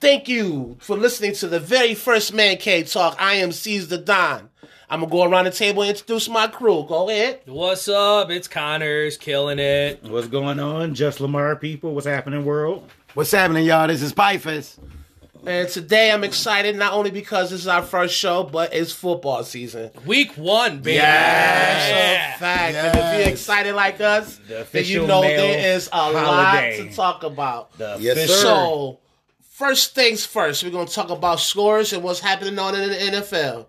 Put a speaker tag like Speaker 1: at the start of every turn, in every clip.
Speaker 1: Thank you for listening to the very first Man Cave Talk. I am Cease the Don. I'm gonna go around the table and introduce my crew. Go ahead.
Speaker 2: What's up? It's Connors killing it.
Speaker 3: What's going on? Just Lamar people. What's happening, world?
Speaker 4: What's happening, y'all? This is Pifus.
Speaker 1: And today I'm excited not only because this is our first show, but it's football season.
Speaker 2: Week one, baby.
Speaker 1: That's
Speaker 2: Yeah.
Speaker 1: a fact. And if you're excited like us,
Speaker 3: The
Speaker 1: then you know there is a
Speaker 3: holiday.
Speaker 1: lot to talk about.
Speaker 3: The
Speaker 4: Yes,
Speaker 3: official-
Speaker 4: sir.
Speaker 1: So, first things first, we're going to talk about scores and what's happening on in the NFL.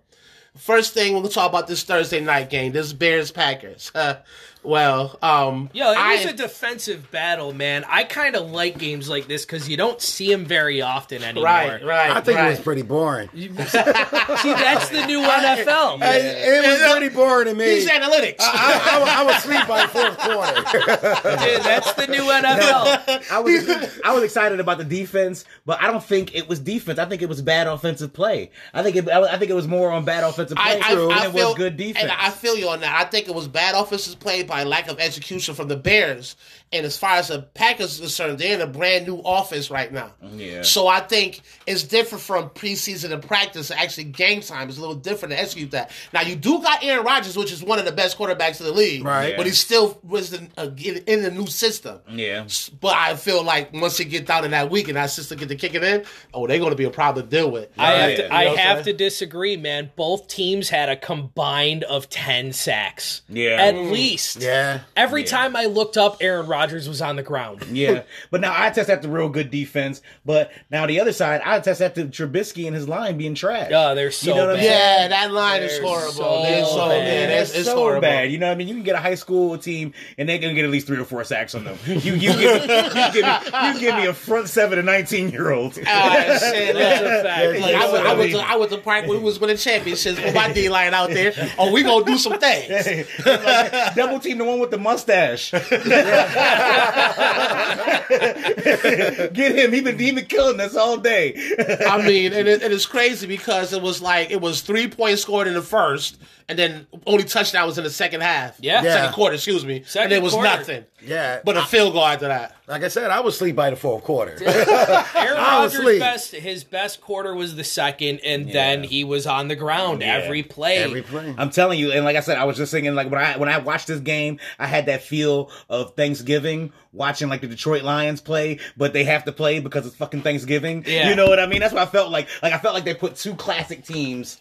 Speaker 1: First thing, we're going to talk about this Thursday night game, this Bears Packers. well, um,
Speaker 2: Yo, it
Speaker 1: I-
Speaker 2: was a defensive battle, man. I kind of like games like this because you don't see them very often anymore.
Speaker 1: right, right.
Speaker 4: I think
Speaker 1: right.
Speaker 4: it was pretty boring.
Speaker 2: See, that's the new NFL.
Speaker 4: It, it was pretty boring to me.
Speaker 1: These analytics.
Speaker 4: I, I, I, I was asleep by the fourth quarter.
Speaker 2: Dude, that's the new NFL.
Speaker 3: I was I was excited about the defense, but I don't think it was defense. I think it was bad offensive play. I think it, I think it was more on bad offensive play
Speaker 1: I, I,
Speaker 3: than
Speaker 1: I
Speaker 3: it
Speaker 1: feel
Speaker 3: was good defense.
Speaker 1: And I feel you on that. I think it was bad offensive play by lack of execution from the Bears. And as far as the Packers are concerned, they're in a brand new offense right now.
Speaker 3: Yeah.
Speaker 1: So I think it's different from preseason and practice. Actually, game time is a little different to execute that. Now you do got Aaron Rodgers, which is one of the best quarterbacks in the league,
Speaker 4: Right.
Speaker 1: But he still was in, uh, in, in the new system.
Speaker 3: yeah.
Speaker 1: But I feel like once it gets down in that week and that system get to kick it in, oh, they're going to be a problem to deal with.
Speaker 2: I have to,
Speaker 3: You
Speaker 2: I
Speaker 1: know what I'm
Speaker 2: have to disagree, man. Both teams had a combined of ten sacks.
Speaker 3: Yeah.
Speaker 2: at
Speaker 3: Mm.
Speaker 2: least.
Speaker 4: Yeah.
Speaker 2: Every
Speaker 3: Yeah.
Speaker 2: time I looked up, Aaron Rodgers was on the ground.
Speaker 3: Yeah, but now I test the real good defense. But now the other side, I test after Trubisky and his line being trash.
Speaker 2: Oh, they're so
Speaker 3: You know what I'm
Speaker 2: bad.
Speaker 1: Yeah, that line is
Speaker 2: They're
Speaker 1: horrible.
Speaker 2: so
Speaker 1: They're so
Speaker 2: bad.
Speaker 1: yeah, it's, it's
Speaker 3: so
Speaker 1: horrible.
Speaker 3: bad. You know what I mean? You can get a high school team and they're gonna get at least three or four sacks on them. You you give me, you give me, you give me a front seven to nineteen year old.
Speaker 1: Ah, shit,
Speaker 2: That's a fact.
Speaker 1: Look, I, went, I, went to, I went to park when we was winning championships. with my D line out there. Oh, we gonna do some things.
Speaker 3: Double team the one with the mustache. Get him. He been he been killing us all day.
Speaker 1: I mean, and it, it is crazy because it was like it was three points scored in the first, and then only touchdown was in the second half.
Speaker 2: Yeah.
Speaker 4: Yeah.
Speaker 1: second quarter. Excuse me.
Speaker 2: Second
Speaker 1: and it was
Speaker 2: quarter.
Speaker 1: nothing.
Speaker 4: Yeah.
Speaker 1: But a field goal after that.
Speaker 4: like I said, I was asleep by the fourth quarter.
Speaker 2: Aaron Rodgers' best his best quarter was the second, and then he was on the ground
Speaker 3: Yeah.
Speaker 2: every play.
Speaker 4: Every play.
Speaker 3: I'm telling you, and like I said, I was just thinking, like when I when I watched this game, I had that feel of Thanksgiving watching like the Detroit Lions play, but they have to play because it's fucking Thanksgiving.
Speaker 2: Yeah.
Speaker 3: You know what I mean? That's what I felt like. Like I felt like they put two classic teams.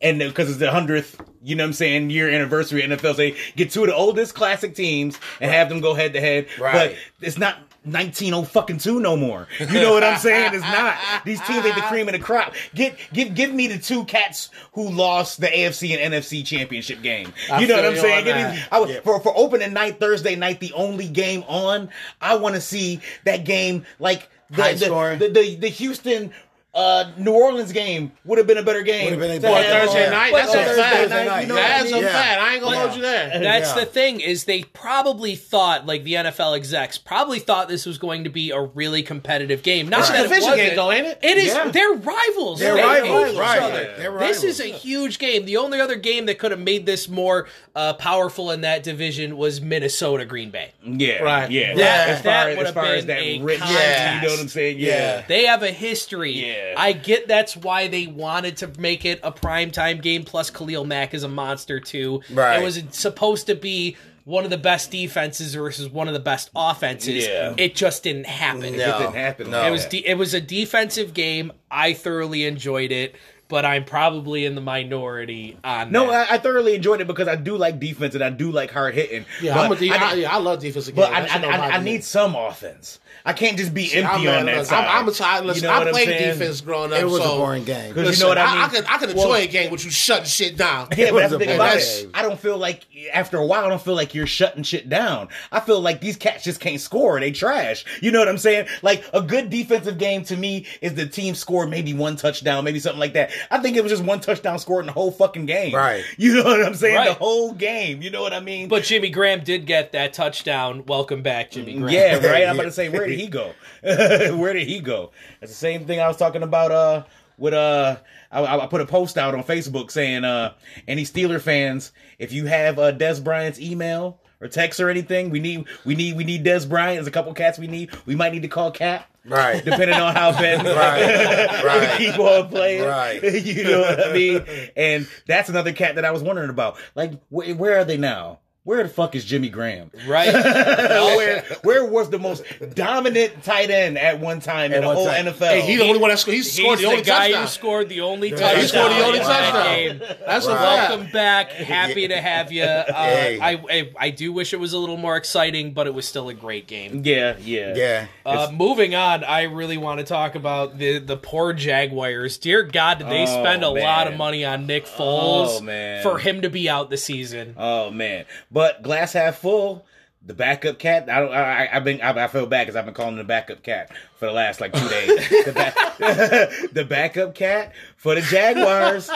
Speaker 3: And because it's the hundredth, you know what I'm saying, year anniversary NFL, they get two of the oldest classic teams and have them go head to head.
Speaker 4: Right.
Speaker 3: But it's not 19 fucking two no more. You know what I'm saying? It's not. These teams ain't the cream of the crop. Get give give me the two cats who lost the AFC and NFC championship game. You know what I'm saying?
Speaker 1: on
Speaker 3: Give me-
Speaker 1: that.
Speaker 3: I would- for for opening night Thursday night, the only game on. I want to see that game like the the, the, the the Houston. Uh, New Orleans game would have been a better game.
Speaker 4: Would've been a better.
Speaker 1: Thursday
Speaker 4: Yeah.
Speaker 1: night.
Speaker 3: But
Speaker 1: That's a
Speaker 3: Thursday
Speaker 1: fact.
Speaker 3: night, you know what I
Speaker 1: That's a
Speaker 3: mean?
Speaker 4: Yeah.
Speaker 1: fact. I ain't gonna hold you there.
Speaker 2: That's
Speaker 4: Yeah.
Speaker 2: the thing is they probably thought like the NFL execs probably thought this was going to be a really competitive game. Not
Speaker 1: It's a
Speaker 2: that
Speaker 1: division game, though, ain't it?
Speaker 2: It is.
Speaker 4: Yeah.
Speaker 2: They're rivals.
Speaker 4: They're
Speaker 2: They
Speaker 4: rivals, right.
Speaker 2: other.
Speaker 4: They're
Speaker 2: This is a huge game. The only other game that could have made this more uh, powerful in that division was Minnesota Green Bay.
Speaker 3: Yeah,
Speaker 1: Right.
Speaker 3: Yeah,
Speaker 4: Yeah.
Speaker 3: As far,
Speaker 2: That
Speaker 3: as,
Speaker 2: would
Speaker 3: as far as that
Speaker 2: a
Speaker 3: rich,
Speaker 2: contest.
Speaker 3: you know what I'm saying? Yeah.
Speaker 4: Yeah.
Speaker 2: They have a history.
Speaker 3: Yeah.
Speaker 2: I get that's why they wanted to make it a primetime game. Plus, Khalil Mack is a monster too.
Speaker 4: Right.
Speaker 2: It was supposed to be one of the best defenses versus one of the best offenses.
Speaker 3: Yeah.
Speaker 2: It just didn't happen.
Speaker 4: No.
Speaker 3: It didn't happen.
Speaker 4: No.
Speaker 2: It was de- it was a defensive game. I thoroughly enjoyed it, but I'm probably in the minority on
Speaker 3: No,
Speaker 2: that.
Speaker 3: I, I thoroughly enjoyed it because I do like defense and I do like hard hitting.
Speaker 1: Yeah,
Speaker 3: But
Speaker 1: I'm a de-
Speaker 3: I,
Speaker 1: I, yeah, I love defensive
Speaker 3: but
Speaker 1: games.
Speaker 3: I, I, I, I need some offense. I can't just be empty
Speaker 1: I'm,
Speaker 3: on uh,
Speaker 1: that
Speaker 3: side.
Speaker 1: I'm, I'm a child. Listen,
Speaker 3: You know what
Speaker 1: I
Speaker 3: I'm
Speaker 1: played defense growing up.
Speaker 4: It was
Speaker 1: so,
Speaker 4: a boring game.
Speaker 3: 'Cause you know what I
Speaker 1: I,
Speaker 3: mean?
Speaker 1: I can I can enjoy
Speaker 3: Well-
Speaker 1: a game with you shutting shit down.
Speaker 3: Yeah, but that's the
Speaker 4: a
Speaker 3: thing
Speaker 4: boring
Speaker 3: about it. I don't feel like after a while, I don't feel like you're shutting shit down. I feel like these cats just can't score. They trash. You know what I'm saying? Like a good defensive game to me is the team scored maybe one touchdown, maybe something like that. I think it was just one touchdown scored in the whole fucking game.
Speaker 4: Right.
Speaker 3: You know what I'm saying?
Speaker 2: Right.
Speaker 3: The whole game. You know what I mean?
Speaker 2: but Jimmy Graham did get that touchdown. Welcome back, Jimmy Graham.
Speaker 3: Yeah, right. I'm about to say, where did he go? where did he go? It's the same thing I was talking about. Uh, with uh, I, I put a post out on Facebook saying, uh, any Steeler fans, if you have uh Dez Bryant's email or text or anything, we need we need we need Dez Bryant. There's a couple cats we need. We might need to call Cap.
Speaker 4: Right.
Speaker 3: Depending on how Ben
Speaker 4: Right, right.
Speaker 3: keep on playing.
Speaker 4: Right.
Speaker 3: you know what I mean? And that's another cat that I was wondering about. Like, wh- where are they now? Where the fuck is Jimmy Graham?
Speaker 2: Right.
Speaker 3: where where was the most dominant tight end at one time in the whole
Speaker 4: time.
Speaker 3: NFL?
Speaker 1: Hey, he the only one that scored. He scored
Speaker 2: He's
Speaker 1: the only
Speaker 2: the guy
Speaker 1: touchdown.
Speaker 2: who scored the only
Speaker 4: he
Speaker 2: touchdown.
Speaker 1: scored the only
Speaker 2: in that
Speaker 1: touchdown.
Speaker 2: game.
Speaker 1: That's a
Speaker 4: Right.
Speaker 1: fact.
Speaker 2: Welcome back. Happy to have you. Uh,
Speaker 4: Hey.
Speaker 2: I, I I do wish it was a little more exciting, but it was still a great game.
Speaker 3: yeah, yeah,
Speaker 4: Yeah.
Speaker 2: Uh, moving on, I really want to talk about the the poor Jaguars. Dear God, did they
Speaker 3: Oh,
Speaker 2: spend a
Speaker 3: man.
Speaker 2: lot of money on Nick Foles
Speaker 3: Oh, man.
Speaker 2: for him to be out the season?
Speaker 3: Oh man, but glass half full. The backup cat. I don't. I, I've been. I, I feel bad because I've been calling him the backup cat for the last like two days. the, back, the backup cat for the Jaguars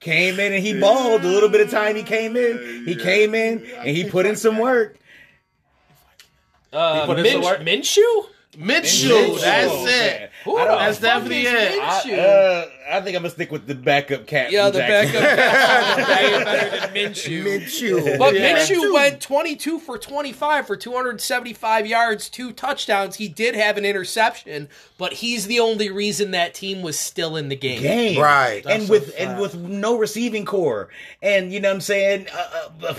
Speaker 3: came in and he balled. A little bit of time he came in, he came in and he put in some work.
Speaker 2: Uh,
Speaker 1: put in
Speaker 2: Min-
Speaker 1: some work?
Speaker 2: Minshew?
Speaker 1: Minshew,
Speaker 3: Minshew,
Speaker 1: that's it.
Speaker 2: Who
Speaker 3: I don't-
Speaker 1: That's definitely it.
Speaker 2: Minshew?
Speaker 3: Uh, I think I'm gonna stick with the backup cat.
Speaker 2: yeah, the
Speaker 3: Jackson.
Speaker 2: backup cat's way better than Minshew.
Speaker 4: Minshew.
Speaker 2: But
Speaker 1: Yeah.
Speaker 2: Minshew went 22 for 25 for 275 yards, two touchdowns. He did have an interception, but he's the only reason that team was still in the game.
Speaker 3: game,
Speaker 4: Right.
Speaker 3: And
Speaker 1: That's
Speaker 3: with
Speaker 1: a
Speaker 3: and with no receiving core, and you know what I'm saying. Uh, uh,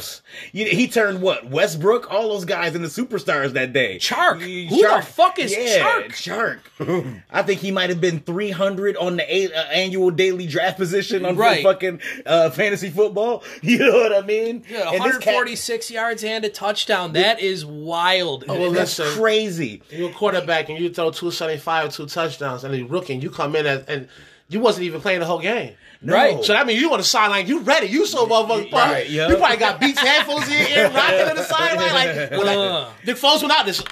Speaker 3: you, he turned what Westbrook, all those guys in the superstars that day.
Speaker 2: Chark.
Speaker 3: Y-
Speaker 2: Who the fuck is
Speaker 3: yeah,
Speaker 2: Chark?
Speaker 3: Chark. I think he might have been 300 on the eight, uh, annual daily draft position on
Speaker 2: Right.
Speaker 3: fucking uh, fantasy football. You know what I mean?
Speaker 2: Yeah,
Speaker 3: And this cat-
Speaker 2: 146 yards and a touchdown. That is wild.
Speaker 1: well,
Speaker 3: That's
Speaker 1: Listen.
Speaker 3: crazy.
Speaker 1: You're a quarterback and you throw 275, two touchdowns, and you're rookie, and you come in as, and you wasn't even playing the whole game.
Speaker 3: No.
Speaker 2: Right.
Speaker 1: So that means you on the sideline, you ready, you so motherfucking
Speaker 3: Right, yeah.
Speaker 1: You probably got beats headphones in your ear, rocking on the sideline, like, well,
Speaker 2: Uh.
Speaker 1: like Nick Foles went out this.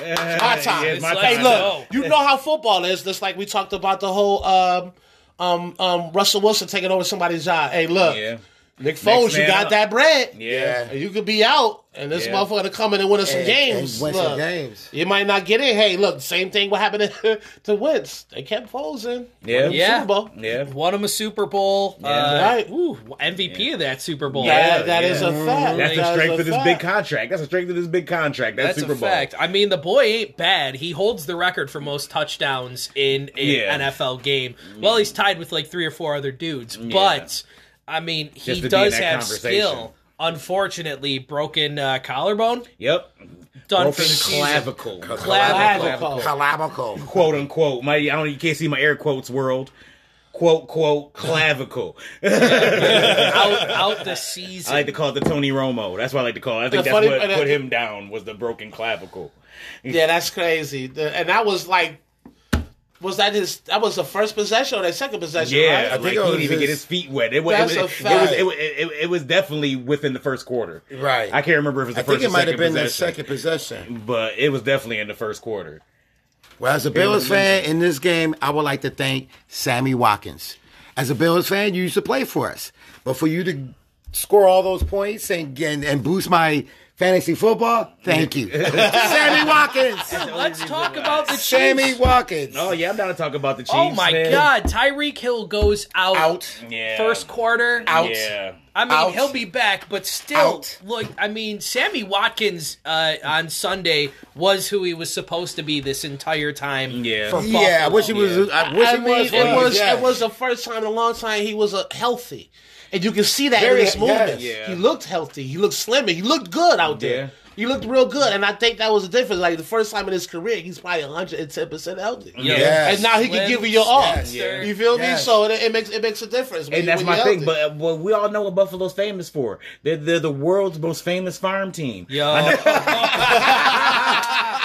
Speaker 1: My time.
Speaker 3: Yeah, my
Speaker 1: Hey,
Speaker 3: time.
Speaker 1: look, you know how football is. Just like we talked about the whole um, um, um, Russell Wilson taking over somebody's job. Hey, look,
Speaker 3: Yeah.
Speaker 1: Nick Foles, you got
Speaker 3: up.
Speaker 1: that bread.
Speaker 3: Yeah.
Speaker 1: And you could be out, and this
Speaker 3: Yeah.
Speaker 1: motherfucker to come in and win us some
Speaker 4: And-
Speaker 1: games.
Speaker 4: and win
Speaker 1: Look,
Speaker 4: some games.
Speaker 1: You might not get in. Hey, look, same thing. What happened to, to Wentz? They kept Foles in.
Speaker 3: Yeah.
Speaker 1: Won
Speaker 2: Yeah.
Speaker 1: Super Bowl.
Speaker 3: Yeah.
Speaker 2: Won him a Super Bowl.
Speaker 3: Yeah.
Speaker 2: Uh,
Speaker 1: Right.
Speaker 2: Ooh, MVP of that Super Bowl.
Speaker 3: Yeah.
Speaker 1: That, that is a fact.
Speaker 3: That's the
Speaker 1: That is
Speaker 3: strength
Speaker 1: a
Speaker 3: of this
Speaker 1: fact.
Speaker 3: big contract. That's the strength of this big contract. That's,
Speaker 2: That's
Speaker 3: Super
Speaker 2: a
Speaker 3: Bowl.
Speaker 2: fact. I mean, the boy ain't bad. He holds the record for most touchdowns in an
Speaker 3: Yeah.
Speaker 2: NFL game. Well, he's tied with like three or four other dudes, but I mean, he
Speaker 3: Just to be in
Speaker 2: does have skill. Unfortunately, broken uh, collarbone,
Speaker 3: Yep.
Speaker 2: done
Speaker 3: Broken
Speaker 2: for the season.
Speaker 3: clavicle.
Speaker 1: Clavicle.
Speaker 4: Clavicle.
Speaker 3: quote unquote. My I don't you can't see my air quotes world. Quote quote clavicle.
Speaker 2: out out the season.
Speaker 3: I like to call it the Tony Romo. That's what I like to call it. I think
Speaker 1: The
Speaker 3: that's
Speaker 1: funny-
Speaker 3: what put
Speaker 1: I-
Speaker 3: him down was the broken clavicle.
Speaker 1: Yeah, that's crazy. The- and that was like, was that his? That was the first possession or the second possession?
Speaker 3: Yeah,
Speaker 1: right?
Speaker 4: think
Speaker 3: like he
Speaker 4: was
Speaker 3: didn't even
Speaker 4: his-
Speaker 3: get his feet wet. It was
Speaker 1: That's
Speaker 3: it
Speaker 1: a
Speaker 3: was, it, was, it, was, it, it was definitely within the first quarter.
Speaker 4: Right.
Speaker 3: I can't remember if it was the
Speaker 4: I
Speaker 3: first
Speaker 4: think it
Speaker 3: or
Speaker 4: might have
Speaker 3: second
Speaker 4: been the second possession.
Speaker 3: but it was definitely in the first quarter.
Speaker 4: Well, as a Bills fan in this game, I would like to thank Sammy Watkins. As a Bills fan, you used to play for us, but for you to score all those points and and, and boost my fantasy football, thank you, Sammy Watkins.
Speaker 2: Let's talk about the Chiefs.
Speaker 4: Sammy Watkins.
Speaker 3: Oh yeah, I'm down to talk about the Chiefs.
Speaker 2: Oh my
Speaker 3: man.
Speaker 2: God, Tyreek Hill goes out,
Speaker 4: Out.
Speaker 3: Yeah.
Speaker 2: first quarter.
Speaker 4: Out.
Speaker 3: Yeah.
Speaker 2: I mean,
Speaker 4: Out.
Speaker 2: he'll be back, but still,
Speaker 4: Out.
Speaker 2: look. I mean, Sammy Watkins uh, on Sunday was who he was supposed to be this entire time.
Speaker 3: Yeah.
Speaker 2: for
Speaker 4: Yeah, I wish he was. I wish
Speaker 1: I
Speaker 4: he
Speaker 1: mean,
Speaker 4: was.
Speaker 1: it was
Speaker 4: yes.
Speaker 1: it was the first time in a long time he was uh, healthy, and you can see that
Speaker 4: Very-
Speaker 1: in his
Speaker 4: yes.
Speaker 1: movements.
Speaker 3: Yeah.
Speaker 1: He looked healthy. He looked slim. He looked good out there.
Speaker 3: Yeah.
Speaker 1: He looked real good, and I think that was the difference. Like the first time in his career, he's probably 110 percent healthy.
Speaker 2: Yeah.
Speaker 4: Yes.
Speaker 1: And now he can give you your all.
Speaker 4: Yes.
Speaker 1: You feel me? So it, it makes it makes a difference.
Speaker 3: And
Speaker 1: you-
Speaker 3: that's my
Speaker 1: you're
Speaker 3: thing.
Speaker 1: healthy.
Speaker 3: But well, we all know what Buffalo's famous for. They're, they're the world's most famous farm team.
Speaker 2: Yo,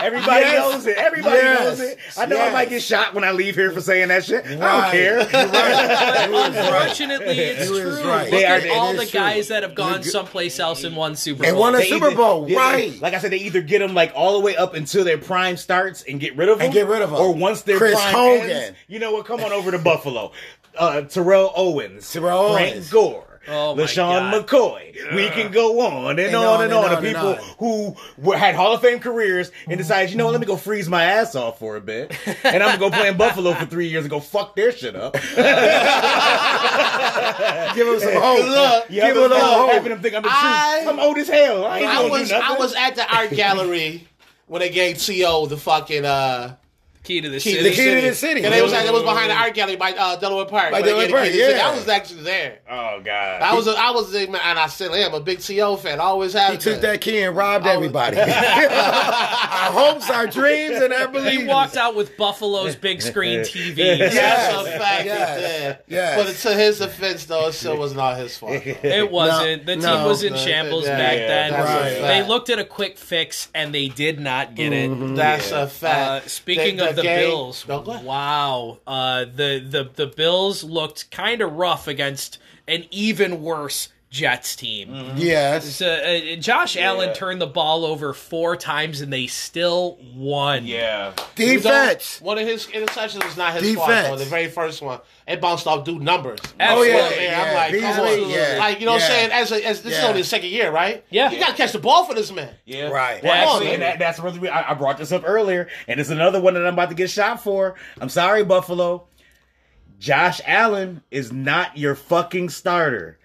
Speaker 3: Everybody
Speaker 4: Yes.
Speaker 3: knows it. Everybody
Speaker 4: Yes.
Speaker 3: knows it. I know I might get shot when I leave here for saying that shit. I don't
Speaker 4: Right.
Speaker 3: care.
Speaker 2: unfortunately, it's
Speaker 4: You
Speaker 2: true.
Speaker 4: right.
Speaker 2: Look
Speaker 3: They are-
Speaker 2: at
Speaker 3: it
Speaker 2: all the
Speaker 4: true.
Speaker 2: guys that have gone someplace else and won Super Bowl.
Speaker 4: And won a
Speaker 3: They
Speaker 4: Super Bowl,
Speaker 3: yeah,
Speaker 4: right?
Speaker 3: Like I said, they either get them like all the way up until their prime starts and get rid of them,
Speaker 4: And get rid of 'em.
Speaker 3: or once their
Speaker 4: Chris
Speaker 3: prime
Speaker 4: Hogan.
Speaker 3: ends, you know what? Come on over to Buffalo. Uh, Terrell Owens,
Speaker 4: Terrell
Speaker 3: Frank
Speaker 4: Owens.
Speaker 3: Gore.
Speaker 2: Oh, my
Speaker 3: LeSean
Speaker 2: God.
Speaker 3: McCoy. We can go on and,
Speaker 4: And
Speaker 3: on
Speaker 4: on
Speaker 3: and
Speaker 4: and
Speaker 3: on.
Speaker 4: on
Speaker 3: The
Speaker 4: and
Speaker 3: people
Speaker 4: on.
Speaker 3: who were, had Hall of Fame careers and decided, you know what, let me go freeze my ass off for a bit. And I'm going to go play in Buffalo for three years and go fuck their shit up.
Speaker 4: Give them some hope.
Speaker 1: Look,
Speaker 3: Yeah,
Speaker 4: Give
Speaker 3: I'm
Speaker 4: it a hope.
Speaker 3: having them think I'm the truth.
Speaker 1: I-
Speaker 3: I'm old as hell. I ain't
Speaker 1: I was
Speaker 3: do.
Speaker 1: I was at the art gallery when they gave To the fucking uh
Speaker 2: Key to the
Speaker 1: key
Speaker 2: city.
Speaker 1: to
Speaker 4: The
Speaker 1: the
Speaker 4: key to
Speaker 1: city.
Speaker 4: the city.
Speaker 1: And it was like it was behind the art gallery by uh, Delaware Park.
Speaker 4: By
Speaker 1: when they
Speaker 4: Delaware
Speaker 1: gave the key
Speaker 4: Park,
Speaker 1: to the city.
Speaker 4: yeah.
Speaker 1: I was actually there.
Speaker 3: oh, God.
Speaker 1: I was a, I was a, and I still am a big To fan. I Always have
Speaker 4: He took that key and robbed
Speaker 1: I was-
Speaker 4: everybody. our hopes, our dreams, and our beliefs.
Speaker 2: He walked out with Buffalo's big screen TV.
Speaker 1: That's
Speaker 4: Yes.
Speaker 1: a fact.
Speaker 4: Yes.
Speaker 1: Yeah.
Speaker 4: Yes.
Speaker 1: But to his defense, though, it still was not his fault.
Speaker 2: It wasn't. the team
Speaker 4: no,
Speaker 2: was in
Speaker 1: no,
Speaker 2: shambles
Speaker 1: yeah,
Speaker 2: back
Speaker 3: yeah,
Speaker 2: then.
Speaker 4: Right.
Speaker 2: They looked at a quick fix and they did not get it.
Speaker 1: That's a
Speaker 2: Uh,
Speaker 1: fact.
Speaker 2: speaking
Speaker 1: The-
Speaker 2: of the Bills, wow, uh, the the the Bills looked kind of rough against an even worse Jets team.
Speaker 4: Yes.
Speaker 2: So, uh, Josh Allen turned the ball over four times and they still won.
Speaker 3: Yeah.
Speaker 4: Defense.
Speaker 1: One of his interceptions was not his fault, though. The very first one. It bounced off dude numbers.
Speaker 4: Oh, yeah.
Speaker 2: Absolutely.
Speaker 1: Yeah, I'm
Speaker 4: yeah.
Speaker 1: like, come
Speaker 4: Beasley,
Speaker 1: on.
Speaker 4: yeah,
Speaker 1: Like, you know what I'm saying? As, a, as this is only his second year, right?
Speaker 4: Yeah.
Speaker 1: You got to catch the ball for this man.
Speaker 3: Yeah.
Speaker 4: Right.
Speaker 3: Well,
Speaker 2: Come on,
Speaker 3: actually, and that, that's really, I, I brought this up earlier, and it's another one that I'm about to get shot for. I'm sorry, Buffalo. Josh Allen is not your fucking starter.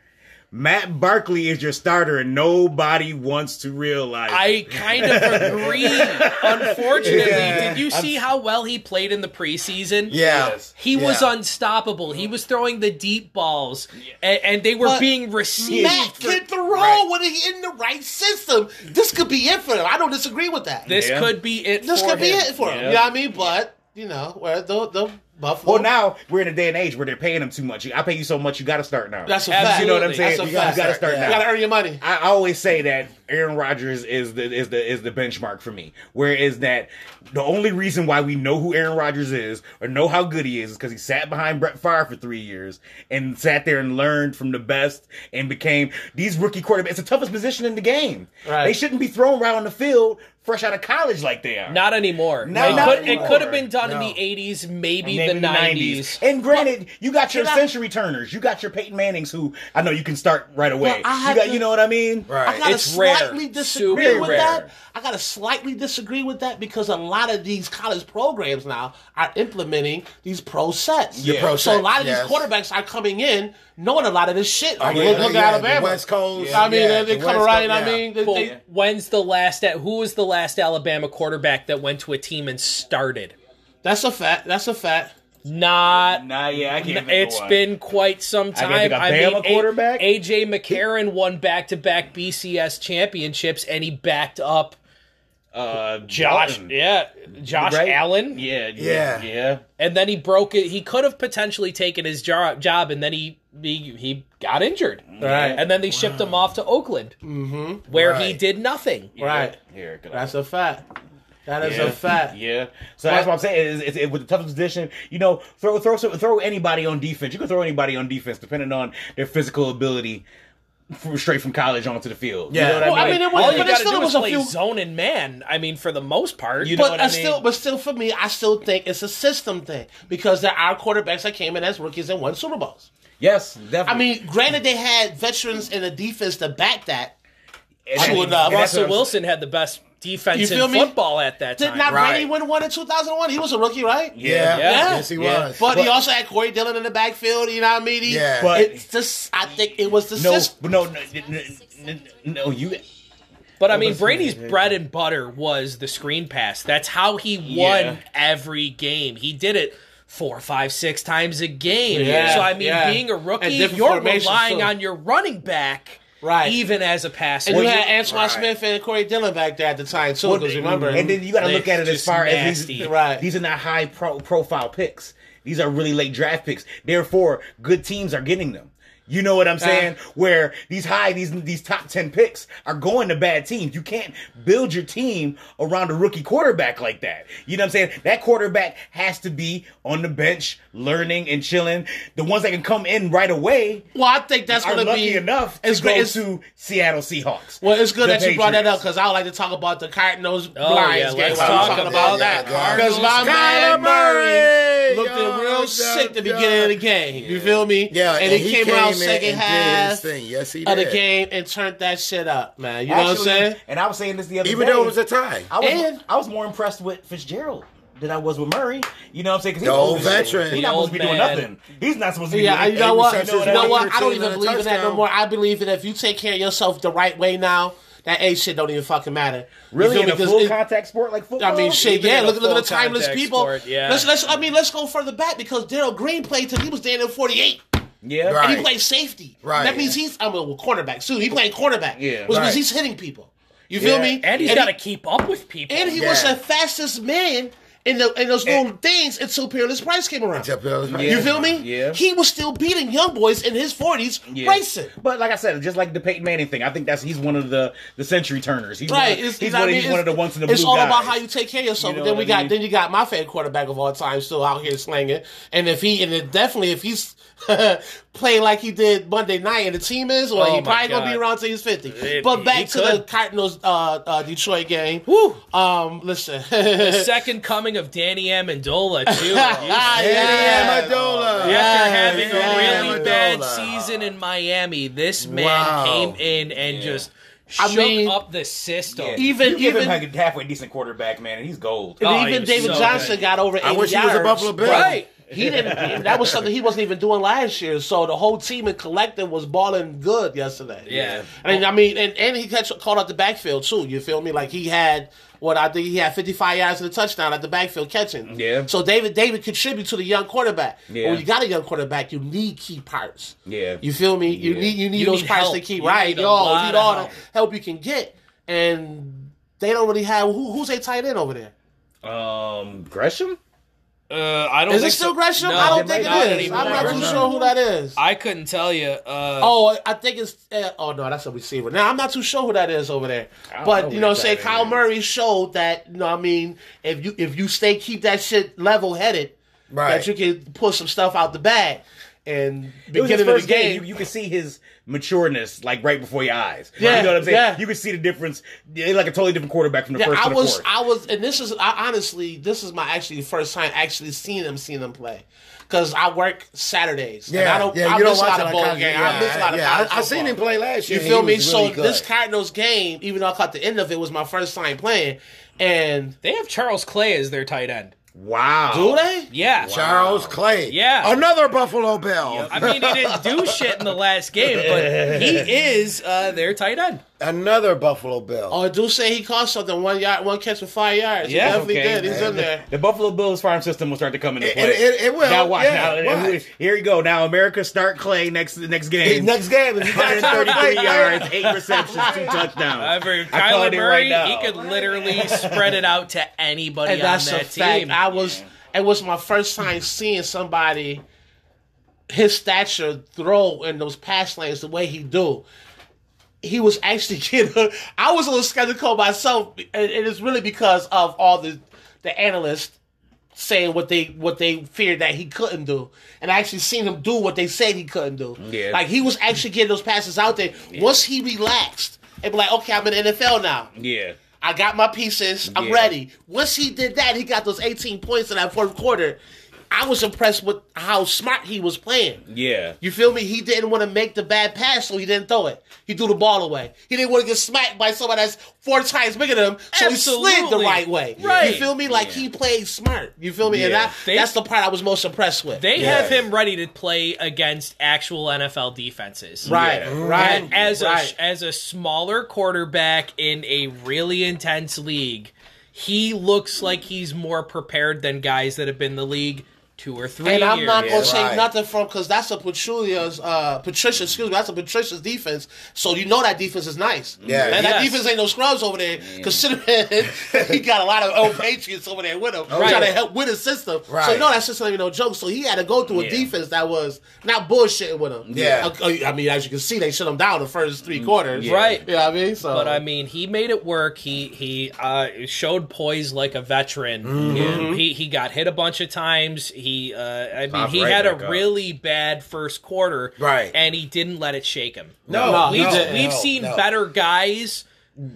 Speaker 3: Matt Barkley is your starter, and nobody wants to realize.
Speaker 2: I kind of agree. Unfortunately,
Speaker 3: Yeah.
Speaker 2: did you see how well he played in the preseason?
Speaker 4: Yeah.
Speaker 3: Yes.
Speaker 2: He was unstoppable. He was throwing the deep balls, and, and they were
Speaker 1: But
Speaker 2: being received.
Speaker 1: Matt
Speaker 2: for-
Speaker 1: can throw
Speaker 3: Right.
Speaker 1: when he in the right system. This could be it for him. I don't disagree with that.
Speaker 2: this
Speaker 3: Yeah.
Speaker 2: could be it.
Speaker 1: this
Speaker 2: for
Speaker 1: could be it for him.
Speaker 3: Yeah.
Speaker 1: You know what I mean? But, you know, where the, the Buffalo.
Speaker 3: Well, now we're in a day and age where they're paying them too much. I pay you so much, you got to start now.
Speaker 1: That's a
Speaker 2: Absolutely.
Speaker 1: fact.
Speaker 3: you know what I'm saying.
Speaker 1: That's a
Speaker 3: You got to start
Speaker 4: Yeah.
Speaker 3: now.
Speaker 1: You got to earn your money.
Speaker 3: I I always say that Aaron Rodgers is the is the is the benchmark for me. Whereas that the only reason why we know who Aaron Rodgers is or know how good he is is because he sat behind Brett Favre for three years and sat there and learned from the best and became these rookie quarterbacks. It's the toughest position in the game.
Speaker 1: Right.
Speaker 3: They shouldn't be thrown around the field fresh out of college like they are.
Speaker 2: Not anymore.
Speaker 3: No,
Speaker 2: it,
Speaker 3: not
Speaker 2: could,
Speaker 3: anymore.
Speaker 2: it could have been done
Speaker 4: No.
Speaker 2: in the 80s, maybe,
Speaker 3: Maybe
Speaker 2: the 90s.
Speaker 3: And granted, you got your
Speaker 1: Can I-
Speaker 3: century turners, you got your Peyton Mannings, who I know you can start right away. You got,
Speaker 1: to-
Speaker 3: you know what I mean?
Speaker 4: Right.
Speaker 1: I gotta
Speaker 2: It's rare.
Speaker 1: slightly disagree
Speaker 2: Super
Speaker 1: with
Speaker 3: rare.
Speaker 1: that. I gotta slightly disagree with that because a lot of these college programs now are implementing these pro sets.
Speaker 3: Your pro
Speaker 1: so a lot of
Speaker 4: yes.
Speaker 1: these quarterbacks are coming in knowing a lot of this shit. Like,
Speaker 4: yeah,
Speaker 1: look, look
Speaker 4: yeah,
Speaker 1: at
Speaker 4: the
Speaker 1: Alabama,
Speaker 4: West Coast,
Speaker 1: I mean,
Speaker 4: yeah,
Speaker 1: they, they
Speaker 4: the
Speaker 1: come
Speaker 4: West
Speaker 1: around.
Speaker 4: Coast,
Speaker 1: I mean, they,
Speaker 2: Well,
Speaker 1: they,
Speaker 2: when's the last? Who was the last Alabama quarterback that went to a team and started?
Speaker 1: that's a fact. That's a fact.
Speaker 2: Not.
Speaker 3: Nah, yeah, I can't. think of
Speaker 2: It's
Speaker 3: one.
Speaker 2: been quite some
Speaker 3: can't
Speaker 2: time.
Speaker 3: think of Bama
Speaker 2: A-
Speaker 3: quarterback?
Speaker 2: AJ McCarron won back-to-back BCS championships, and he backed up
Speaker 3: uh,
Speaker 2: Josh.
Speaker 3: Dalton.
Speaker 2: Yeah, Josh
Speaker 3: Right?
Speaker 2: Allen.
Speaker 3: Yeah,
Speaker 4: Yeah.
Speaker 3: yeah, yeah.
Speaker 2: and then he broke it. He could have potentially taken his job, job, and then he he, he got injured.
Speaker 1: Right.
Speaker 2: And then they shipped him off to Oakland, mm-hmm. where he did nothing.
Speaker 1: Right.
Speaker 3: Here, good
Speaker 1: That's a fact. That is
Speaker 3: yeah.
Speaker 1: a fact.
Speaker 3: Yeah. So that's what I'm saying. Is, is, is with the toughest position, you know, throw throw throw anybody on defense. You can throw anybody on defense depending on their physical ability, from, straight from college onto the field. You
Speaker 4: Yeah.
Speaker 3: know what
Speaker 1: Well,
Speaker 3: I
Speaker 1: I
Speaker 3: mean?
Speaker 1: mean, it was-
Speaker 2: All you
Speaker 1: but it still was a few-
Speaker 2: zone and man. I mean, for the most part,
Speaker 3: You know
Speaker 1: But
Speaker 3: what
Speaker 1: I
Speaker 3: I mean?
Speaker 1: still, but still, for me, I still think it's a system thing because there are quarterbacks that came in as rookies and won Super Bowls.
Speaker 3: yes, definitely.
Speaker 1: I mean, granted, they had veterans in the defense to back that.
Speaker 3: And-
Speaker 1: true
Speaker 3: and-
Speaker 1: enough.
Speaker 3: and
Speaker 2: Russell Wilson had the best defense
Speaker 1: You feel
Speaker 2: in
Speaker 1: me?
Speaker 2: football at that time.
Speaker 1: Did not
Speaker 4: Right.
Speaker 1: Brady win one in 2001? He was a rookie, right?
Speaker 4: Yeah.
Speaker 2: Yeah.
Speaker 4: Yes, he
Speaker 3: Yeah.
Speaker 4: was.
Speaker 1: But, he also had Corey Dillon in the backfield. You know what I mean? He,
Speaker 4: Yeah.
Speaker 3: But-
Speaker 1: it's just, I think it was the
Speaker 3: no,
Speaker 1: system.
Speaker 3: but no, no, no, no, no, you.
Speaker 2: But I mean,
Speaker 3: listen,
Speaker 2: Brady's bread and butter was the screen pass. That's how he won
Speaker 3: Yeah.
Speaker 2: every game. He did it four, five, six times a game.
Speaker 1: Yeah,
Speaker 2: so I mean,
Speaker 1: yeah.
Speaker 2: being a rookie, you're relying
Speaker 1: too.
Speaker 2: on your running back,
Speaker 1: Right.
Speaker 2: Even as a passer.
Speaker 1: And you had Antowain
Speaker 4: right.
Speaker 1: Smith and Corey Dillon back there at the time, too, because remember.
Speaker 3: and then you got to look at it as
Speaker 2: Just
Speaker 3: far as these,
Speaker 1: Right.
Speaker 3: these are not high pro, profile picks. These are really late draft picks. Therefore, good teams are getting them. You know what I'm uh. saying? Where these high, these these top ten picks are going to bad teams. You can't build your team around a rookie quarterback like that. You know what I'm saying? That quarterback has to be on the bench, learning and chilling. The ones that can come in right away
Speaker 1: well, I think that's going to be
Speaker 3: enough to
Speaker 1: It's
Speaker 3: go
Speaker 1: great. It's,
Speaker 3: to Seattle Seahawks.
Speaker 1: well, it's good
Speaker 3: The
Speaker 1: that you brought that up because I would like to talk about the Cardinals
Speaker 2: Oh,
Speaker 1: Blinds
Speaker 2: yeah,
Speaker 1: game.
Speaker 2: let's
Speaker 1: while
Speaker 2: talk
Speaker 1: talking
Speaker 2: about
Speaker 1: about that
Speaker 4: that.
Speaker 1: because my
Speaker 2: Cardinals.
Speaker 1: man
Speaker 4: Kyler Murray,
Speaker 1: looked
Speaker 4: yo,
Speaker 1: real sick the beginning of the game. You feel me?
Speaker 4: Yeah,
Speaker 1: and, he, came, out second half
Speaker 4: Did thing. Yes, he did.
Speaker 1: of the game and turned that shit up, man. You know what I'm
Speaker 3: Actually,
Speaker 1: saying?
Speaker 3: And I was saying this the other day.
Speaker 4: Even
Speaker 3: day.
Speaker 4: though it was a tie.
Speaker 3: I was
Speaker 1: And-
Speaker 3: I was more impressed with Fitzgerald than I was with Murray. You know what I'm saying? 'Cause he's
Speaker 4: The old
Speaker 3: old as shit.
Speaker 4: veteran.
Speaker 3: He's
Speaker 2: The
Speaker 3: not supposed to be
Speaker 2: old
Speaker 3: doing
Speaker 2: man.
Speaker 3: nothing. He's not supposed to be
Speaker 1: Yeah,
Speaker 3: doing
Speaker 1: you know what?
Speaker 4: receptions,
Speaker 1: You know what? I don't even believe in that no more. I believe that if you take care of yourself the right way now, that A shit don't even fucking matter. You
Speaker 3: Really
Speaker 1: feel
Speaker 3: in
Speaker 1: me?
Speaker 3: a
Speaker 1: 'Cause
Speaker 3: full
Speaker 1: it-
Speaker 3: contact sport like football?
Speaker 1: I mean, shit,
Speaker 2: Even
Speaker 1: yeah.
Speaker 2: in a
Speaker 1: Look, look at the
Speaker 2: full
Speaker 1: timeless
Speaker 2: contact
Speaker 1: people.
Speaker 2: sport, yeah.
Speaker 1: Let's, let's. I mean, let's go further back because Darrell Green played till he was down in forty eight,
Speaker 3: Yeah.
Speaker 4: Right.
Speaker 1: and he played safety.
Speaker 4: Right.
Speaker 1: That means he's. I mean, well, cornerback soon. He played cornerback.
Speaker 3: Yeah.
Speaker 1: was because
Speaker 4: Right.
Speaker 1: he's hitting people. You feel
Speaker 3: Yeah.
Speaker 1: me?
Speaker 2: And he's
Speaker 1: he-
Speaker 2: got to keep up with people.
Speaker 1: And he was the fastest man in the in those little things until Peerless Price came around.
Speaker 4: Until Peerless Price.
Speaker 1: You feel me?
Speaker 3: Yeah.
Speaker 1: He was still beating young boys in his forties
Speaker 3: Yeah.
Speaker 1: racing.
Speaker 3: But like I said, just like the Peyton Manning thing, I think that's he's one of the the century turners. He's
Speaker 1: Right,
Speaker 3: One of,
Speaker 1: it's,
Speaker 3: he's one,
Speaker 1: I
Speaker 3: of-
Speaker 1: mean?
Speaker 3: he's one of the ones in the blue.
Speaker 1: It's
Speaker 3: blue
Speaker 1: all
Speaker 3: guys.
Speaker 1: about how you take care of yourself.
Speaker 3: You know
Speaker 1: then we
Speaker 3: what I
Speaker 1: got
Speaker 3: mean?
Speaker 1: then you got my favorite quarterback of all time still out here slinging. And if he and it definitely if he's playing like he did Monday night and the team is, well,
Speaker 2: Oh
Speaker 1: he
Speaker 2: my
Speaker 1: probably gonna be around till he's fifty.
Speaker 2: It-
Speaker 1: but back to the
Speaker 2: could.
Speaker 1: Cardinals uh, uh, Detroit game.
Speaker 2: Woo.
Speaker 1: Um, listen.
Speaker 2: The second coming of Danny Amendola too.
Speaker 1: Ah,
Speaker 2: You-
Speaker 1: yeah.
Speaker 4: Amendola.
Speaker 2: After
Speaker 1: Yeah,
Speaker 2: having
Speaker 1: yeah,
Speaker 2: a really
Speaker 4: Amendola.
Speaker 2: bad season in Miami, this man
Speaker 4: Wow.
Speaker 2: came in and just
Speaker 1: I
Speaker 2: shook
Speaker 1: mean,
Speaker 2: up the system.
Speaker 3: Yeah.
Speaker 1: Even-
Speaker 3: you give
Speaker 1: even-
Speaker 3: him like a halfway decent quarterback, man, and he's gold.
Speaker 2: Oh,
Speaker 1: And
Speaker 2: he
Speaker 1: even David
Speaker 2: so
Speaker 1: Johnson
Speaker 2: good.
Speaker 1: got over 80
Speaker 4: I wish he was a. Buffalo Bill.
Speaker 2: Right.
Speaker 1: He didn't. that was something he wasn't even doing last year. So the whole team and collective was balling good yesterday.
Speaker 2: Yeah.
Speaker 1: and I mean, and, and he catch, called out the backfield too. You feel me? Like he had what I think he had 55 yards in the touchdown at the backfield catching.
Speaker 3: Yeah.
Speaker 1: So David David contribute to the young quarterback. But
Speaker 3: Yeah.
Speaker 1: when you got a young quarterback, you need key parts.
Speaker 3: Yeah.
Speaker 1: You feel me? You
Speaker 3: Yeah.
Speaker 1: need you need
Speaker 2: You
Speaker 1: those
Speaker 2: need
Speaker 1: parts
Speaker 2: help.
Speaker 1: to keep
Speaker 2: You
Speaker 1: right.
Speaker 2: need a
Speaker 1: Yo,
Speaker 2: lot
Speaker 1: need all
Speaker 2: help.
Speaker 1: the help you can get, and they don't really have who, who's a tight end over there.
Speaker 3: Um, Gresham.
Speaker 2: Uh, I don't
Speaker 1: Is it still
Speaker 2: so.
Speaker 1: Gresham?
Speaker 2: No,
Speaker 1: I don't think it
Speaker 3: not
Speaker 1: is.
Speaker 2: anymore.
Speaker 1: I'm not too sure who that is.
Speaker 2: I couldn't tell you. Uh,
Speaker 1: Oh, I think it's. Uh, oh no, that's a receiver. Now I'm not too sure who that is over there. But
Speaker 3: know
Speaker 1: you know, say
Speaker 3: is.
Speaker 1: Kyle Murray showed that. You know, I mean, if you if you stay keep that shit level headed,
Speaker 4: Right.
Speaker 1: that you can pull some stuff out the bag. And
Speaker 3: It was
Speaker 1: beginning of the
Speaker 3: first game.
Speaker 1: game,
Speaker 3: You, you could see his matureness like right before your eyes.
Speaker 1: Yeah,
Speaker 3: you know what I'm saying.
Speaker 1: yeah.
Speaker 3: You could see the difference. Yeah, like a totally different quarterback from the
Speaker 1: yeah,
Speaker 3: first
Speaker 1: I
Speaker 3: to the
Speaker 1: was,
Speaker 3: fourth.
Speaker 1: I was, and this is I, honestly, this is my actually first time actually seeing them, seeing them play. Because I work Saturdays. and
Speaker 4: Yeah,
Speaker 1: I don't.
Speaker 4: yeah,
Speaker 1: I
Speaker 4: you don't
Speaker 1: miss a
Speaker 4: watch
Speaker 1: lot
Speaker 4: a
Speaker 1: of
Speaker 4: lot
Speaker 1: bowl
Speaker 4: of college-
Speaker 1: games.
Speaker 4: yeah,
Speaker 1: I miss a lot of
Speaker 4: yeah, I-
Speaker 1: college
Speaker 4: I seen him play last year.
Speaker 1: You feel me?
Speaker 4: was
Speaker 1: So
Speaker 4: really good.
Speaker 1: this Cardinals game, even though I caught the end of it, was my first time playing. And
Speaker 2: they have Charles Clay as their tight end.
Speaker 3: Wow.
Speaker 1: do they?
Speaker 2: Yeah.
Speaker 4: Charles Clay.
Speaker 2: Yeah.
Speaker 4: Another Buffalo Bill.
Speaker 2: I mean, he didn't do shit in the last game, but he is uh, their tight end.
Speaker 4: Another Buffalo Bill.
Speaker 1: Oh, I do say he caught something one yard, one catch for five yards.
Speaker 2: Yeah,
Speaker 1: he definitely
Speaker 3: okay.
Speaker 1: did. He's in there.
Speaker 3: The Buffalo Bills farm system will start to come into play.
Speaker 4: it- it will,
Speaker 3: Now watch.
Speaker 4: yeah,
Speaker 3: now,
Speaker 4: watch.
Speaker 3: here you go. Now America start Clay next next
Speaker 4: Hey,
Speaker 3: game.
Speaker 4: next game, if you
Speaker 3: 133 yards, eight receptions, two touchdowns.
Speaker 2: However,
Speaker 3: I
Speaker 2: Kyler
Speaker 3: called
Speaker 2: Murray,
Speaker 3: right
Speaker 2: he could literally spread it out to anybody
Speaker 1: And
Speaker 2: on
Speaker 1: that's a
Speaker 2: that
Speaker 1: fact.
Speaker 2: team.
Speaker 1: I was. It was my first time seeing somebody his stature throw in those pass lanes the way he do. He was actually getting. I was a little skeptical myself, and it is really because of all the the analysts saying what they what they feared that he couldn't do, and I actually seen him do what they said he couldn't do.
Speaker 3: Yeah.
Speaker 1: Like he was actually getting those passes out there. Once he relaxed, and be like, okay, I'm in the NFL now.
Speaker 3: Yeah.
Speaker 1: I got my pieces. I'm
Speaker 3: Yeah.
Speaker 1: ready. Once he did that, he got those 18 points in that fourth quarter. I was impressed with how smart he was playing.
Speaker 3: Yeah.
Speaker 1: You feel me? He didn't want to make the bad pass, so he didn't throw it. He threw the ball away. He didn't want to get smacked by someone that's four times bigger than him, so he slid the right way.
Speaker 2: Right.
Speaker 1: You feel me? Like he played smart. You feel me? And
Speaker 3: Yeah.
Speaker 1: that,
Speaker 2: They-
Speaker 1: that's the part I was most impressed with.
Speaker 2: They
Speaker 4: Yeah.
Speaker 2: have him ready to play against actual NFL defenses.
Speaker 1: right,
Speaker 3: Yeah.
Speaker 1: right.
Speaker 2: And as
Speaker 1: right.
Speaker 2: a as a smaller quarterback in a really intense league, he looks like he's more prepared than guys that have been in the league two or three
Speaker 1: And I'm not gonna say
Speaker 4: Right.
Speaker 1: nothing from because that's a Patricia's uh Patricia, excuse me, that's a Patricia's defense. So you know that defense is nice.
Speaker 4: Yeah.
Speaker 1: And that defense ain't no scrubs over there. Considering he got a lot of old patriots over there with him,
Speaker 2: Right.
Speaker 1: trying to help with his system.
Speaker 4: Right.
Speaker 1: So you know that system ain't no joke. So he had to go through a
Speaker 3: Yeah.
Speaker 1: defense that was not bullshitting with him.
Speaker 4: Yeah.
Speaker 1: I, I mean, as you can see, they shut him down the first three quarters.
Speaker 3: Yeah.
Speaker 2: Right.
Speaker 1: You know I mean? So
Speaker 2: But I mean, he made it work. He he uh, showed poise like a veteran.
Speaker 1: Mm-hmm.
Speaker 2: He he got hit a bunch of times. He uh, I mean,
Speaker 3: Popped
Speaker 2: he
Speaker 3: right
Speaker 2: had a
Speaker 3: up.
Speaker 2: really bad first quarter,
Speaker 4: Right.
Speaker 2: And he didn't let it shake him.
Speaker 4: No,
Speaker 1: No,
Speaker 2: we've
Speaker 1: he didn't.
Speaker 2: we've
Speaker 4: no,
Speaker 2: seen
Speaker 4: no.
Speaker 2: better guys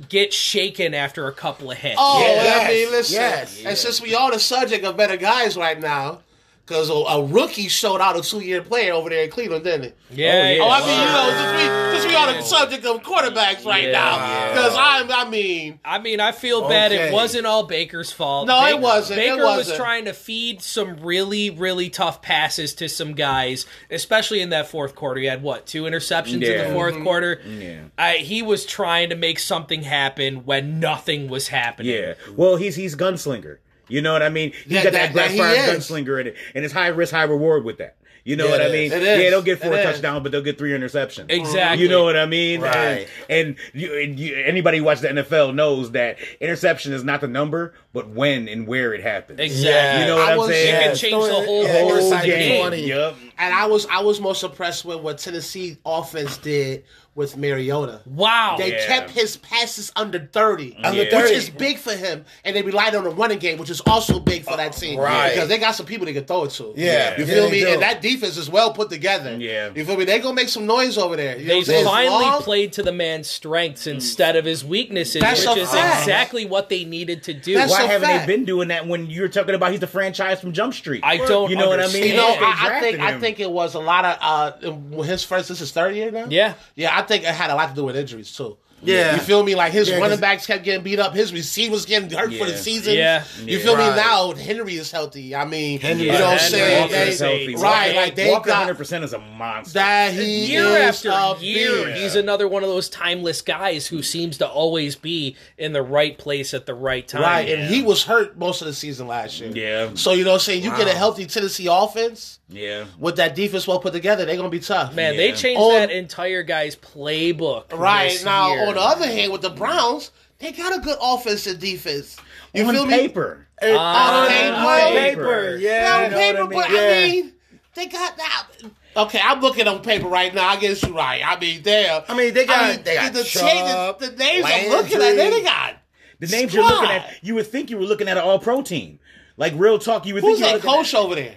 Speaker 2: get shaken after a couple of hits.
Speaker 1: Oh,
Speaker 4: Yes,
Speaker 1: I mean, listen.
Speaker 4: yes.
Speaker 1: And since we are the subject of better guys right now, Because a, a rookie showed out a two year player over there in Cleveland, didn't it?
Speaker 2: Yeah, oh,
Speaker 3: yeah.
Speaker 1: Oh, I mean, you know, since we, since we on the subject of quarterbacks right
Speaker 2: Yeah.
Speaker 1: now, because I'm, I mean,
Speaker 2: I mean, I feel bad. It wasn't all Baker's fault.
Speaker 1: No, it wasn't.
Speaker 2: Baker was
Speaker 1: wasn't.
Speaker 2: trying to feed some really, really tough passes to some guys, especially in that fourth quarter. He had what two interceptions in the 4th mm-hmm. quarter.
Speaker 3: Yeah.
Speaker 2: I, he was trying to make something happen when nothing was happening.
Speaker 3: Yeah. Well, he's he's gunslinger. You know what I mean? He's
Speaker 1: Yeah,
Speaker 3: got
Speaker 1: that-
Speaker 3: that, Brett
Speaker 1: that he
Speaker 3: Favre
Speaker 1: is.
Speaker 3: gunslinger in it, and it's high risk, high reward with that. You know
Speaker 4: Yeah,
Speaker 3: what I mean?
Speaker 1: is.
Speaker 3: Yeah, they'll get four touchdowns, but they'll get three interceptions.
Speaker 2: Exactly.
Speaker 3: You know what I mean?
Speaker 4: Right.
Speaker 3: And, and you, and you, anybody who watches the NFL knows that interception is not the number, but when and where it happens.
Speaker 2: Exactly.
Speaker 3: You know what
Speaker 1: I
Speaker 3: I'm
Speaker 1: was-
Speaker 3: saying?
Speaker 2: It
Speaker 4: Yeah,
Speaker 2: can change the
Speaker 4: story-
Speaker 2: whole
Speaker 4: yeah,
Speaker 2: course of the game.
Speaker 4: 20.
Speaker 3: Yep.
Speaker 1: And I was I was most impressed with what Tennessee offense did with Mariota.
Speaker 2: Wow.
Speaker 1: They
Speaker 3: Yeah.
Speaker 1: kept his passes under 30.
Speaker 4: Under
Speaker 3: Yeah.
Speaker 4: 30.
Speaker 1: Which is big for him. And they relied on the running game, which is also big for that uh, team.
Speaker 4: Right.
Speaker 1: Because they got some people they can throw it to.
Speaker 4: Yeah.
Speaker 1: You feel
Speaker 4: they
Speaker 1: me?
Speaker 4: do.
Speaker 1: And that defense is well put together.
Speaker 3: Yeah.
Speaker 1: You feel me? They gonna make some noise over there. You
Speaker 2: They
Speaker 1: what I'm saying? It's
Speaker 2: finally
Speaker 1: long.
Speaker 2: played to the man's strengths instead of his weaknesses,
Speaker 1: That's
Speaker 2: which is
Speaker 1: fact.
Speaker 2: exactly what they needed to do.
Speaker 1: That's
Speaker 3: Why haven't
Speaker 1: fact.
Speaker 3: they been doing that when you're talking about he's the franchise from Jump Street?
Speaker 2: I don't
Speaker 3: You know what I mean?
Speaker 1: You know, I, I think I
Speaker 3: him.
Speaker 1: Think it was a lot of uh his first this is third year now.
Speaker 2: Yeah.
Speaker 1: yeah. I think it had a lot to do with injuries too.
Speaker 4: Yeah.
Speaker 1: you feel me? Like his
Speaker 4: Yeah,
Speaker 1: running
Speaker 4: 'cause-
Speaker 1: backs kept getting beat up. His receivers getting hurt for the season.
Speaker 2: Yeah.
Speaker 1: you
Speaker 3: Yeah.
Speaker 1: feel me? Now Henry is healthy. I mean,
Speaker 4: Henry-
Speaker 1: you know what I'm saying? They- right?
Speaker 3: Walker-
Speaker 1: Like they
Speaker 3: Walker
Speaker 1: got
Speaker 3: 100% is a monster.
Speaker 1: that he
Speaker 2: year
Speaker 1: is
Speaker 2: after
Speaker 1: a
Speaker 2: year,
Speaker 1: beast.
Speaker 2: he's another one of those timeless guys who seems to always be in the right place at the right time.
Speaker 1: Right, and he was hurt most of the season last year.
Speaker 3: Yeah.
Speaker 1: So you know what I'm saying? You get a healthy Tennessee offense
Speaker 3: yeah.
Speaker 1: with that defense well put together, they're gonna be tough.
Speaker 2: Man, they changed
Speaker 1: On-
Speaker 2: that entire guy's playbook.
Speaker 1: Right
Speaker 2: this
Speaker 1: now,
Speaker 2: year.
Speaker 1: on the other hand, with the Browns, they got a good offense and defense. You
Speaker 3: on
Speaker 1: feel me?
Speaker 3: paper.
Speaker 1: Uh, on paper.
Speaker 2: On
Speaker 1: paper,
Speaker 3: paper.
Speaker 1: Yeah, on
Speaker 3: You know
Speaker 1: paper,
Speaker 3: what I
Speaker 1: but
Speaker 3: mean?
Speaker 1: I mean, they got that. Okay, I'm looking on paper right now. I guess you're right. I mean, damn.
Speaker 4: I mean, they got- they got
Speaker 1: the,
Speaker 4: Chubb,
Speaker 1: the, the names I'm looking at. They, they got
Speaker 3: The names you're looking at, you would think you were looking at an all pro team. Like real talk, you would
Speaker 1: who's
Speaker 3: think you
Speaker 1: that
Speaker 3: were looking
Speaker 1: coach over there?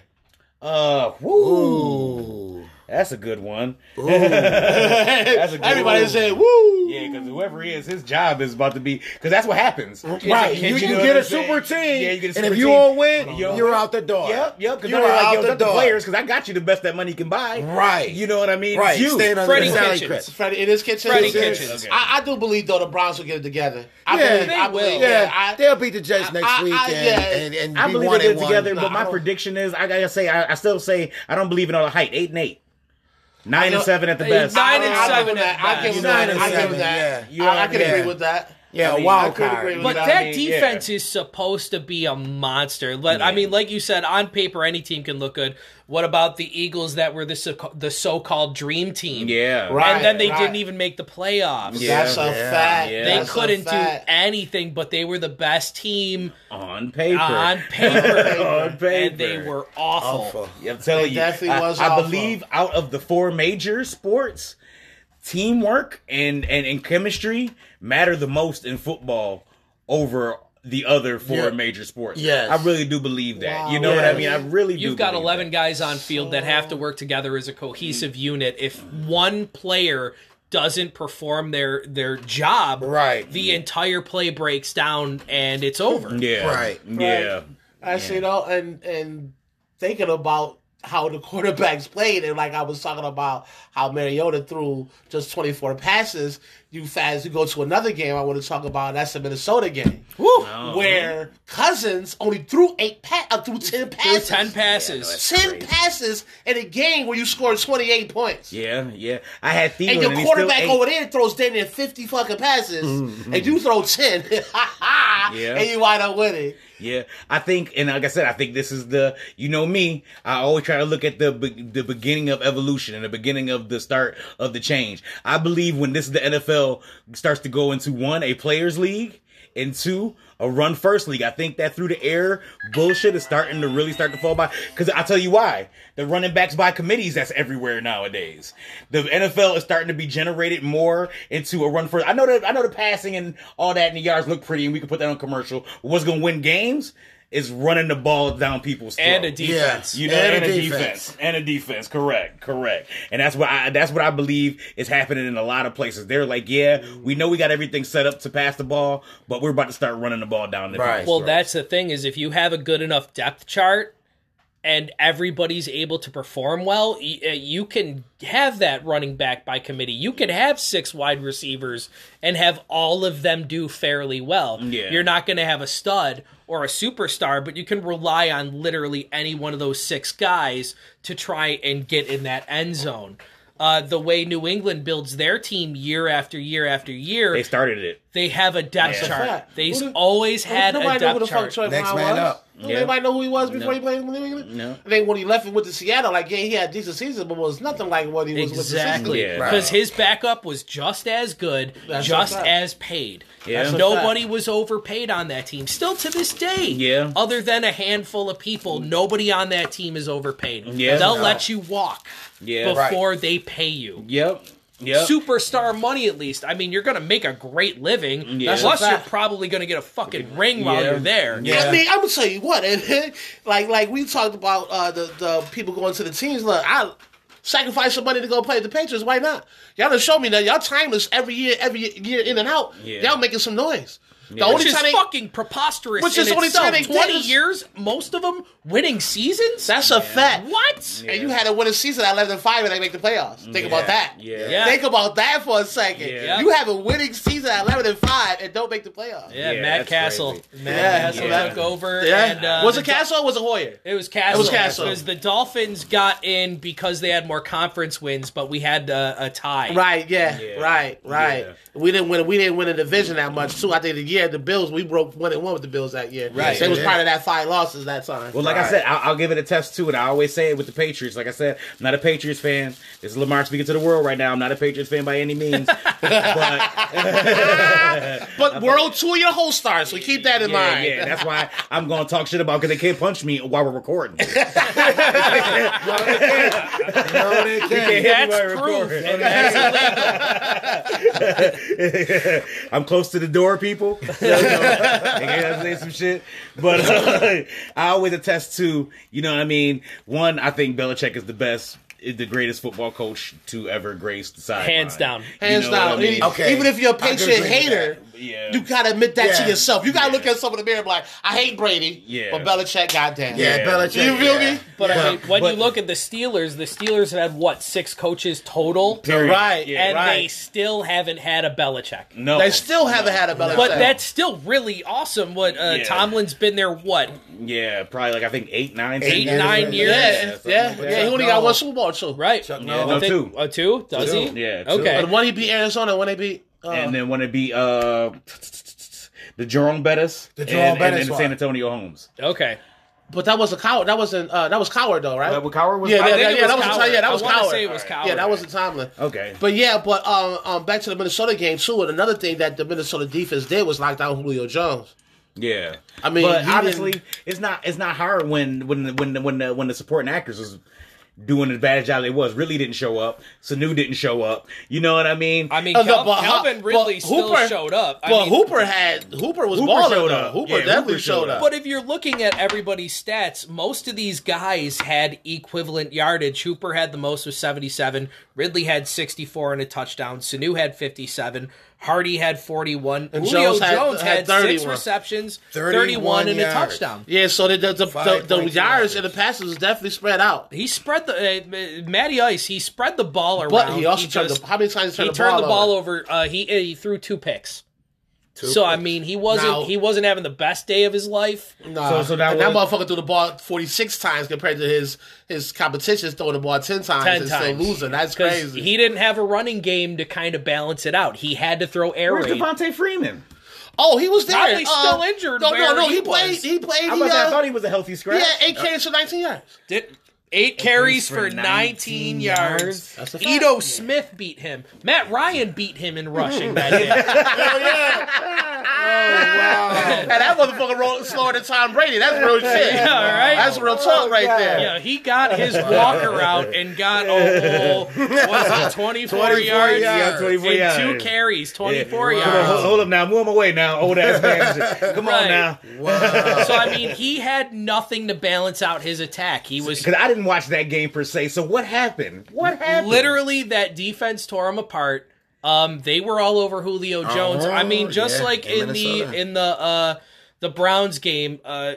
Speaker 3: Uh, woo,
Speaker 4: Ooh.
Speaker 3: That's a good one. that's a good
Speaker 1: Everybody
Speaker 3: one.
Speaker 1: said, "Woo!"
Speaker 3: Yeah, because whoever he is, his job is about to be because that's what happens.
Speaker 4: Right, you,
Speaker 3: You
Speaker 4: you,
Speaker 3: know
Speaker 4: get
Speaker 3: a
Speaker 4: a
Speaker 3: I'm saying?
Speaker 4: super team,
Speaker 3: Yeah, you get a
Speaker 4: and if you
Speaker 3: team.
Speaker 4: don't win,
Speaker 3: You don't
Speaker 4: you're out the door.
Speaker 3: Yep, yep. Because
Speaker 4: You're
Speaker 3: you're like,
Speaker 4: out
Speaker 3: yo,
Speaker 4: the
Speaker 3: not the
Speaker 4: door.
Speaker 3: players, because I got you the best that money can buy.
Speaker 4: Right.
Speaker 3: You know what I mean?
Speaker 4: Right,
Speaker 3: It's you.
Speaker 4: staying under
Speaker 2: Freddie
Speaker 4: the salary
Speaker 2: Kitchens.
Speaker 4: cap.
Speaker 1: Freddie, it is Kitchens.
Speaker 2: Freddie Kitchens.
Speaker 3: Okay.
Speaker 1: I, I do believe though the Browns will get it together. I
Speaker 4: Yeah,
Speaker 1: believe,
Speaker 2: they
Speaker 1: I
Speaker 2: will.
Speaker 1: believe,
Speaker 4: Yeah,
Speaker 1: I,
Speaker 4: they'll beat the Jets next
Speaker 1: I- I-
Speaker 4: week and, and, and
Speaker 3: I believe
Speaker 4: one
Speaker 3: they get it together, but my prediction is I gotta say I, I still say I don't believe in all the hype. Eight and eight. Nine and seven at the best.
Speaker 2: nine and
Speaker 1: I- I give
Speaker 2: seven
Speaker 1: him that.
Speaker 2: at
Speaker 1: I give him that. I give him that.
Speaker 4: yeah.
Speaker 1: I, I can agree with that.
Speaker 4: Yeah,
Speaker 3: I mean,
Speaker 4: a wild
Speaker 1: I could agree
Speaker 4: card.
Speaker 2: But
Speaker 1: that.
Speaker 2: that
Speaker 3: I mean,
Speaker 2: defense is supposed to be a monster. Let, I mean, like you said, on paper, any team can look good. What about the Eagles that were the so, the so-called dream team?
Speaker 3: Yeah.
Speaker 1: Right.
Speaker 2: and then they
Speaker 1: right.
Speaker 2: didn't even make the playoffs.
Speaker 3: Yeah.
Speaker 1: That's a
Speaker 4: Yeah.
Speaker 1: fact.
Speaker 3: Yeah.
Speaker 2: They
Speaker 1: That's
Speaker 2: couldn't do anything, but they were the best team
Speaker 3: On paper.
Speaker 2: on paper,
Speaker 3: on paper.
Speaker 2: and they were awful.
Speaker 4: Awful.
Speaker 3: Yeah, I'm telling
Speaker 1: It
Speaker 3: you,
Speaker 1: definitely
Speaker 3: I,
Speaker 1: was
Speaker 3: I
Speaker 1: awful.
Speaker 3: believe out of the four major sports, teamwork and, and and chemistry matter the most in football over the other four
Speaker 4: Yeah.
Speaker 3: major sports.
Speaker 4: Yes.
Speaker 3: I really do believe that.
Speaker 1: Wow.
Speaker 3: You know what I mean? I really do.
Speaker 2: You've got
Speaker 3: believe
Speaker 2: 11
Speaker 3: that.
Speaker 2: guys on field that have to work together as a cohesive unit. If one player doesn't perform their their job,
Speaker 4: Right.
Speaker 2: the entire play breaks down and it's over.
Speaker 3: Yeah.
Speaker 4: Right.
Speaker 3: Yeah.
Speaker 1: I see, you know, and and thinking about how the quarterbacks played, and like I was talking about how Mariota threw just 24 passes. You fast, you go to another game I want to talk about. That's the Minnesota game,
Speaker 3: Oh.
Speaker 1: where Cousins only threw eight pa- uh, threw 10
Speaker 2: Threw
Speaker 1: passes.
Speaker 2: 10 passes.
Speaker 3: that's
Speaker 1: 10
Speaker 3: crazy.
Speaker 1: passes in a game where you scored 28 points.
Speaker 3: Yeah, yeah. I had Thielen
Speaker 1: And your
Speaker 3: and
Speaker 1: quarterback
Speaker 3: still
Speaker 1: over there throws damn near 50 fucking passes, and you throw 10.
Speaker 3: Yeah.
Speaker 1: And you wind up winning.
Speaker 3: Yeah, I think, and like I said, I think this is the, you know me, I always try to look at the be- the beginning of evolution and the beginning of the start of the change. I believe when this is the NFL starts to go into one a players league and two a run first league. I think that through the air bullshit is starting to really start to fall by. Because I tell you why, the running backs by committees that's everywhere nowadays. The NFL is starting to be generated more into a run first. I know that I know the passing and all that and the yards look pretty, and we can put that on commercial. What's to win games is running the ball down people's throats.
Speaker 2: And a defense.
Speaker 3: You know,
Speaker 4: And
Speaker 3: and,
Speaker 4: a
Speaker 3: a
Speaker 4: defense.
Speaker 3: defense. and a defense. Correct, correct. And that's what I that's what I believe is happening in a lot of places. They're like, yeah, we know we got everything set up to pass the ball, but we're about to start running the ball down the
Speaker 4: Right.
Speaker 2: Well,
Speaker 3: throats.
Speaker 2: that's the thing is if you have a good enough depth chart, and everybody's able to perform well, uh, you can have that running back by committee. You can have six wide receivers and have all of them do fairly well.
Speaker 3: Yeah.
Speaker 2: You're not going to have a stud or a superstar, but you can rely on literally any one of those six guys to try and get in that end zone. Uh, the way New England builds their team year after year after year,
Speaker 3: They
Speaker 2: they,
Speaker 3: started it.
Speaker 2: They have a depth
Speaker 3: That's a
Speaker 2: chart. They've always had a
Speaker 1: Nobody know who
Speaker 2: depth chart.
Speaker 4: Next man up.
Speaker 1: Don't
Speaker 3: Yeah.
Speaker 1: Anybody know who he was before
Speaker 3: No.
Speaker 1: he played in New England?
Speaker 3: No.
Speaker 1: I think when he left and went to Seattle, like yeah, he had decent seasons, but was nothing like what he was
Speaker 2: Exactly,
Speaker 3: Yeah.
Speaker 4: Right.
Speaker 2: because his backup was just as good,
Speaker 1: That's
Speaker 2: just as paid.
Speaker 3: Yeah.
Speaker 2: Nobody was overpaid on that team. Still to this day,
Speaker 3: Yeah.
Speaker 2: Other than a handful of people, nobody on that team is overpaid.
Speaker 3: Yeah.
Speaker 2: They'll
Speaker 3: No.
Speaker 2: let you walk
Speaker 3: Yeah.
Speaker 2: before they pay you.
Speaker 3: Yep. Yep.
Speaker 2: Superstar money, at least. I mean, you're going to make a great living.
Speaker 3: Yeah.
Speaker 2: Plus,
Speaker 1: That's a
Speaker 2: you're probably going to get a fucking ring while
Speaker 3: Yeah.
Speaker 2: you're there.
Speaker 3: Yeah.
Speaker 1: I mean, I'm gonna tell you what, like like we talked about uh, the the people going to the teams. Look, I sacrifice some money to go play with the Patriots. Why not? Y'all done show me that y'all timeless every year, every year in and out.
Speaker 3: Yeah.
Speaker 1: Y'all making some noise. The
Speaker 3: Yeah.
Speaker 1: only
Speaker 2: Which is
Speaker 1: time they,
Speaker 2: fucking preposterous.
Speaker 1: Which is only time
Speaker 2: Twenty
Speaker 1: is-
Speaker 2: years, most of them winning seasons.
Speaker 1: that's a fact.
Speaker 2: what?
Speaker 1: And you had a winning season at 11 and 5 and they make the playoffs. Think about that.
Speaker 3: Yeah.
Speaker 2: Yeah.
Speaker 1: Think about that for a second.
Speaker 3: Yeah.
Speaker 1: You have a winning season at 11 and 5 and don't make the playoffs.
Speaker 2: Yeah,
Speaker 3: Yeah,
Speaker 2: Matt
Speaker 3: that's
Speaker 2: Cassel.
Speaker 3: crazy.
Speaker 2: Matt
Speaker 1: Yeah,
Speaker 2: Cassel
Speaker 3: yeah.
Speaker 2: took over.
Speaker 1: Yeah.
Speaker 2: And, uh,
Speaker 1: was it Cassel or was it Hoyer?
Speaker 2: It was Cassel.
Speaker 1: It was Cassel.
Speaker 2: Because the Dolphins got in because they had more conference wins, but we had uh, a tie.
Speaker 1: Right, yeah,
Speaker 3: Yeah.
Speaker 1: right, right.
Speaker 3: Yeah.
Speaker 1: We didn't win. We didn't win a division that much too. I think the year the Bills, we broke one and one with the Bills that year.
Speaker 2: Right.
Speaker 1: so it was
Speaker 4: Yeah.
Speaker 1: part of that five losses that time.
Speaker 3: Well, like I said, I'll, I'll give it a test too, and I always say it with the Patriots. Like I said, I'm not a Patriots fan. This is Lamar speaking to the world right now. I'm not a Patriots fan by any means, but
Speaker 1: but we're two of your whole stars, so keep that in
Speaker 3: yeah,
Speaker 1: mind.
Speaker 3: yeah, that's why I'm gonna talk shit about because they can't punch me while we're recording.
Speaker 4: No, they can't.
Speaker 2: That's
Speaker 3: While we're
Speaker 2: proof. that's
Speaker 3: I'm close to the door, people. You know, they gotta say some shit. But uh, I always attest to, you know what I mean? One, I think Belichick is the best, is the greatest football coach to ever grace the sideline.
Speaker 2: Hands down.
Speaker 1: Hands
Speaker 3: You know
Speaker 1: down.
Speaker 3: I mean?
Speaker 4: Okay.
Speaker 1: Even if you're a
Speaker 4: I could
Speaker 1: Patriot hater,
Speaker 4: that.
Speaker 3: Yeah.
Speaker 1: you gotta admit that to yourself. You gotta
Speaker 3: Yeah.
Speaker 1: look at someone in the mirror and be like, I hate Brady,
Speaker 3: Yeah.
Speaker 1: but Belichick, goddamn.
Speaker 4: Yeah,
Speaker 3: Yeah.
Speaker 4: Belichick.
Speaker 1: You feel
Speaker 4: yeah.
Speaker 1: me?
Speaker 2: But I
Speaker 4: Yeah.
Speaker 2: mean, when
Speaker 3: but-
Speaker 2: you look at the Steelers, the Steelers have had what six coaches total,
Speaker 3: Period.
Speaker 1: Right,
Speaker 3: Yeah.
Speaker 2: and
Speaker 1: right.
Speaker 2: they still haven't had a Belichick.
Speaker 3: no.
Speaker 1: They still haven't had a Belichick.
Speaker 2: But that's still really awesome. What uh,
Speaker 3: Yeah.
Speaker 2: Tomlin's been there, what
Speaker 3: yeah, probably like I think eight, nine,
Speaker 2: eight,
Speaker 3: ten
Speaker 2: nine
Speaker 4: Yeah,
Speaker 2: years?
Speaker 1: yeah,
Speaker 3: something
Speaker 1: yeah,
Speaker 3: like
Speaker 1: yeah. He only
Speaker 4: No.
Speaker 1: got one Super Bowl too.
Speaker 2: Right.
Speaker 4: Chuck
Speaker 3: Yeah, no, two.
Speaker 2: uh, two? Does
Speaker 4: Two.
Speaker 2: he?
Speaker 3: Yeah, two.
Speaker 2: Okay.
Speaker 1: But when he beat Arizona, when they beat, uh,
Speaker 3: and then when it be uh the Jerome Bettis,
Speaker 4: The Jerome
Speaker 3: and,
Speaker 4: Bettis
Speaker 3: and, then. Santonio Holmes.
Speaker 2: Okay.
Speaker 1: but that was a Cowher. That wasn't. Uh, that was Cowher though, right?
Speaker 3: Uh, well, Cowher was
Speaker 1: yeah, yeah, yeah, yeah, that was
Speaker 2: Cowher.
Speaker 1: yeah, that was Cowher.
Speaker 2: say it was Cowher.
Speaker 1: Yeah, that wasn't Tomlin.
Speaker 3: okay.
Speaker 1: But yeah, but um, um, back to the Minnesota game too. And another thing that the Minnesota defense did was lock down Julio Jones.
Speaker 3: Yeah,
Speaker 1: I mean,
Speaker 3: but
Speaker 1: he
Speaker 3: honestly,
Speaker 1: didn't-
Speaker 3: it's not it's not hard when when when when the, when the supporting actors was doing as bad a job they was. Really didn't show up. Sanu didn't show up. You know what I mean?
Speaker 2: I mean,
Speaker 1: Uh, no, but-
Speaker 2: Calvin
Speaker 1: but
Speaker 2: Ridley still
Speaker 1: Hooper-
Speaker 2: showed up. I
Speaker 1: But
Speaker 2: mean,
Speaker 1: Hooper had Hooper was
Speaker 3: Hooper
Speaker 1: balling
Speaker 3: showed up.
Speaker 1: Hooper
Speaker 3: Yeah,
Speaker 1: definitely
Speaker 3: Hooper
Speaker 1: showed
Speaker 3: showed
Speaker 1: up.
Speaker 3: up.
Speaker 2: But if you're looking at everybody's stats, most of these guys had equivalent yardage. Hooper had the most with 77. Ridley had 64 and a touchdown. Sanu had 57. Hardy had 41.
Speaker 1: And
Speaker 2: Julio
Speaker 1: Jones had-
Speaker 2: Jones
Speaker 1: had
Speaker 2: had, six receptions,
Speaker 4: 31
Speaker 2: 31, and a touchdown.
Speaker 1: Yeah, so the the the, the, the
Speaker 4: 5.2
Speaker 1: yards and the passes was definitely spread out.
Speaker 2: He spread the uh, Matty Ice. He spread the ball around.
Speaker 1: But he also turned
Speaker 2: just-
Speaker 1: the how many times he
Speaker 2: he
Speaker 1: turned,
Speaker 2: turned
Speaker 1: the ball, over?
Speaker 2: over. Uh, he he threw two picks.
Speaker 4: Two
Speaker 2: so I mean, he wasn't
Speaker 1: Now-
Speaker 2: he wasn't having the best day of his life.
Speaker 1: Nah.
Speaker 3: So- so that
Speaker 1: and that
Speaker 3: was-
Speaker 1: motherfucker threw the ball forty six times compared to his his competitions throwing the ball ten times
Speaker 2: 10
Speaker 1: and
Speaker 2: times.
Speaker 1: still losing. That's
Speaker 2: 'Cause
Speaker 1: crazy.
Speaker 2: He didn't have a running game to kind of balance it out. He had to throw air
Speaker 3: Where's
Speaker 2: raid.
Speaker 3: Devonta Freeman?
Speaker 1: oh, he was there.
Speaker 2: Probably
Speaker 1: Uh,
Speaker 2: still injured
Speaker 1: No, no, no.
Speaker 2: he
Speaker 1: He, played. He played.
Speaker 3: I,
Speaker 1: He,
Speaker 3: was, I
Speaker 1: uh,
Speaker 3: thought he was a healthy
Speaker 1: he
Speaker 3: scratch.
Speaker 1: had eight carries for nineteen yards.
Speaker 2: Did eight carries
Speaker 3: for
Speaker 2: for 19
Speaker 3: 19
Speaker 2: yards.
Speaker 3: yards.
Speaker 1: That's a.
Speaker 2: Ito Smith beat him. Matt Ryan beat him in rushing that day.
Speaker 1: Oh, and that motherfucker rolled slower than Tom Brady. That's real shit.
Speaker 2: Yeah, all right.
Speaker 1: That's real talk oh, right there.
Speaker 2: Yeah, he got his walker out and got a whole was it 24,
Speaker 4: 24
Speaker 2: yards,
Speaker 4: yards.
Speaker 3: 24
Speaker 2: and
Speaker 3: yards.
Speaker 2: two carries, 24
Speaker 3: Come on, hold,
Speaker 2: yards.
Speaker 3: hold up now. Move him away now, old ass man. Come
Speaker 2: Right.
Speaker 3: on now.
Speaker 4: Wow.
Speaker 2: So I mean, he had nothing to balance out his attack. He was
Speaker 3: Because I didn't watch that game per se. So what happened? What happened?
Speaker 2: literally that defense tore him apart. Um, they were all over Julio Jones.
Speaker 4: Oh,
Speaker 2: I mean, just
Speaker 4: yeah,
Speaker 2: like
Speaker 4: in
Speaker 2: in, the in the uh the Browns game, uh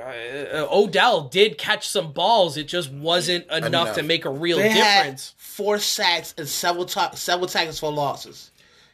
Speaker 2: uh, Odell did catch some balls. It just wasn't enough,
Speaker 4: Enough.
Speaker 2: to make a real
Speaker 1: They had
Speaker 2: difference.
Speaker 1: four sacks and several ta- several tackles for losses,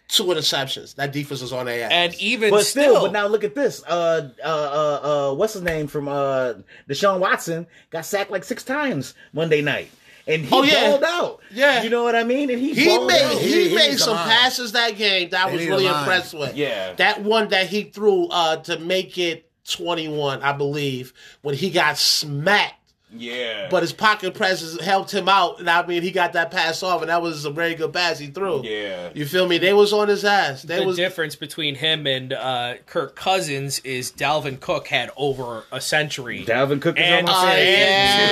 Speaker 1: two interceptions. That defense was on their ass.
Speaker 2: And even
Speaker 3: But still,
Speaker 2: still,
Speaker 3: but now look at this. Uh, uh, uh, uh, what's his name from uh, Deshaun Watson got sacked like six times Monday night, and he
Speaker 1: Oh, yeah.
Speaker 3: balled out.
Speaker 1: Yeah.
Speaker 3: you know what I mean. And he
Speaker 1: He made
Speaker 3: out.
Speaker 1: he,
Speaker 4: He- he
Speaker 1: made some
Speaker 4: line.
Speaker 1: passes that game that I was really
Speaker 4: line.
Speaker 1: impressed with.
Speaker 3: Yeah.
Speaker 1: that one that he threw uh, to make it twenty one, I believe, when he got smacked.
Speaker 3: Yeah,
Speaker 1: But his pocket presence helped him out, and I mean he got that pass off, and that was a very good pass he threw.
Speaker 3: Yeah.
Speaker 1: you feel me? They was on his ass. They
Speaker 2: the
Speaker 1: was
Speaker 2: difference between him and uh, Kirk Cousins is Dalvin Cook had over a century.
Speaker 3: Dalvin Cook is
Speaker 2: and,
Speaker 3: on my
Speaker 1: Uh,
Speaker 2: and,
Speaker 3: side.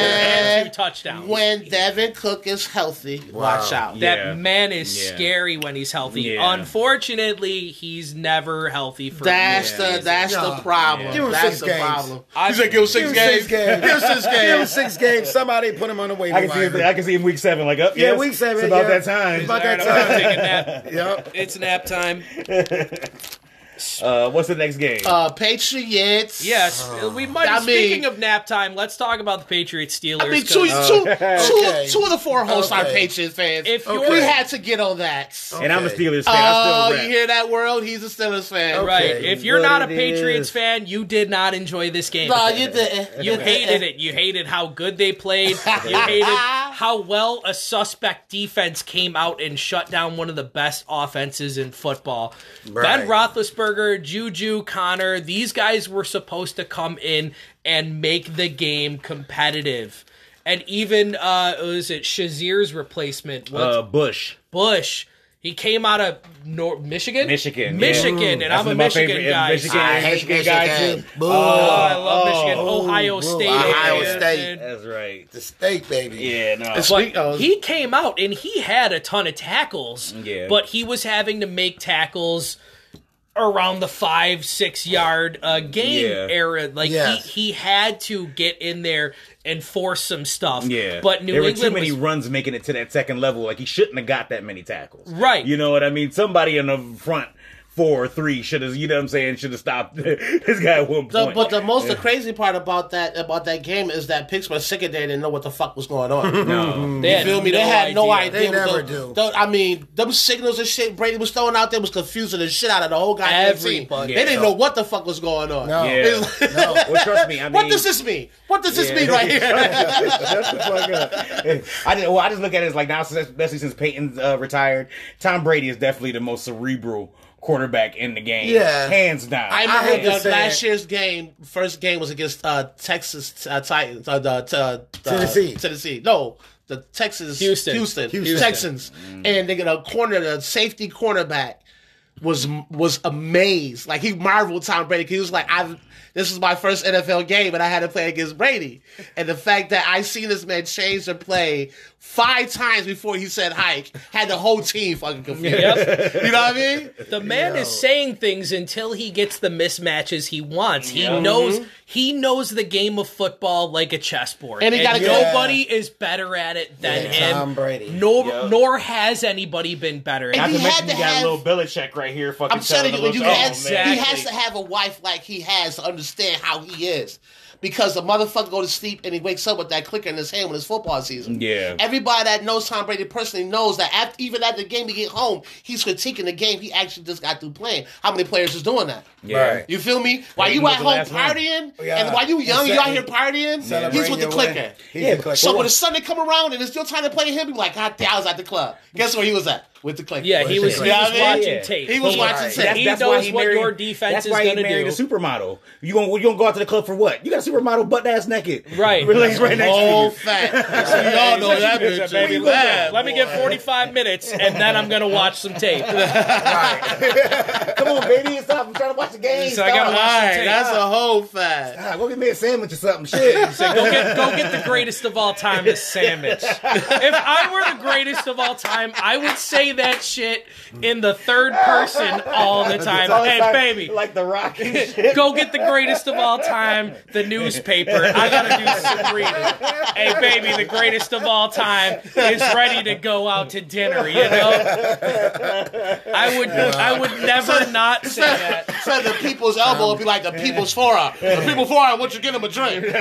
Speaker 1: yeah.
Speaker 2: and two touchdowns.
Speaker 1: when Devin Cook is healthy. Watch out.
Speaker 3: Yeah.
Speaker 2: that man is
Speaker 3: Yeah.
Speaker 2: scary when he's healthy.
Speaker 3: Yeah.
Speaker 2: Unfortunately, he's never healthy for
Speaker 1: That's the that's the
Speaker 4: Yeah.
Speaker 1: problem.
Speaker 4: Give him
Speaker 1: that's
Speaker 4: six
Speaker 1: the
Speaker 4: games.
Speaker 1: problem.
Speaker 2: I-
Speaker 1: You said give him six
Speaker 4: Give him
Speaker 1: games.
Speaker 4: six games.
Speaker 1: Give him six
Speaker 4: Give him six games. Somebody put him on the waiver
Speaker 3: I can see.
Speaker 4: wire.
Speaker 3: I can see him week seven. Like up.
Speaker 4: Yeah,
Speaker 3: yes,
Speaker 4: week seven,
Speaker 3: It's about
Speaker 4: yeah.
Speaker 3: that time.
Speaker 4: It's about
Speaker 2: All right,
Speaker 4: that
Speaker 2: I'm gonna
Speaker 4: time.
Speaker 2: take a nap.
Speaker 4: Yep.
Speaker 2: It's nap time.
Speaker 3: Uh, what's the next game?
Speaker 1: Uh, Patriots.
Speaker 2: Yes, we might.
Speaker 1: I mean-
Speaker 2: speaking of nap time, let's talk about the Patriots Steelers.
Speaker 1: I mean, two,
Speaker 2: 'cause
Speaker 1: two, two,
Speaker 4: Okay.
Speaker 1: two of the four hosts are
Speaker 4: Okay.
Speaker 1: Patriots fans.
Speaker 2: If you're-
Speaker 1: we had to get on that.
Speaker 3: and I'm a
Speaker 4: okay.
Speaker 3: Steelers fan.
Speaker 1: Oh,
Speaker 3: I still
Speaker 1: you hear that world? He's a Steelers fan.
Speaker 4: Okay.
Speaker 2: Right. If you're
Speaker 3: What
Speaker 2: not a
Speaker 3: it
Speaker 2: Patriots
Speaker 3: is.
Speaker 2: fan, you did not enjoy this game.
Speaker 1: No, you didn't.
Speaker 2: You hated it. You hated how good they played. You hated how well a suspect defense came out and shut down one of the best offenses in football. Ben Roethlisberger, Juju, Connor, these guys were supposed to come in and make the game competitive. And even uh was it Shazier's replacement? What's
Speaker 3: Uh, Bush.
Speaker 2: Bush. He came out of Nor- Michigan.
Speaker 3: Michigan, yeah.
Speaker 2: Michigan, and
Speaker 3: That's
Speaker 2: I'm a Michigan
Speaker 3: favorite-
Speaker 2: guy.
Speaker 3: Michigan-
Speaker 4: I hate
Speaker 3: Michigan
Speaker 4: Michigan.
Speaker 3: guy, too.
Speaker 4: Boo.
Speaker 2: Oh, I love
Speaker 3: Oh,
Speaker 2: Michigan.
Speaker 3: oh,
Speaker 2: Ohio
Speaker 4: boo.
Speaker 2: State.
Speaker 4: Ohio
Speaker 2: yeah,
Speaker 4: State.
Speaker 3: That's right.
Speaker 4: the state baby.
Speaker 3: Yeah, no.
Speaker 1: It's-
Speaker 2: But
Speaker 1: Sweet, uh,
Speaker 2: he came out and he had a ton of tackles.
Speaker 3: Yeah.
Speaker 2: But he was having to make tackles around the five, six yard uh, game
Speaker 3: Yeah.
Speaker 2: era. Like
Speaker 4: Yes.
Speaker 2: he, he had to get in there and force some stuff.
Speaker 3: Yeah,
Speaker 2: But New
Speaker 3: there were too many
Speaker 2: was
Speaker 3: runs making it to that second level. Like he shouldn't have got that many tackles.
Speaker 2: Right.
Speaker 3: You know what I mean? Somebody in the front four or three should have. You know what I'm saying? Should have stopped this guy at one
Speaker 1: The,
Speaker 3: point.
Speaker 1: but the most the crazy part about that about that game is that Pittsburgh secondary didn't know what the fuck was going on.
Speaker 3: no.
Speaker 2: They
Speaker 1: You feel me? They
Speaker 2: no
Speaker 1: had no idea.
Speaker 4: They never
Speaker 1: the-
Speaker 4: do.
Speaker 1: the- I mean, them signals and shit Brady was throwing out there was confusing the shit out of the whole goddamn team.
Speaker 2: Everybody.
Speaker 1: They didn't
Speaker 3: Yeah.
Speaker 1: know what the fuck was going on.
Speaker 4: No.
Speaker 3: Yeah.
Speaker 1: Like-
Speaker 4: No.
Speaker 3: Well, trust me. I mean,
Speaker 1: what does this mean? What does this
Speaker 3: Yeah.
Speaker 1: mean right here?
Speaker 3: Shut the fuck up. I just, well, I just look at it as like now, especially since Peyton's uh, retired, Tom Brady is definitely the most cerebral quarterback in the game.
Speaker 4: Yeah.
Speaker 3: hands down.
Speaker 1: I
Speaker 4: I hate
Speaker 1: remember
Speaker 4: to
Speaker 1: the
Speaker 4: say
Speaker 1: last
Speaker 4: it.
Speaker 1: year's game. First game was against uh, Texas uh, Titans. Uh, the, uh, the
Speaker 4: Tennessee.
Speaker 1: Tennessee. No, the Texas
Speaker 2: Houston.
Speaker 1: Houston,
Speaker 4: Houston.
Speaker 1: Texans, and they get a corner, the safety cornerback was was amazed. Like he marveled Tom Brady. 'cause He was like, "I've this is my first NFL game, and I had to play against Brady." And the fact that I seen this man change the play five times before he said hike had the whole team fucking confused.
Speaker 2: Yep.
Speaker 1: You know what I mean?
Speaker 2: The man is saying things until he gets the mismatches he wants. He
Speaker 3: Yeah.
Speaker 2: knows mm-hmm. he knows the game of football like a chessboard,
Speaker 1: And he gotta go-
Speaker 2: nobody is better at it than
Speaker 4: Yeah,
Speaker 2: him.
Speaker 4: Tom Brady.
Speaker 2: Nor
Speaker 3: Yeah.
Speaker 2: nor has anybody been better.
Speaker 1: And
Speaker 2: At
Speaker 3: Not
Speaker 1: he
Speaker 3: to
Speaker 1: had
Speaker 3: mention
Speaker 1: to
Speaker 3: you got
Speaker 1: have-
Speaker 3: a little Belichick right here. Fucking
Speaker 1: I'm telling you, you
Speaker 3: us,
Speaker 1: has,
Speaker 3: oh,
Speaker 1: he has to have a wife like he has to understand how he is. Because the motherfucker go to sleep and he wakes up with that clicker in his hand when it's football season.
Speaker 3: Yeah.
Speaker 1: Everybody that knows Tom Brady personally knows that after, even at the game he get home, he's critiquing the game he actually just got through playing. How many players is doing that?
Speaker 3: Yeah.
Speaker 4: Right.
Speaker 1: You feel me? While
Speaker 3: he
Speaker 1: you at home partying,
Speaker 4: Yeah.
Speaker 1: and while you young, you out here partying, he's with the clicker.
Speaker 4: He's
Speaker 3: Yeah,
Speaker 4: the clicker.
Speaker 1: So when the Sunday come around and it's still time to play him, you like, God damn, I was at the club. Guess where he was at? With the clicker.
Speaker 2: yeah, he was, he was
Speaker 1: what I mean?
Speaker 2: watching
Speaker 3: Yeah.
Speaker 2: tape.
Speaker 1: He was
Speaker 2: He-
Speaker 1: watching
Speaker 4: Right.
Speaker 1: tape.
Speaker 3: That's,
Speaker 2: He
Speaker 3: that's
Speaker 2: knows
Speaker 3: why he
Speaker 2: what
Speaker 3: married,
Speaker 2: your defense
Speaker 3: that's
Speaker 2: is
Speaker 3: why
Speaker 2: gonna
Speaker 3: he married
Speaker 2: do.
Speaker 3: a supermodel. You gonna you gonna go out to the club for what? You got a supermodel butt ass naked,
Speaker 2: Right.
Speaker 3: Relax right next
Speaker 1: Oh,
Speaker 3: to you.
Speaker 1: fat. we all know that
Speaker 3: It's a
Speaker 1: bitch.
Speaker 3: baby
Speaker 1: bad,
Speaker 2: Let me
Speaker 1: boy.
Speaker 2: get 45 minutes and then I'm going to watch some tape.
Speaker 3: Come on, baby, stop! I'm trying to watch the game.
Speaker 2: So I gotta
Speaker 3: Stop.
Speaker 2: watch
Speaker 1: All
Speaker 2: some
Speaker 1: right,
Speaker 2: tape.
Speaker 1: that's a whole fat.
Speaker 3: Ah, go get me a sandwich or something. Shit.
Speaker 2: Say, go get go get the greatest of all time, the sandwich. If I were the greatest of all time, I would say say that shit in the third person all the time.
Speaker 3: So
Speaker 2: Hey,
Speaker 3: like-
Speaker 2: baby,
Speaker 3: like the rock shit.
Speaker 2: go get the greatest of all time, the newspaper. I gotta do some reading. Hey, baby, the greatest of all time is ready to go out to dinner. You know, I would, I would never not say that.
Speaker 1: Said the people's elbow would be like the people's forearm. The people's forearm, once you get him a drink.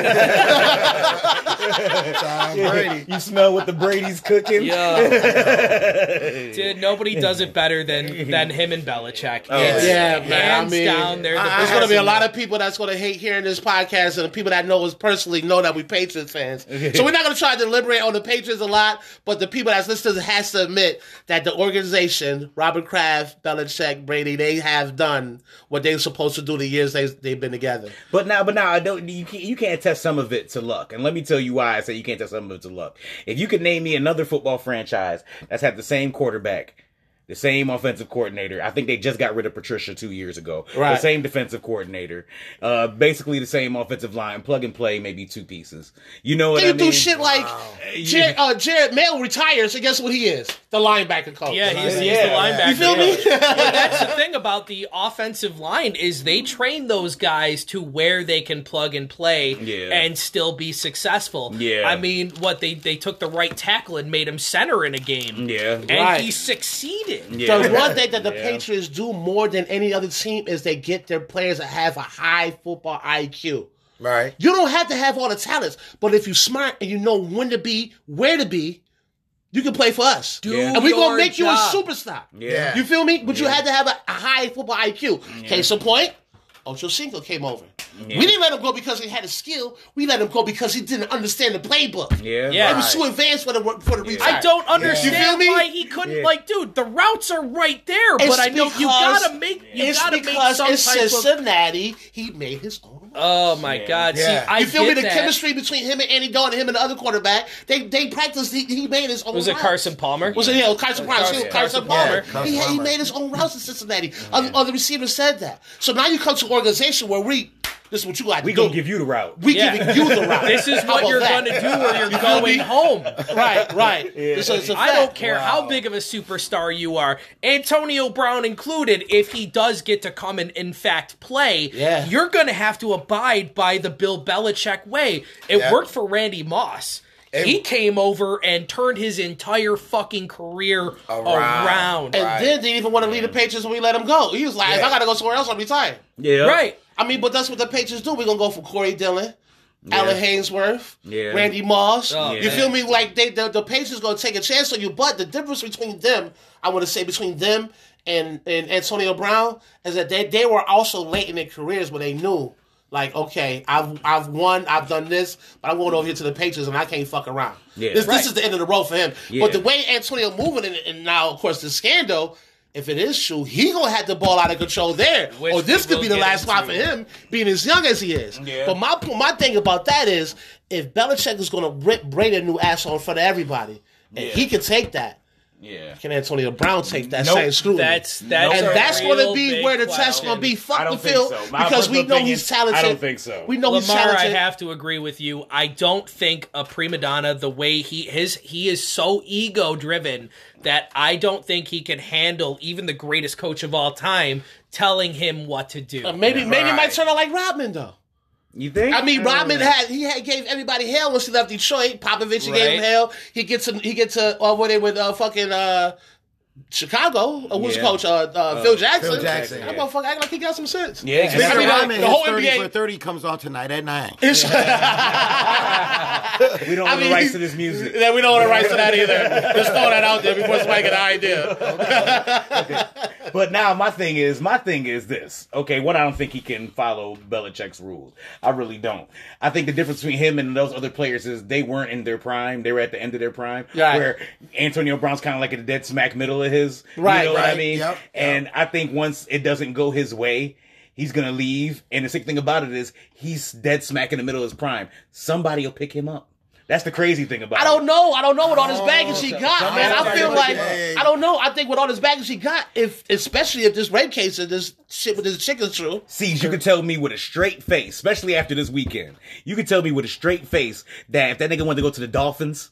Speaker 4: Tom Brady.
Speaker 3: You smell what the Brady's cooking?
Speaker 2: Yo, dude, nobody does it better than than him and Belichick. Oh, it's
Speaker 1: yeah, man, I
Speaker 2: hands
Speaker 1: mean,
Speaker 2: down, they're the
Speaker 1: There's going to be a lot of people that's going to hate hearing this podcast, and the people that know us personally know that we Patriots fans. So we're not going to try to deliberate on the Patriots a lot, but the people that's listening has to admit that the organization, Robert Kraft, Belichick, Brady, they have done what they're supposed to do the years they, they've been together.
Speaker 3: But now, but now, I don't. You can't, you can't test some of it to luck, and let me tell you why I say you can't test some of it to luck. If you could name me another football franchise that's had the same quarterback, back the same offensive coordinator, I think they just got rid of Patricia two years ago.
Speaker 1: Right.
Speaker 3: The same defensive coordinator, uh, basically the same offensive line, plug and play, maybe two pieces. You know what
Speaker 1: They
Speaker 3: I
Speaker 1: do shit like Jared, uh, Jared Mayo retires, and guess what he is? The linebacker coach.
Speaker 2: Yeah, he's, he's
Speaker 3: Yeah.
Speaker 2: the linebacker.
Speaker 1: You feel me?
Speaker 2: But that's the thing about the offensive line is they train those guys to where they can plug and play
Speaker 3: Yeah.
Speaker 2: and still be successful.
Speaker 3: Yeah.
Speaker 2: I mean, what they they took the right tackle and made him center in a game.
Speaker 3: Yeah.
Speaker 2: And
Speaker 1: Right.
Speaker 2: he succeeded.
Speaker 3: Yeah.
Speaker 1: The one thing that the
Speaker 3: Yeah.
Speaker 1: Patriots do more than any other team is they get their players that have a high football IQ.
Speaker 4: Right.
Speaker 1: You don't have to have all the talents, but if you're smart and you know when to be, where to be, you can play for us.
Speaker 2: Do
Speaker 1: And we're gonna make you a superstar.
Speaker 3: Yeah.
Speaker 1: You feel me? But you had to have a, a high football IQ. Case in point, Ocho Cinco came over. We didn't let him go because he had a skill. We let him go because he didn't understand the playbook.
Speaker 3: Yeah.
Speaker 2: Yeah.
Speaker 1: It was too advanced for the for the retire.
Speaker 2: I don't understand
Speaker 1: You feel me?
Speaker 2: why he couldn't.
Speaker 3: Yeah.
Speaker 2: Like, dude, the routes are right there,
Speaker 1: It's
Speaker 2: but I know you gotta make. You
Speaker 1: it's
Speaker 2: gotta make some
Speaker 1: in
Speaker 2: type of.
Speaker 1: Cincinnati, he made his own.
Speaker 2: Oh my god!
Speaker 4: Yeah.
Speaker 2: See, I
Speaker 1: You feel me? The
Speaker 2: that.
Speaker 1: chemistry between him and Andy Dalton, and him and the other quarterback, they they practiced. He, he made his own.
Speaker 2: Was it. Carson Palmer?
Speaker 1: Was it yeah? it was Carson Palmer.
Speaker 2: Carson-
Speaker 1: Carson,
Speaker 2: Carson
Speaker 1: Palmer.
Speaker 2: Palmer.
Speaker 1: He,
Speaker 4: Carson
Speaker 1: he made his own routes in Cincinnati. Other, other receivers said that. So now you come to an organization where we. This is what you got to
Speaker 3: We
Speaker 1: do.
Speaker 3: gonna give you the route.
Speaker 1: We
Speaker 2: Yeah.
Speaker 1: giving you the route.
Speaker 2: This is
Speaker 1: How
Speaker 2: what
Speaker 1: about
Speaker 2: you're
Speaker 1: that?
Speaker 2: gonna do where you're
Speaker 1: You feel me?
Speaker 2: going home.
Speaker 1: Right, right. This is a
Speaker 2: I don't
Speaker 1: fact.
Speaker 2: care how big of a superstar you are, Antonio Brown included, if he does get to come and in fact play,
Speaker 1: Yeah.
Speaker 2: you're going to have to abide by the Bill Belichick way. It
Speaker 4: Yeah.
Speaker 2: worked for Randy Moss. he came over and turned his entire fucking career
Speaker 4: Around.
Speaker 2: around.
Speaker 1: And
Speaker 4: Right.
Speaker 1: then didn't even want to leave the Patriots when we let him go. He was like, if I gotta go somewhere else, I'm retired.
Speaker 3: Yeah.
Speaker 2: Right.
Speaker 1: I mean, but that's what the Patriots do. We're gonna go for Corey Dillon, Alan Haynesworth,
Speaker 3: Yeah.
Speaker 1: Randy Moss.
Speaker 2: Oh,
Speaker 1: you
Speaker 2: man.
Speaker 1: feel me? Like they the, the Patriots gonna take a chance on you, but the difference between them, I want to say between them and, and Antonio Brown is that they, they were also late in their careers where they knew. Like, okay, I've I've won, I've done this, but I'm going over here to the Patriots and I can't fuck around.
Speaker 3: Yeah.
Speaker 1: this,
Speaker 2: Right.
Speaker 1: this is the end of the road for him.
Speaker 3: Yeah.
Speaker 1: But the way Antonio moving and, and now, of course, the scandal, if it is true, he gonna have the ball out of control there.
Speaker 2: Which
Speaker 1: or this could be the last spot for him, being as young as he is.
Speaker 3: Yeah.
Speaker 1: But my my thing about that is, if Belichick is gonna rip Brady a new asshole in front of everybody, and he can take that,
Speaker 3: Yeah.
Speaker 1: can Antonio Brown take that
Speaker 3: Nope.
Speaker 1: same scrutiny?
Speaker 2: That's that's
Speaker 1: and that's going to be where the
Speaker 2: question.
Speaker 1: test going to be. Fuck
Speaker 3: I
Speaker 1: the field
Speaker 3: so.
Speaker 1: Because we know
Speaker 3: opinion,
Speaker 1: he's talented.
Speaker 3: I don't think so.
Speaker 1: We know he's
Speaker 2: Lamar, I have to agree with you. I don't think a prima donna the way he his he is so ego driven that I don't think he can handle even the greatest coach of all time telling him what to do.
Speaker 1: Uh, maybe maybe it might
Speaker 4: Right.
Speaker 1: turn out like Rodman though.
Speaker 3: You think?
Speaker 1: I mean, Rodman had he had gave everybody hell when she left Detroit. Popovich he gave him hell. He gets to he gets to uh, what they with uh, fucking uh, Chicago. Uh, who's
Speaker 3: Yeah.
Speaker 1: the coach? Uh, uh, Phil Jackson.
Speaker 4: Phil Jackson,
Speaker 1: That
Speaker 3: yeah.
Speaker 1: motherfucker act like he got some sense.
Speaker 3: Yeah,
Speaker 1: I
Speaker 3: exactly.
Speaker 1: mean,
Speaker 4: Mr.
Speaker 1: the-
Speaker 4: Rodman,
Speaker 1: the whole
Speaker 4: 30
Speaker 1: NBA
Speaker 4: for 30 comes on tonight at 9.
Speaker 1: It's-
Speaker 3: we don't
Speaker 1: I mean,
Speaker 3: the rights to this music.
Speaker 1: Yeah, we don't want the rights to that either. Just throw that out there before somebody get an idea.
Speaker 3: But now my thing is, my thing is this. Okay, one, I don't think he can follow Belichick's rules. I really don't. I think the difference between him and those other players is they weren't in their prime. They were at the end of their prime.
Speaker 1: Right.
Speaker 3: Where Antonio Brown's kind of like in the dead smack middle of his.
Speaker 1: Right,
Speaker 3: You know what I mean?
Speaker 4: Yep,
Speaker 3: And I think once it doesn't go his way, he's gonna leave. And the sick thing about it is he's dead smack in the middle of his prime. Somebody will pick him up. That's the crazy thing about
Speaker 1: I
Speaker 3: it.
Speaker 1: I don't know. I don't know what all this baggage he got,
Speaker 3: some-
Speaker 1: man. I feel like
Speaker 3: at
Speaker 4: it.
Speaker 1: I don't know. I think with all this baggage he got, if especially if this rape case and this shit with this chicken's true,
Speaker 3: See, you can tell me with a straight face, especially after this weekend. You can tell me with a straight face that if that nigga wanted to go to the Dolphins,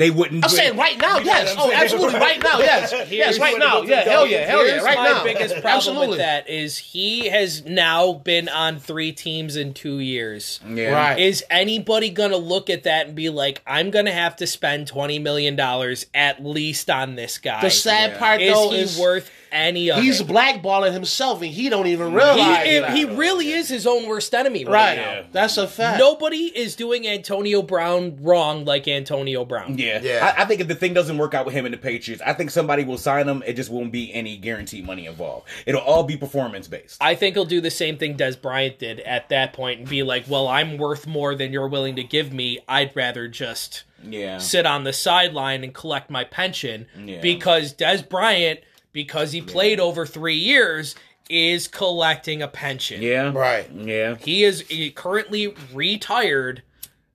Speaker 3: they wouldn't.
Speaker 1: I'm saying right now,
Speaker 3: You know
Speaker 1: yes. Oh, absolutely, right now, yes. yes, right now. Yeah, hell yeah, hell yeah,
Speaker 2: Here's
Speaker 1: right
Speaker 2: my
Speaker 1: now.
Speaker 2: biggest problem
Speaker 1: Absolutely.
Speaker 2: with that is he has now been on three teams in two years.
Speaker 3: Yeah.
Speaker 1: Right.
Speaker 2: Is anybody gonna look at that and be like, I'm gonna have to spend twenty million dollars at least on this guy?
Speaker 1: The sad
Speaker 3: Yeah.
Speaker 1: part
Speaker 2: is
Speaker 1: though
Speaker 2: he
Speaker 1: is
Speaker 2: worth any of
Speaker 1: he's
Speaker 2: it?
Speaker 1: blackballing himself and he don't even
Speaker 2: He,
Speaker 1: realize
Speaker 2: it- he really is his own worst enemy right,
Speaker 1: right.
Speaker 2: now.
Speaker 1: That's a fact.
Speaker 2: Nobody is doing Antonio Brown wrong like Antonio Brown.
Speaker 3: Yeah,
Speaker 4: Yeah.
Speaker 3: I, I think if the thing doesn't work out with him and the Patriots, I think somebody will sign him. It just won't be any guaranteed money involved. It'll all be performance based.
Speaker 2: I think he'll do the same thing Dez Bryant did at that point and be like, "Well, I'm worth more than you're willing to give me. I'd rather just
Speaker 3: Yeah,
Speaker 2: sit on the sideline and collect my pension."
Speaker 3: Yeah.
Speaker 2: Because Dez Bryant, because he played over three years, is collecting a pension.
Speaker 3: yeah,
Speaker 4: Right.
Speaker 3: yeah.
Speaker 2: He is currently retired,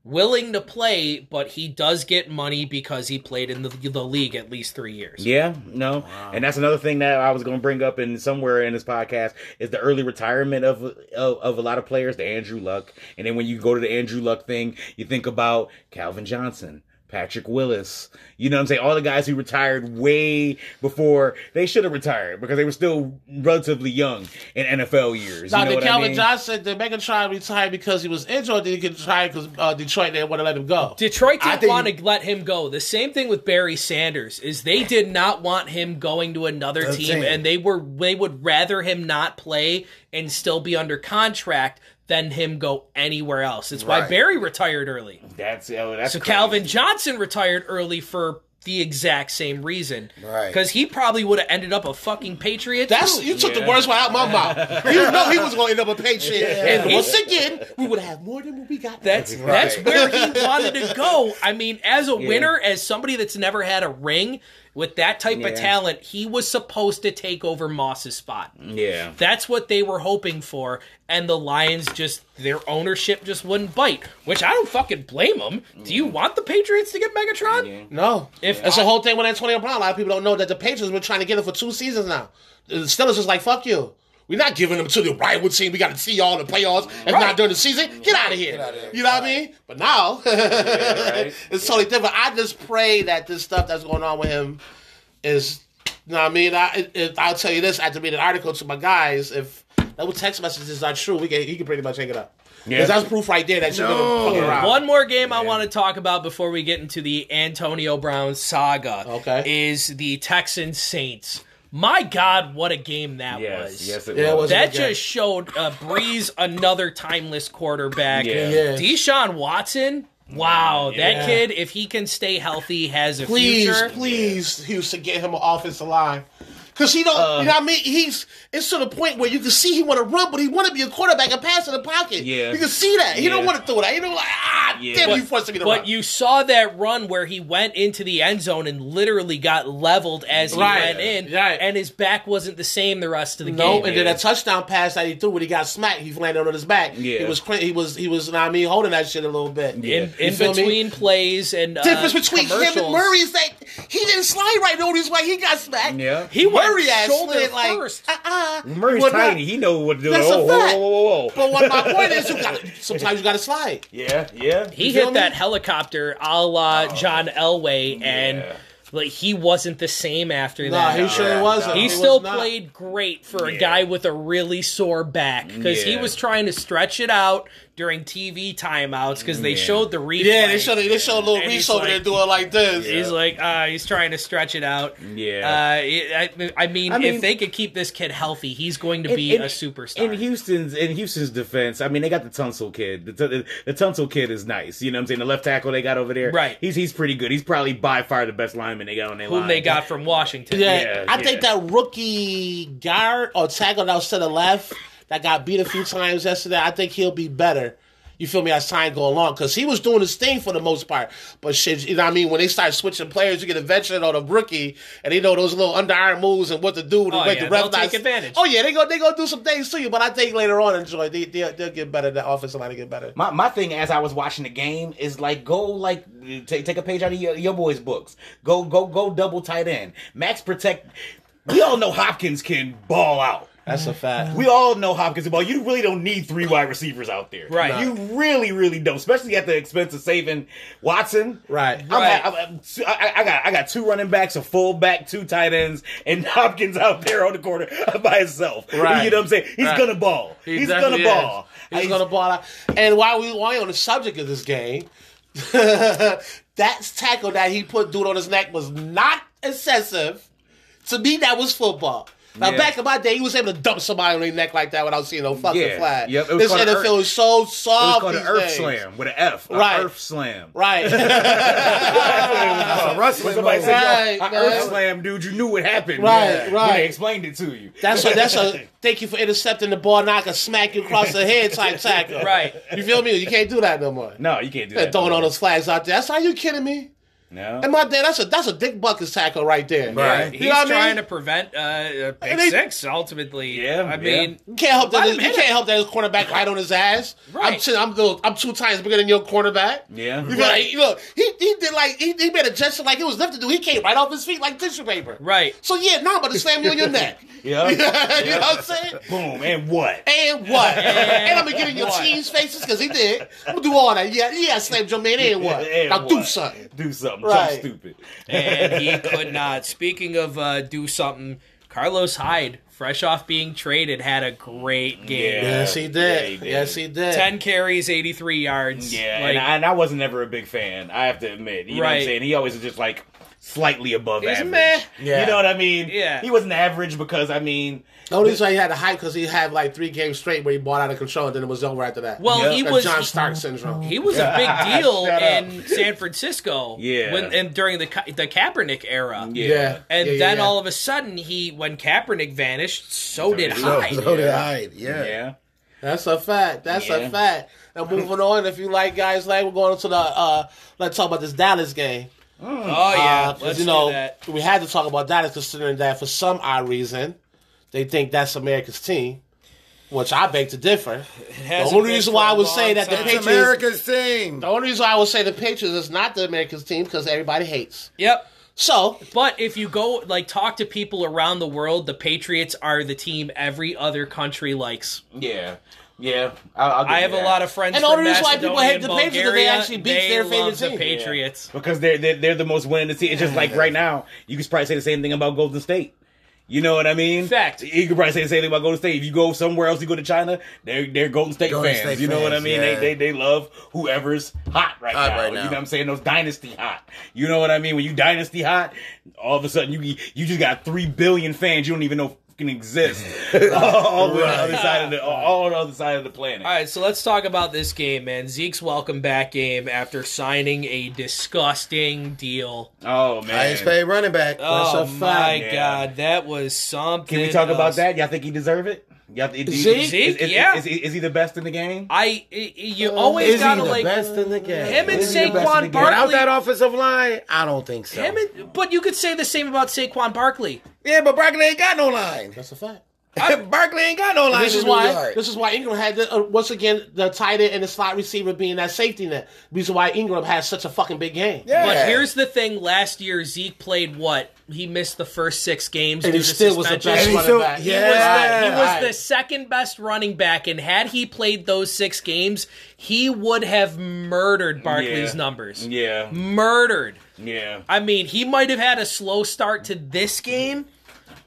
Speaker 2: willing to play, but he does get money because he played in the, the league at least three years.
Speaker 3: Yeah, no, and that's another thing that I was going to bring up in somewhere in this podcast is the early retirement of, of of a lot of players, the Andrew Luck, and then when you go to the Andrew Luck thing, you think about Calvin Johnson. Patrick Willis, you know what I'm saying? All the guys who retired way before they should have retired because they were still relatively young in NFL years.
Speaker 1: Now,
Speaker 3: you know
Speaker 1: did
Speaker 3: what
Speaker 1: Calvin
Speaker 3: I mean?
Speaker 1: Johnson, did Megatron retired because he was injured or did he retire because uh, Detroit didn't want to let him go?
Speaker 2: Detroit didn't
Speaker 4: think-
Speaker 2: want to let him go. The same thing with Barry Sanders is they did not want him going to another
Speaker 4: Another
Speaker 2: team,
Speaker 4: team.
Speaker 2: and they were they would rather him not play and still be under contract than him go anywhere else. It's why Barry retired early.
Speaker 3: That's oh, that's
Speaker 2: So
Speaker 3: crazy.
Speaker 2: Calvin Johnson retired early for the exact same reason.
Speaker 4: Right.
Speaker 2: Because he probably would have ended up a fucking Patriot.
Speaker 1: That's
Speaker 2: too.
Speaker 1: you took the
Speaker 3: Yeah.
Speaker 1: words right out of my mouth. You know he was going to end up a Patriot, and once again, we would have more than what we got.
Speaker 2: That's
Speaker 1: now.
Speaker 2: that's where he wanted to go. I mean, as a winner, as somebody that's never had a ring with that type
Speaker 3: Yeah.
Speaker 2: of talent, he was supposed to take over Moss's spot.
Speaker 3: Yeah,
Speaker 2: That's what they were hoping for, and the Lions just their ownership just wouldn't bite. Which I don't fucking blame them. Do you want the Patriots to get Megatron?
Speaker 1: No,
Speaker 2: If
Speaker 1: that's
Speaker 2: I-
Speaker 1: the whole thing with Antonio Brown. A lot of people don't know that the Patriots been trying to get him for two seasons now. The Steelers is like, fuck you. We're not giving them to the rival team. We got to see y'all in the playoffs. If
Speaker 2: Right.
Speaker 1: not during the season, get out of here.
Speaker 4: here.
Speaker 1: You know what I mean? But now
Speaker 3: right.
Speaker 1: it's totally different. I just pray that this stuff that's going on with him is. You know what I mean? I, it, it- I'll tell you this. I had to read an article to my guys. If those text messages are true, we can he can pretty much hang it up.
Speaker 3: Yeah.
Speaker 1: Because that's proof right there that you're
Speaker 4: No.
Speaker 1: fucking around.
Speaker 2: One more game I want to talk about before we get into the Antonio Brown saga.
Speaker 1: Okay.
Speaker 2: Is the Texans Saints. My God, what a game that
Speaker 3: yes,
Speaker 2: was.
Speaker 3: yes, it
Speaker 1: Yeah, it
Speaker 3: was.
Speaker 1: was-
Speaker 2: That just showed uh, Brees another timeless quarterback.
Speaker 3: Yeah.
Speaker 1: Yeah.
Speaker 2: Deshaun Watson, wow,
Speaker 3: Yeah.
Speaker 2: that kid, if he can stay healthy, has a
Speaker 1: Please,
Speaker 2: future.
Speaker 1: please, please, Houston, get him an offensive line. Cause he don't,
Speaker 3: Uh.
Speaker 1: you know what I mean? He's it's to the point where you can see he want to run, but he want to be a quarterback and pass in the pocket.
Speaker 3: Yeah.
Speaker 1: you can see that. He don't want to throw that. He don't like ah,
Speaker 3: Yeah.
Speaker 1: damn,
Speaker 3: But-
Speaker 1: you forced me to
Speaker 2: But
Speaker 1: run.
Speaker 2: you saw that run where he went into the end zone and literally got leveled as he
Speaker 1: Right.
Speaker 2: went in,
Speaker 1: Right.
Speaker 2: and his back wasn't the same the rest of the
Speaker 1: no,
Speaker 2: game.
Speaker 1: No, and then a touchdown pass that he threw when he got smacked, he landed on his back.
Speaker 3: Yeah.
Speaker 1: He was cra- he was he was, you know what I mean, holding that shit a little bit.
Speaker 3: Yeah.
Speaker 2: in,
Speaker 1: You
Speaker 2: in
Speaker 1: feel me?
Speaker 2: between plays and uh,
Speaker 1: Difference between him and. Murray is that he didn't slide right on his way. He got smacked.
Speaker 3: Yeah.
Speaker 2: He went
Speaker 1: Murray ass
Speaker 2: shoulder
Speaker 1: slid like
Speaker 2: first.
Speaker 1: uh-uh.
Speaker 3: Murray's
Speaker 1: Well, not-
Speaker 3: tiny. He know what to do.
Speaker 1: That's
Speaker 3: oh,
Speaker 1: a fact.
Speaker 3: whoa, whoa, whoa, whoa.
Speaker 1: But what my point is, you got sometimes you got to slide.
Speaker 3: Yeah, yeah.
Speaker 2: He
Speaker 1: You feel
Speaker 2: hit
Speaker 1: me?
Speaker 2: that helicopter a la oh. John Elway, and
Speaker 3: Yeah.
Speaker 2: like he wasn't the same after
Speaker 1: No,
Speaker 2: that.
Speaker 1: he sure
Speaker 3: Yeah,
Speaker 1: wasn't.
Speaker 3: no.
Speaker 2: He
Speaker 1: was
Speaker 2: still
Speaker 1: not.
Speaker 2: played great for a guy with a really sore back because he was trying to stretch it out during TV timeouts because they
Speaker 3: Yeah.
Speaker 2: showed the replay.
Speaker 1: Yeah, they showed they showed a little
Speaker 2: And
Speaker 1: Reese
Speaker 2: he's
Speaker 1: over
Speaker 2: like-
Speaker 1: there doing like this.
Speaker 2: He's like, uh, he's trying to stretch it out.
Speaker 3: Yeah.
Speaker 2: Uh, I, I mean,
Speaker 3: I mean-
Speaker 2: if they could keep this kid healthy, he's going to be
Speaker 3: in-
Speaker 2: a superstar.
Speaker 3: In Houston's in Houston's defense, I mean they got the Tunsil kid. The, the, the Tunsil kid is nice. You know what I'm saying? The left tackle they got over there.
Speaker 2: Right.
Speaker 3: He's he's pretty good. He's probably by far the best lineman they got on their
Speaker 2: whom
Speaker 3: line.
Speaker 2: they got from Washington.
Speaker 1: Yeah,
Speaker 3: Yeah,
Speaker 1: I
Speaker 3: yeah.
Speaker 1: think that rookie guard or tackle that was to the left that got beat a few times yesterday. I think he'll be better. You feel me? As time go along, because he was doing his thing for the most part. But shit, you know what I mean? When they start switching players, you get a veteran or a rookie, and they know those little underarm moves and what to do to
Speaker 2: Oh,
Speaker 1: make
Speaker 2: yeah,
Speaker 1: the
Speaker 2: they'll
Speaker 1: ref not-
Speaker 2: take advantage.
Speaker 1: Oh yeah, they go they go do some things to you. But I think later on, enjoy they they'll, they'll get better. The offensive line will get better.
Speaker 3: My my thing as I was watching the game is like go like take take a page out of your, your boys' books. Go go go double tight end. Max protect. We all know Hopkins can ball out.
Speaker 1: That's a fact.
Speaker 3: We all know Hopkins ball. You really don't need three wide receivers out there.
Speaker 2: Right.
Speaker 3: You really, really don't, especially at the expense of saving Watson.
Speaker 1: Right.
Speaker 3: I'm
Speaker 2: Right.
Speaker 3: I'm- I'm- I, I got I got two running backs, a fullback, two tight ends, and Hopkins out there on the corner by himself.
Speaker 1: Right.
Speaker 3: You know what I'm saying? He's
Speaker 1: Right.
Speaker 3: gonna ball.
Speaker 1: He
Speaker 3: He's gonna
Speaker 1: definitely
Speaker 3: ball.
Speaker 1: is. He's gonna ball out. And while we while we on the subject of this game, that tackle that he put dude on his neck was not excessive. To me, that was football. Now,
Speaker 3: Yeah.
Speaker 1: back in my day, he was able to dump somebody on their neck like that without seeing no fucking
Speaker 3: Yeah.
Speaker 1: flag.
Speaker 3: Yep, it was
Speaker 1: this NFL
Speaker 3: earth-
Speaker 1: is so
Speaker 3: It was
Speaker 1: soft.
Speaker 3: called an Earth
Speaker 1: days.
Speaker 3: Slam with an F.
Speaker 1: Right.
Speaker 3: Earth Slam.
Speaker 1: Right.
Speaker 4: That's
Speaker 3: When
Speaker 4: wrestling
Speaker 3: somebody said,
Speaker 1: Right,
Speaker 3: "Yo, an. Earth Slam, dude, you knew what happened.
Speaker 1: Right,
Speaker 3: Yeah. When
Speaker 1: right.
Speaker 3: they explained it to you.
Speaker 1: That's a that's a thank you for intercepting the ball, now I can smack you across the head type tackle.
Speaker 2: Right.
Speaker 1: You feel me? You can't do that no more.
Speaker 3: No, you can't do that.
Speaker 1: throwing
Speaker 3: no
Speaker 1: all those flags out there. That's are you kidding me?
Speaker 3: No.
Speaker 1: In my dad, that's a that's a Dick Butkus tackle right there.
Speaker 4: Right.
Speaker 2: He's
Speaker 1: You know what I
Speaker 2: trying
Speaker 1: mean?
Speaker 2: to prevent uh, a pick
Speaker 1: they-
Speaker 2: six. Ultimately,
Speaker 3: Yeah,
Speaker 2: I mean,
Speaker 1: You can't help that.
Speaker 2: Let
Speaker 1: You can't
Speaker 2: it.
Speaker 1: help that his cornerback right on his ass.
Speaker 2: Right.
Speaker 1: I'm, t- I'm, the- I'm two times bigger than your cornerback.
Speaker 3: Yeah.
Speaker 1: You feel like, you know, he, he did like he, he made a gesture like it was lifted. Dude, he came right off his feet like tissue paper.
Speaker 2: right.
Speaker 1: So yeah, now I'm about to slam you on your neck.
Speaker 3: Yeah.
Speaker 1: you know what I'm saying?
Speaker 3: Boom. And what?
Speaker 1: And what? And, I'm gonna get in your
Speaker 2: what?
Speaker 1: team's faces because he did. I'm gonna do all that. Yeah, yeah, slam your man. And what?
Speaker 3: And
Speaker 1: now do something.
Speaker 3: Do something.
Speaker 1: Right.
Speaker 3: Jump stupid.
Speaker 2: and he could not. Speaking of uh, do something, Carlos Hyde, fresh off being traded, had a great game.
Speaker 3: Yeah.
Speaker 1: Yes, he
Speaker 3: Yeah,
Speaker 1: did.
Speaker 3: he did.
Speaker 1: Yes, he did.
Speaker 2: Ten carries, eighty-three yards.
Speaker 3: Yeah,
Speaker 2: like,
Speaker 3: and, I, and I wasn't ever a big fan. I have to admit. You know what I'm
Speaker 2: Right.
Speaker 3: saying? He always was just like slightly above
Speaker 2: He's
Speaker 3: average.
Speaker 2: meh.
Speaker 1: Yeah.
Speaker 3: You know what I mean?
Speaker 2: Yeah.
Speaker 3: He wasn't average because I mean,
Speaker 1: The only reason he had the hype because he had like three games straight where he bought out of control and then it was over after that.
Speaker 2: well,
Speaker 3: Yeah.
Speaker 2: he
Speaker 1: That
Speaker 2: was
Speaker 1: John Stark syndrome.
Speaker 2: he was a big deal
Speaker 3: Shut up.
Speaker 2: in San Francisco.
Speaker 3: Yeah.
Speaker 2: when and during the Ka- the Kaepernick era.
Speaker 3: yeah.
Speaker 1: yeah.
Speaker 2: And
Speaker 1: Yeah, yeah,
Speaker 2: then
Speaker 1: yeah.
Speaker 2: all of a sudden, he when Kaepernick vanished, so, did
Speaker 3: did he.
Speaker 4: So,
Speaker 2: Hyde.
Speaker 4: so did I. Yeah.
Speaker 3: Yeah.
Speaker 1: That's a fact. That's
Speaker 3: Yeah.
Speaker 1: a fact. And moving on, if you like guys, like we're going to the uh let's talk about this Dallas game.
Speaker 2: Oh yeah,
Speaker 1: Uh, 'cause,
Speaker 2: let's
Speaker 1: you know
Speaker 2: do that.
Speaker 1: we had to talk about Dallas considering that for some odd reason they think that's America's team, which I beg to differ. The only reason why I would
Speaker 2: long
Speaker 1: say that the
Speaker 2: time.
Speaker 4: It's
Speaker 1: Patriots,
Speaker 4: America's team.
Speaker 1: the only reason I would say the Patriots is not the America's team because everybody hates.
Speaker 2: Yep.
Speaker 1: So
Speaker 2: But if you go like talk to people around the world, the Patriots are the team every other country likes.
Speaker 3: Yeah. Yeah. I'll, I'll give
Speaker 2: I
Speaker 3: you
Speaker 2: have a lot of friends
Speaker 1: And the only reason why people hate
Speaker 2: and
Speaker 1: the Patriots is they actually beat
Speaker 2: They
Speaker 1: their
Speaker 2: love
Speaker 1: favorite
Speaker 2: the
Speaker 1: team.
Speaker 2: Patriots.
Speaker 3: because they're, they're they're the most winning team. It's just like right now, you could probably say the same thing about Golden State. You know what I mean?
Speaker 2: Fact.
Speaker 3: You could probably say the same thing about Golden State. If you go somewhere else, you go to China, they're they're Golden State
Speaker 4: Golden
Speaker 3: fans.
Speaker 4: State
Speaker 3: you know what I mean?
Speaker 4: yeah.
Speaker 3: They, they they love whoever's hot right,
Speaker 4: Hot
Speaker 3: now.
Speaker 4: right
Speaker 3: You know what I'm saying? Those dynasty hot. You know what I mean? When you dynasty hot, all of a sudden you you just got three billion fans you don't even know fucking exist. all on the other side of the all on the other side of the planet.
Speaker 2: All right, so let's talk about this game, man. Zeke's welcome back game after signing a disgusting deal.
Speaker 3: Oh man.
Speaker 4: Highest paid running back.
Speaker 2: Oh
Speaker 1: a fact.
Speaker 2: my
Speaker 3: Yeah.
Speaker 2: god, that was something.
Speaker 3: Can we talk about that? Y'all think he deserve it? Y'all, do you-
Speaker 1: Zeke?
Speaker 2: Zeke,
Speaker 3: is, is,
Speaker 2: yeah.
Speaker 3: Is, he- is he the best in the game?
Speaker 2: I i- you uh, always
Speaker 4: Is
Speaker 2: gotta
Speaker 4: the
Speaker 2: like
Speaker 4: best in the game?
Speaker 2: him and
Speaker 3: Is he the best in
Speaker 2: Saquon
Speaker 3: game?
Speaker 4: Without that offensive line, I don't think so.
Speaker 2: Him and, but you could say the same about Saquon Barkley.
Speaker 4: yeah, but Barkley ain't got no line.
Speaker 1: that's a fact.
Speaker 4: Barkley ain't got no line.
Speaker 1: This is why.
Speaker 4: York.
Speaker 1: This is why Engram had the, uh, once again the tight end and the slot receiver being that safety net. Reason why Engram has such a fucking big game.
Speaker 4: Yeah.
Speaker 2: But here's the thing: last year Zeke played what? He missed the first six games,
Speaker 1: and he still was the best running
Speaker 4: still-
Speaker 1: back.
Speaker 2: He
Speaker 4: Yeah.
Speaker 2: was, the, he was
Speaker 1: Right.
Speaker 2: the second best running back, and had he played those six games, he would have murdered Barkley's
Speaker 3: Yeah.
Speaker 2: numbers.
Speaker 3: Yeah,
Speaker 2: Murdered.
Speaker 3: yeah.
Speaker 2: I mean, he might have had a slow start to this game,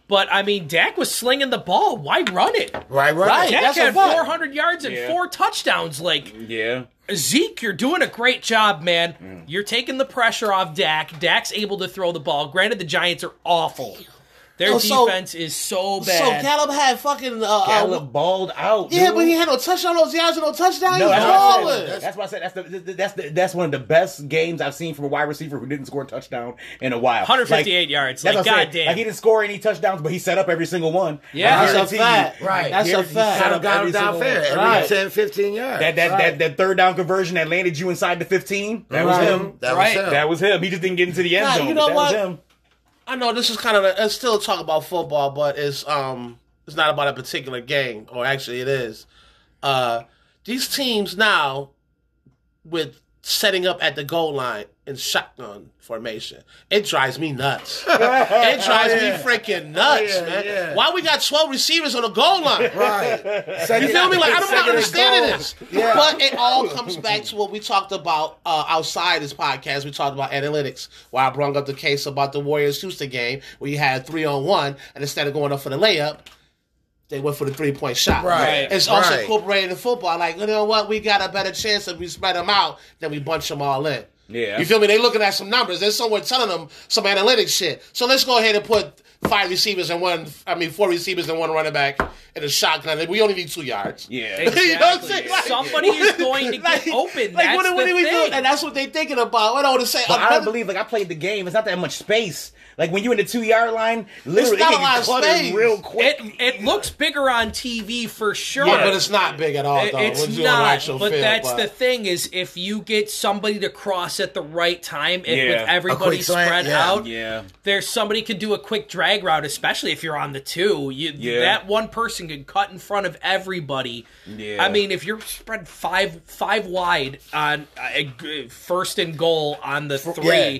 Speaker 2: but I mean, Dak was slinging the ball. Why run it?
Speaker 4: right, right.
Speaker 1: Right.
Speaker 2: Dak
Speaker 1: That's
Speaker 2: had 400 yards and
Speaker 3: Yeah.
Speaker 2: four touchdowns. Like
Speaker 3: Yeah.
Speaker 2: Zeke, you're doing a great job, man.
Speaker 3: Mm.
Speaker 2: You're taking the pressure off Dak. Dak's able to throw the ball. Granted, the Giants are awful. Their
Speaker 1: Oh, so-
Speaker 2: defense is so bad.
Speaker 1: So
Speaker 2: bad.
Speaker 1: Caleb had fucking. Uh,
Speaker 3: Gallup
Speaker 1: uh,
Speaker 3: balled out.
Speaker 1: yeah,
Speaker 3: dude.
Speaker 1: but he had no touchdown, no yards, and no touchdown.
Speaker 3: No,
Speaker 1: he was
Speaker 3: that's what, I
Speaker 1: balling.
Speaker 3: said. that's why I said that's the that's the, that's one of the best games I've seen from a wide receiver who didn't score a touchdown in a while.
Speaker 2: 158 yards.
Speaker 3: That's
Speaker 2: Like,
Speaker 3: what I'm saying.
Speaker 2: goddamn.
Speaker 3: Like he didn't score any touchdowns, but he set up every single one.
Speaker 2: Yeah.
Speaker 3: I
Speaker 1: That's a
Speaker 3: guarantee you,
Speaker 1: fact.
Speaker 4: Right.
Speaker 1: That's a
Speaker 3: Garrett, he
Speaker 1: fact.
Speaker 3: set
Speaker 4: Got
Speaker 3: up
Speaker 4: him down,
Speaker 3: every
Speaker 4: down
Speaker 3: single
Speaker 4: fair.
Speaker 3: one.
Speaker 4: Every
Speaker 1: Right.
Speaker 4: 10, 15 yards.
Speaker 3: That that,
Speaker 1: Right.
Speaker 3: that that third down conversion that landed you inside the 15. That was
Speaker 1: Right.
Speaker 3: him.
Speaker 4: that
Speaker 2: Right.
Speaker 4: was him.
Speaker 3: That was him. He just didn't get into the end
Speaker 1: Nah,
Speaker 3: zone.
Speaker 1: you
Speaker 3: but
Speaker 1: know
Speaker 3: that
Speaker 1: what?
Speaker 3: was him.
Speaker 1: I know this is kind of a, it's still talk about football, but it's um it's not about a particular game, or actually it is. Uh, these teams now with setting up at the goal line in shotgun formation. It drives me nuts. it drives me freaking nuts,
Speaker 4: Yeah,
Speaker 1: man.
Speaker 4: yeah.
Speaker 1: Why we got 12 receivers on the goal line?
Speaker 4: Right.
Speaker 1: You feel me? Like I'm not
Speaker 4: Second and
Speaker 1: understanding this.
Speaker 4: Yeah.
Speaker 1: But it all comes back to what we talked about uh, outside this podcast. We talked about analytics. Where I brought up the case about the Warriors Houston game where you had three on one, and instead of going up for the layup, they went for the three point shot.
Speaker 4: Right.
Speaker 1: It's also
Speaker 4: Right.
Speaker 1: incorporated in football. Like you know what, we got a better chance if we spread them out than we bunch them all in.
Speaker 3: Yeah.
Speaker 1: You feel me? They looking at some numbers. They're somewhere telling them some analytics shit. So let's go ahead and put five receivers and one. I mean, four receivers and one running back in a shotgun. We only need two yards.
Speaker 3: Yeah.
Speaker 1: You know what I'm saying? Like-
Speaker 2: Somebody is going to get open.
Speaker 1: Like
Speaker 2: That's
Speaker 1: what, what
Speaker 2: the
Speaker 1: are we
Speaker 2: thing.
Speaker 1: doing? And that's what they're thinking about. I don't want to say.
Speaker 3: But I don't believe like I played the game. It's not that much space. Like when you're in the two yard line, literally
Speaker 1: not
Speaker 3: it
Speaker 1: a
Speaker 3: can
Speaker 1: lot
Speaker 3: get
Speaker 1: of space.
Speaker 3: real quick.
Speaker 2: It it looks bigger on TV for sure.
Speaker 1: Yeah, but it's not big at all.
Speaker 2: It-
Speaker 1: Though,
Speaker 2: it's
Speaker 1: when you're on
Speaker 2: not, but
Speaker 1: film,
Speaker 2: that's
Speaker 1: but-
Speaker 2: the thing is if you get somebody to cross at the right time, if
Speaker 3: Yeah.
Speaker 2: with everybody
Speaker 4: quick slant,
Speaker 2: spread
Speaker 4: yeah.
Speaker 2: out,
Speaker 3: yeah.
Speaker 2: there's somebody could do a quick drag route, especially if you're on the two. You,
Speaker 3: Yeah.
Speaker 2: That one person can cut in front of everybody.
Speaker 3: Yeah.
Speaker 2: I mean, if you're spread five five wide on uh, g- first and goal on the three.
Speaker 4: yeah.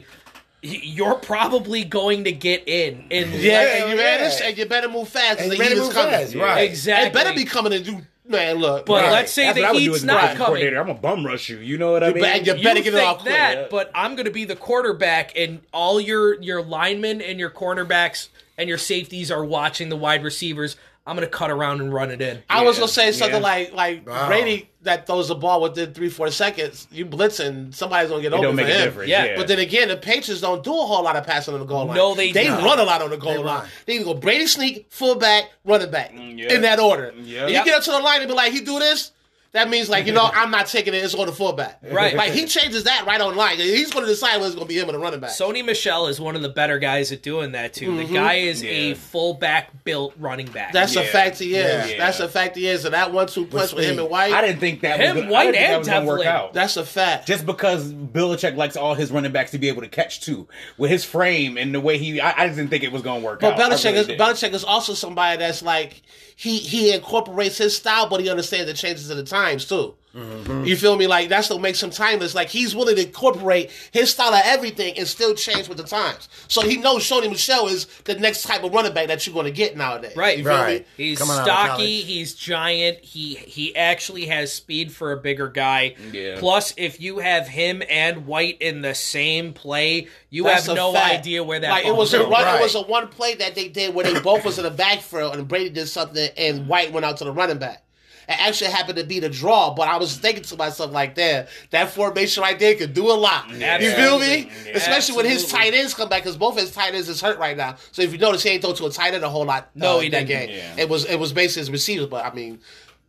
Speaker 2: Y- You're probably going to get in, and
Speaker 1: yeah,
Speaker 2: like-
Speaker 1: and you,
Speaker 4: yeah.
Speaker 1: better, and you better move fast.
Speaker 4: And
Speaker 1: the
Speaker 4: you better
Speaker 1: heat is
Speaker 4: move
Speaker 1: coming.
Speaker 4: fast, right.
Speaker 2: exactly.
Speaker 1: It better be coming and do. Man, look.
Speaker 2: But
Speaker 1: right.
Speaker 2: let's say
Speaker 3: That's
Speaker 2: the
Speaker 3: what I would do
Speaker 2: heat's not coming.
Speaker 3: coordinator. I'm gonna bum rush you. You know what I mean?
Speaker 1: bet- you
Speaker 2: you
Speaker 1: better get it
Speaker 2: think
Speaker 1: all quick.
Speaker 2: that, but I'm going to be the quarterback, and all your your linemen and your cornerbacks and your safeties are watching the wide receivers. I'm going to cut around and run it in.
Speaker 1: I was gonna say something
Speaker 3: yeah.
Speaker 1: like like
Speaker 4: Wow.
Speaker 1: Brady that throws the ball within three four seconds. You blitzing, somebody's gonna get
Speaker 3: It
Speaker 1: open
Speaker 3: don't make
Speaker 1: for
Speaker 3: a
Speaker 1: him.
Speaker 3: difference.
Speaker 2: Yeah,
Speaker 3: Yeah,
Speaker 1: But then again, the Patriots don't do a whole lot of passing on the goal line.
Speaker 2: No, they
Speaker 1: they
Speaker 2: don't.
Speaker 1: run a lot on the goal
Speaker 4: They
Speaker 1: line.
Speaker 4: run.
Speaker 1: They either go Brady sneak, fullback, running back mm,
Speaker 3: yeah.
Speaker 1: in that order.
Speaker 3: Yeah.
Speaker 1: You
Speaker 2: Yep.
Speaker 1: get up to the line and be like, he do this. That means like you know I'm not taking it. It's on the fullback.
Speaker 2: Right.
Speaker 1: Like he changes that right on line. He's going to decide whether it's going to be him or the running back.
Speaker 2: Sony Michel is one of the better guys at doing that too. The mm-hmm. guy is a fullback built running back.
Speaker 1: that's a fact. He is.
Speaker 3: Yeah.
Speaker 1: That's a fact. He is. And that one two punch with him and White.
Speaker 3: I didn't think that
Speaker 2: Him,
Speaker 3: was gonna,
Speaker 2: White,
Speaker 3: I didn't think
Speaker 2: and
Speaker 3: that was gonna work out.
Speaker 1: That's a fact.
Speaker 3: just because Belichick likes all his running backs to be able to catch too, with his frame and the way he, I, I didn't think it was going to work
Speaker 1: But
Speaker 3: out. I
Speaker 1: Belichick
Speaker 3: really
Speaker 1: is
Speaker 3: didn't.
Speaker 1: Belichick is also somebody that's like he he incorporates his style, but he understands the changes of the times too.
Speaker 3: Mm-hmm.
Speaker 1: You feel me? Like that's what makes him timeless. Like he's willing to incorporate his style of everything and still change with the times. So he knows Sony Michel is the next type of running back that you're going to get nowadays.
Speaker 2: Right,
Speaker 1: You feel
Speaker 4: right.
Speaker 1: me?
Speaker 2: He's
Speaker 4: Coming
Speaker 2: stocky. He's giant. He he actually has speed for a bigger guy.
Speaker 3: Yeah.
Speaker 2: Plus, if you have him and White in the same play, you
Speaker 1: That's
Speaker 2: have no
Speaker 1: fact.
Speaker 2: idea where that
Speaker 1: like it
Speaker 2: ball
Speaker 1: was a
Speaker 2: goes.
Speaker 1: run. It was a one play that they did where they both was in the backfield and Brady did something and White went out to the running back. It actually happened to be the draw, but I was thinking to myself like, that that formation right there could do a lot. You feel me? Especially when his tight ends come back because both his tight ends is hurt right now. So if you notice, he ain't throw to a tight end a whole lot.
Speaker 2: No,
Speaker 1: uh,
Speaker 2: he
Speaker 1: that
Speaker 2: didn't.
Speaker 1: game.
Speaker 3: Yeah.
Speaker 1: It was it was basically his receivers, but I mean.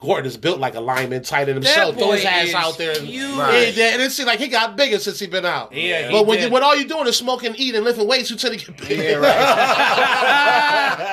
Speaker 1: Gordon is built like a lineman, tight end himself.
Speaker 2: That
Speaker 1: Throw his ass out there, and,
Speaker 2: huge.
Speaker 4: Right.
Speaker 1: And it seems like he got bigger since he been out.
Speaker 2: Yeah,
Speaker 1: but when, you, when all you doing is smoking, eating, lifting weights, you tend to get bigger.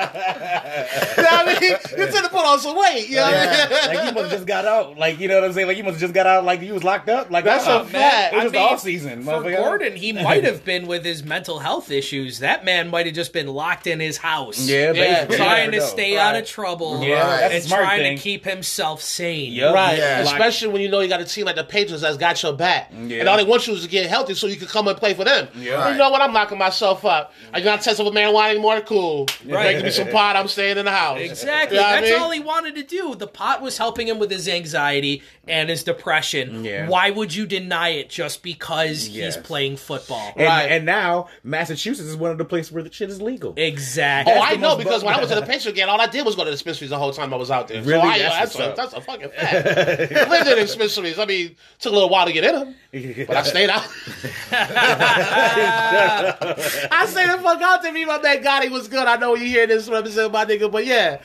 Speaker 1: I mean, you tend to put on some weight. You know what I
Speaker 4: Yeah.
Speaker 1: mean?
Speaker 3: like you must have just got out. Like you know what I'm saying? Like you must have just got out. Like you was locked up. Like
Speaker 1: That's
Speaker 3: uh,
Speaker 1: a fact.
Speaker 3: It was
Speaker 2: I
Speaker 3: just
Speaker 2: mean,
Speaker 3: off season.
Speaker 2: For
Speaker 3: motherfucker.
Speaker 2: Gordon, he might have been with his mental health issues. That man might have just been locked in his house.
Speaker 3: Yeah,
Speaker 1: Yeah.
Speaker 2: Trying to
Speaker 3: never know.
Speaker 2: stay out of trouble.
Speaker 3: Yeah, that's a
Speaker 2: and
Speaker 3: smart
Speaker 2: trying
Speaker 3: thing.
Speaker 2: to keep himself sane.
Speaker 3: Yup.
Speaker 1: Right,
Speaker 4: Yeah.
Speaker 1: especially when you know you got a team like the Patriots that's got your back,
Speaker 3: Yeah.
Speaker 1: and all they want you is to get healthy so you can come and play for them.
Speaker 3: Yeah.
Speaker 1: You know what? I'm locking myself up. Are you not testing with marijuana anymore? Cool.
Speaker 2: Right.
Speaker 1: Give me some pot. I'm staying in the house.
Speaker 2: Exactly.
Speaker 1: You know what I
Speaker 2: That's
Speaker 1: mean?
Speaker 2: all he wanted to do. The pot was helping him with his anxiety and his depression.
Speaker 3: Yeah.
Speaker 2: Why would you deny it just because
Speaker 3: Yes.
Speaker 2: he's playing football?
Speaker 3: And,
Speaker 1: Right.
Speaker 3: and now Massachusetts is one of the places where the shit is legal.
Speaker 2: Exactly.
Speaker 1: Oh, I know
Speaker 3: most
Speaker 1: because when I
Speaker 3: bummed-
Speaker 1: went to the Patriot game, all I did was go to the dispensaries the whole time I was out there.
Speaker 3: Really?
Speaker 1: So I,
Speaker 3: That's
Speaker 1: that's,
Speaker 3: what's
Speaker 1: a,
Speaker 3: up.
Speaker 1: that's a fucking fact. I lived in the dispensaries. I mean, took a little while to get in them, but I stayed out. I stayed the fuck out to Me, my man Gotti was good. I know you hear this represent my nigga, but yeah,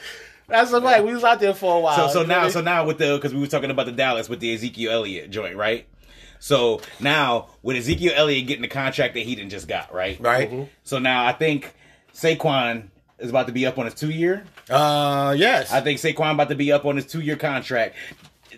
Speaker 1: that's the fact. We was out there for a while.
Speaker 3: So so now so now with the because we were talking about the Dallas with the Ezekiel Elliott joint, right? So now with Ezekiel Elliott getting the contract that he didn't just got, right?
Speaker 4: Right.
Speaker 3: So now I think Saquon is about to be up on his two year.
Speaker 4: Uh, yes.
Speaker 3: I think Saquon about to be up on his two year contract.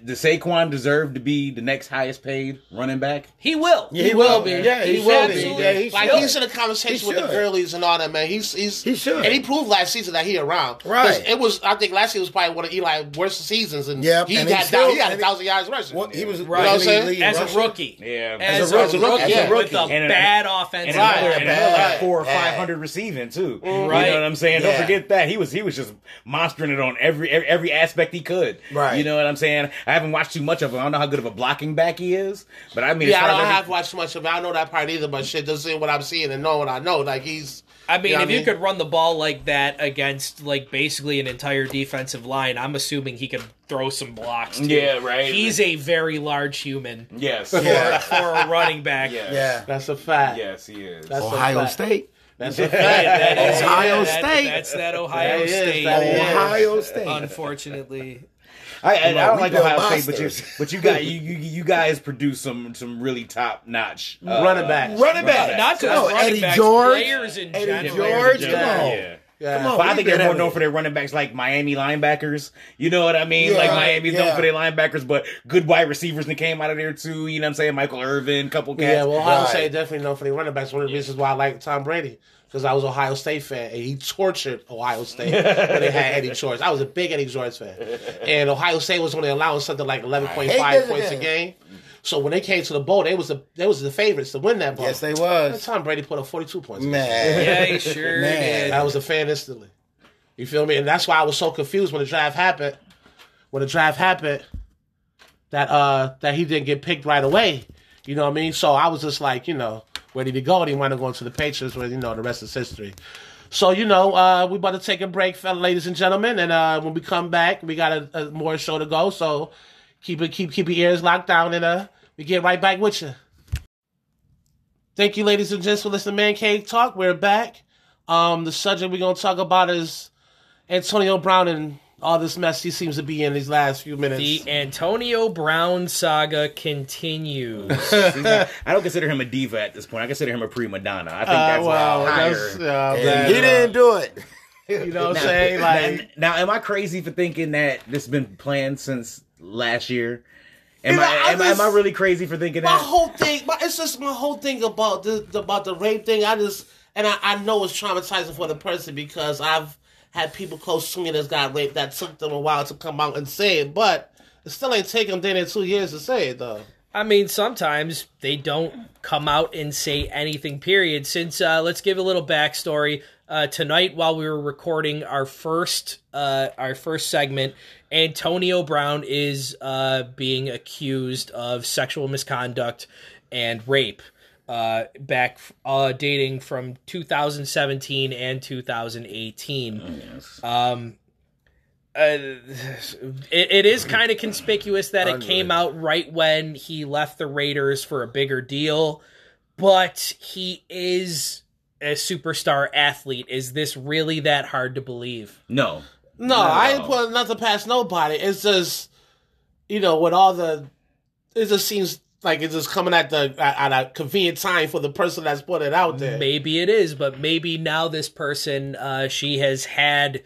Speaker 3: Does Saquon deserve to be the next highest paid running back?
Speaker 2: He will.
Speaker 4: Yeah, he will be. Yeah, he will be. Yeah, he
Speaker 1: Like
Speaker 4: should.
Speaker 1: he's in a conversation
Speaker 4: He
Speaker 1: with the
Speaker 4: should.
Speaker 1: Gurleys and all that, man. He's he's
Speaker 4: He should.
Speaker 1: and he proved last season that he around.
Speaker 4: Right.
Speaker 1: It was I think last year was probably one of Eli's worst seasons, and
Speaker 4: Yep,
Speaker 1: he
Speaker 4: and
Speaker 1: got
Speaker 4: he still-
Speaker 1: down, he got a thousand yards rushing.
Speaker 4: Well, he was
Speaker 2: Right.
Speaker 1: You know what I'm saying?
Speaker 4: leading
Speaker 2: As a rookie.
Speaker 3: Yeah.
Speaker 2: As,
Speaker 4: As a
Speaker 2: a,
Speaker 4: rookie,
Speaker 2: rookie,
Speaker 4: as a
Speaker 2: with
Speaker 4: rookie.
Speaker 2: a
Speaker 3: And- and-
Speaker 2: bad
Speaker 3: And
Speaker 2: offensive
Speaker 3: another,
Speaker 1: Right.
Speaker 2: line.
Speaker 3: and another like four or five hundred receiving too.
Speaker 2: Right.
Speaker 3: You know what I'm saying? Don't forget that he was he was just monstering it on every every, every aspect he could.
Speaker 4: Right.
Speaker 3: You know what I'm saying? I haven't watched too much of him. I don't know how good of a blocking back he is, but I mean,
Speaker 1: yeah, I
Speaker 3: as
Speaker 1: don't
Speaker 3: every-
Speaker 1: have watched much of it. I know that part either, but shit, just seeing what I'm seeing and knowing what I know, like he's.
Speaker 2: I mean,
Speaker 1: You know
Speaker 2: if
Speaker 1: what I
Speaker 2: you
Speaker 1: mean?
Speaker 2: could run the ball like that against like basically an entire defensive line, I'm assuming he could throw some blocks. Too.
Speaker 3: Yeah, right.
Speaker 2: He's a very large human
Speaker 3: yes,
Speaker 2: for,
Speaker 4: Yeah.
Speaker 2: for a running back.
Speaker 3: yes,
Speaker 4: Yeah.
Speaker 1: That's a fact.
Speaker 3: yes, he is.
Speaker 1: That's a
Speaker 4: Ohio
Speaker 1: fact.
Speaker 4: State.
Speaker 1: That's a fact.
Speaker 2: that is-
Speaker 4: Ohio
Speaker 2: yeah, that-
Speaker 4: State.
Speaker 2: That's that Ohio
Speaker 1: That is,
Speaker 2: State.
Speaker 1: that is.
Speaker 4: Ohio State.
Speaker 2: Unfortunately,
Speaker 3: I, I, I don't like
Speaker 4: built
Speaker 3: Ohio State, but you but you got you, you you guys produce some some really top notch uh,
Speaker 1: Running backs.
Speaker 4: Running back.
Speaker 2: not just
Speaker 4: Come on,
Speaker 2: running
Speaker 4: Eddie
Speaker 2: backs,
Speaker 4: George.
Speaker 2: players in
Speaker 4: Eddie
Speaker 2: general.
Speaker 4: George,
Speaker 3: Yeah,
Speaker 4: come on.
Speaker 3: yeah.
Speaker 1: Yeah.
Speaker 4: Come on.
Speaker 3: But I think they're more known for their running backs, like Miami linebackers. You know what I mean?
Speaker 4: Yeah,
Speaker 3: like Miami's known
Speaker 4: yeah.
Speaker 3: for their linebackers, but good wide receivers that came out of there too. You know what I'm saying? Michael Irvin, couple cats.
Speaker 1: Yeah, well, Ohio
Speaker 4: Right.
Speaker 1: State definitely known for their running backs. One of the reasons why I like Tom Brady because I was Ohio State fan and he tortured Ohio State when they had Eddie George. I was a big Eddie George fan, and Ohio State was only allowing something like eleven point five
Speaker 4: point hate
Speaker 1: points a game. So when they came to the bowl, they was the they was the favorites to win that bowl.
Speaker 4: Yes, they
Speaker 1: And
Speaker 4: was.
Speaker 1: Tom Brady put up forty two points.
Speaker 4: Man.
Speaker 2: Yeah, he sure
Speaker 4: Man.
Speaker 2: did.
Speaker 1: I was a fan instantly. You feel me? And that's why I was so confused when the draft happened. When the draft happened, that uh that he didn't get picked right away. You know what I mean? So I was just like, you know, where did he go? And he wound up going to the Patriots, where you know the rest is history. So you know, uh, we about to take a break, ladies and gentlemen, and uh, when we come back, we got a, a more show to go. So keep it, keep keep your ears locked down, and uh, we get right back with you. Thank you, ladies and gents, for listening to Man Cave Talk. We're back. Um, the subject we're gonna talk about is Antonio Brown and all this mess he seems to be in these last few minutes.
Speaker 2: The Antonio Brown saga continues.
Speaker 3: I don't consider him a diva at this point. I consider him a prima donna. I think
Speaker 1: Uh,
Speaker 3: that's
Speaker 1: well,
Speaker 3: higher.
Speaker 1: that's, uh,
Speaker 4: And
Speaker 1: that,
Speaker 4: he didn't do it.
Speaker 1: You know what I'm saying? Like,
Speaker 3: now, now, am I crazy for thinking that this has been planned since last year? Am I,
Speaker 1: I
Speaker 3: am, I-
Speaker 1: just-
Speaker 3: am I really crazy for thinking
Speaker 1: my
Speaker 3: that?
Speaker 1: My whole thing, my, it's just my whole thing about the about the rape thing. I just and I, I know it's traumatizing for the person because I've had people close to me that's got raped that took them a while to come out and say it, but it still ain't taken them then two years to say it though.
Speaker 2: I mean, sometimes they don't come out and say anything, period. Since, uh, let's give a little backstory. Uh, tonight, while we were recording our first, uh, our first segment, Antonio Brown is, uh, being accused of sexual misconduct and rape, uh, back, uh, dating from 2017 and 2018 Yes. um uh, it, it is kind of conspicuous that it came out right when he left the Raiders for a bigger deal, but he is a superstar athlete. Is this really that hard to believe?
Speaker 3: No.
Speaker 1: No, I ain't putting nothing past nobody. It's just, you know, with all the, it just seems like it's just coming at the at, at a convenient time for the person that's put it out there.
Speaker 2: Maybe it is, but maybe now this person, uh, she has had,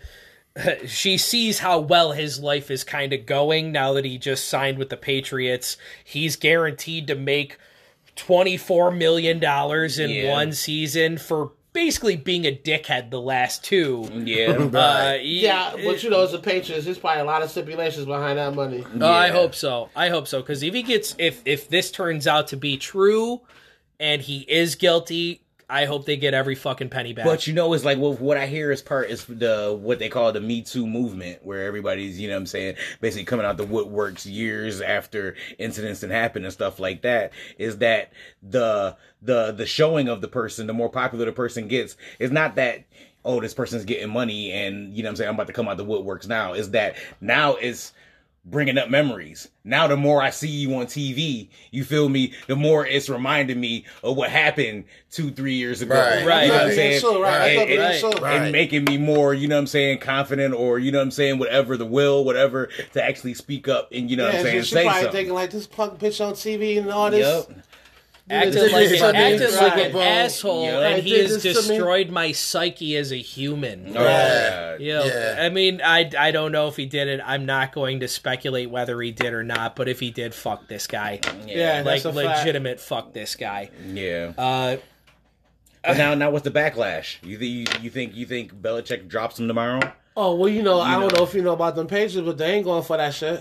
Speaker 2: she sees how well his life is kind of going now that he just signed with the Patriots. He's guaranteed to make $24 million in
Speaker 3: Yeah.
Speaker 2: one season for basically being a dickhead the last two.
Speaker 3: Yeah.
Speaker 2: Uh,
Speaker 1: Yeah, but you know, as a Patriots, there's probably a lot of stipulations behind that money.
Speaker 2: Uh, I hope so. I hope so because if he gets if if this turns out to be true, and he is guilty, I hope they get every fucking penny back.
Speaker 3: But you know, it's like well, what I hear is part is the what they call the Me Too movement, where everybody's you know what I'm saying basically coming out the woodworks years after incidents that happen and stuff like that. Is that the the the showing of the person, the more popular the person gets, is not that oh this person's getting money and you know I'm saying I'm about to come out the woodworks now. Is that now it's bringing up memories. Now, the more I see you on TV, you feel me, the more it's reminding me of what happened two, three years ago.
Speaker 4: Right.
Speaker 2: Right.
Speaker 3: You know what I'm saying?
Speaker 1: So, right.
Speaker 3: And- and-
Speaker 1: was so.
Speaker 4: Right.
Speaker 3: and making me more, you know what I'm saying, confident or, you know what I'm saying, whatever, the will, whatever, to actually speak up and, you know what I'm
Speaker 1: Yeah,
Speaker 3: saying,
Speaker 1: she
Speaker 3: say
Speaker 1: probably
Speaker 3: something.
Speaker 1: thinking like this punk bitch on TV and all this.
Speaker 3: Yep.
Speaker 2: Acted
Speaker 1: did
Speaker 2: like,
Speaker 1: this
Speaker 2: an, acted like an asshole,
Speaker 3: Yeah.
Speaker 2: and
Speaker 1: Right,
Speaker 2: he has
Speaker 1: this to me.
Speaker 2: destroyed my psyche as a human.
Speaker 3: Oh,
Speaker 4: Yeah.
Speaker 3: God.
Speaker 2: You know,
Speaker 4: Yeah.
Speaker 2: I mean, I, I don't know if he did it. I'm not going to speculate whether he did or not. But if he did, fuck this guy.
Speaker 1: Yeah,
Speaker 2: like
Speaker 1: that's a fact.
Speaker 2: legitimate, fuck this guy.
Speaker 3: Yeah.
Speaker 2: Uh,
Speaker 3: But now, now what's the backlash? You think you, you think you think Belichick drops him tomorrow?
Speaker 1: Oh well, you know, I don't
Speaker 3: know.
Speaker 1: know if you know about them pages, but they ain't going for that shit.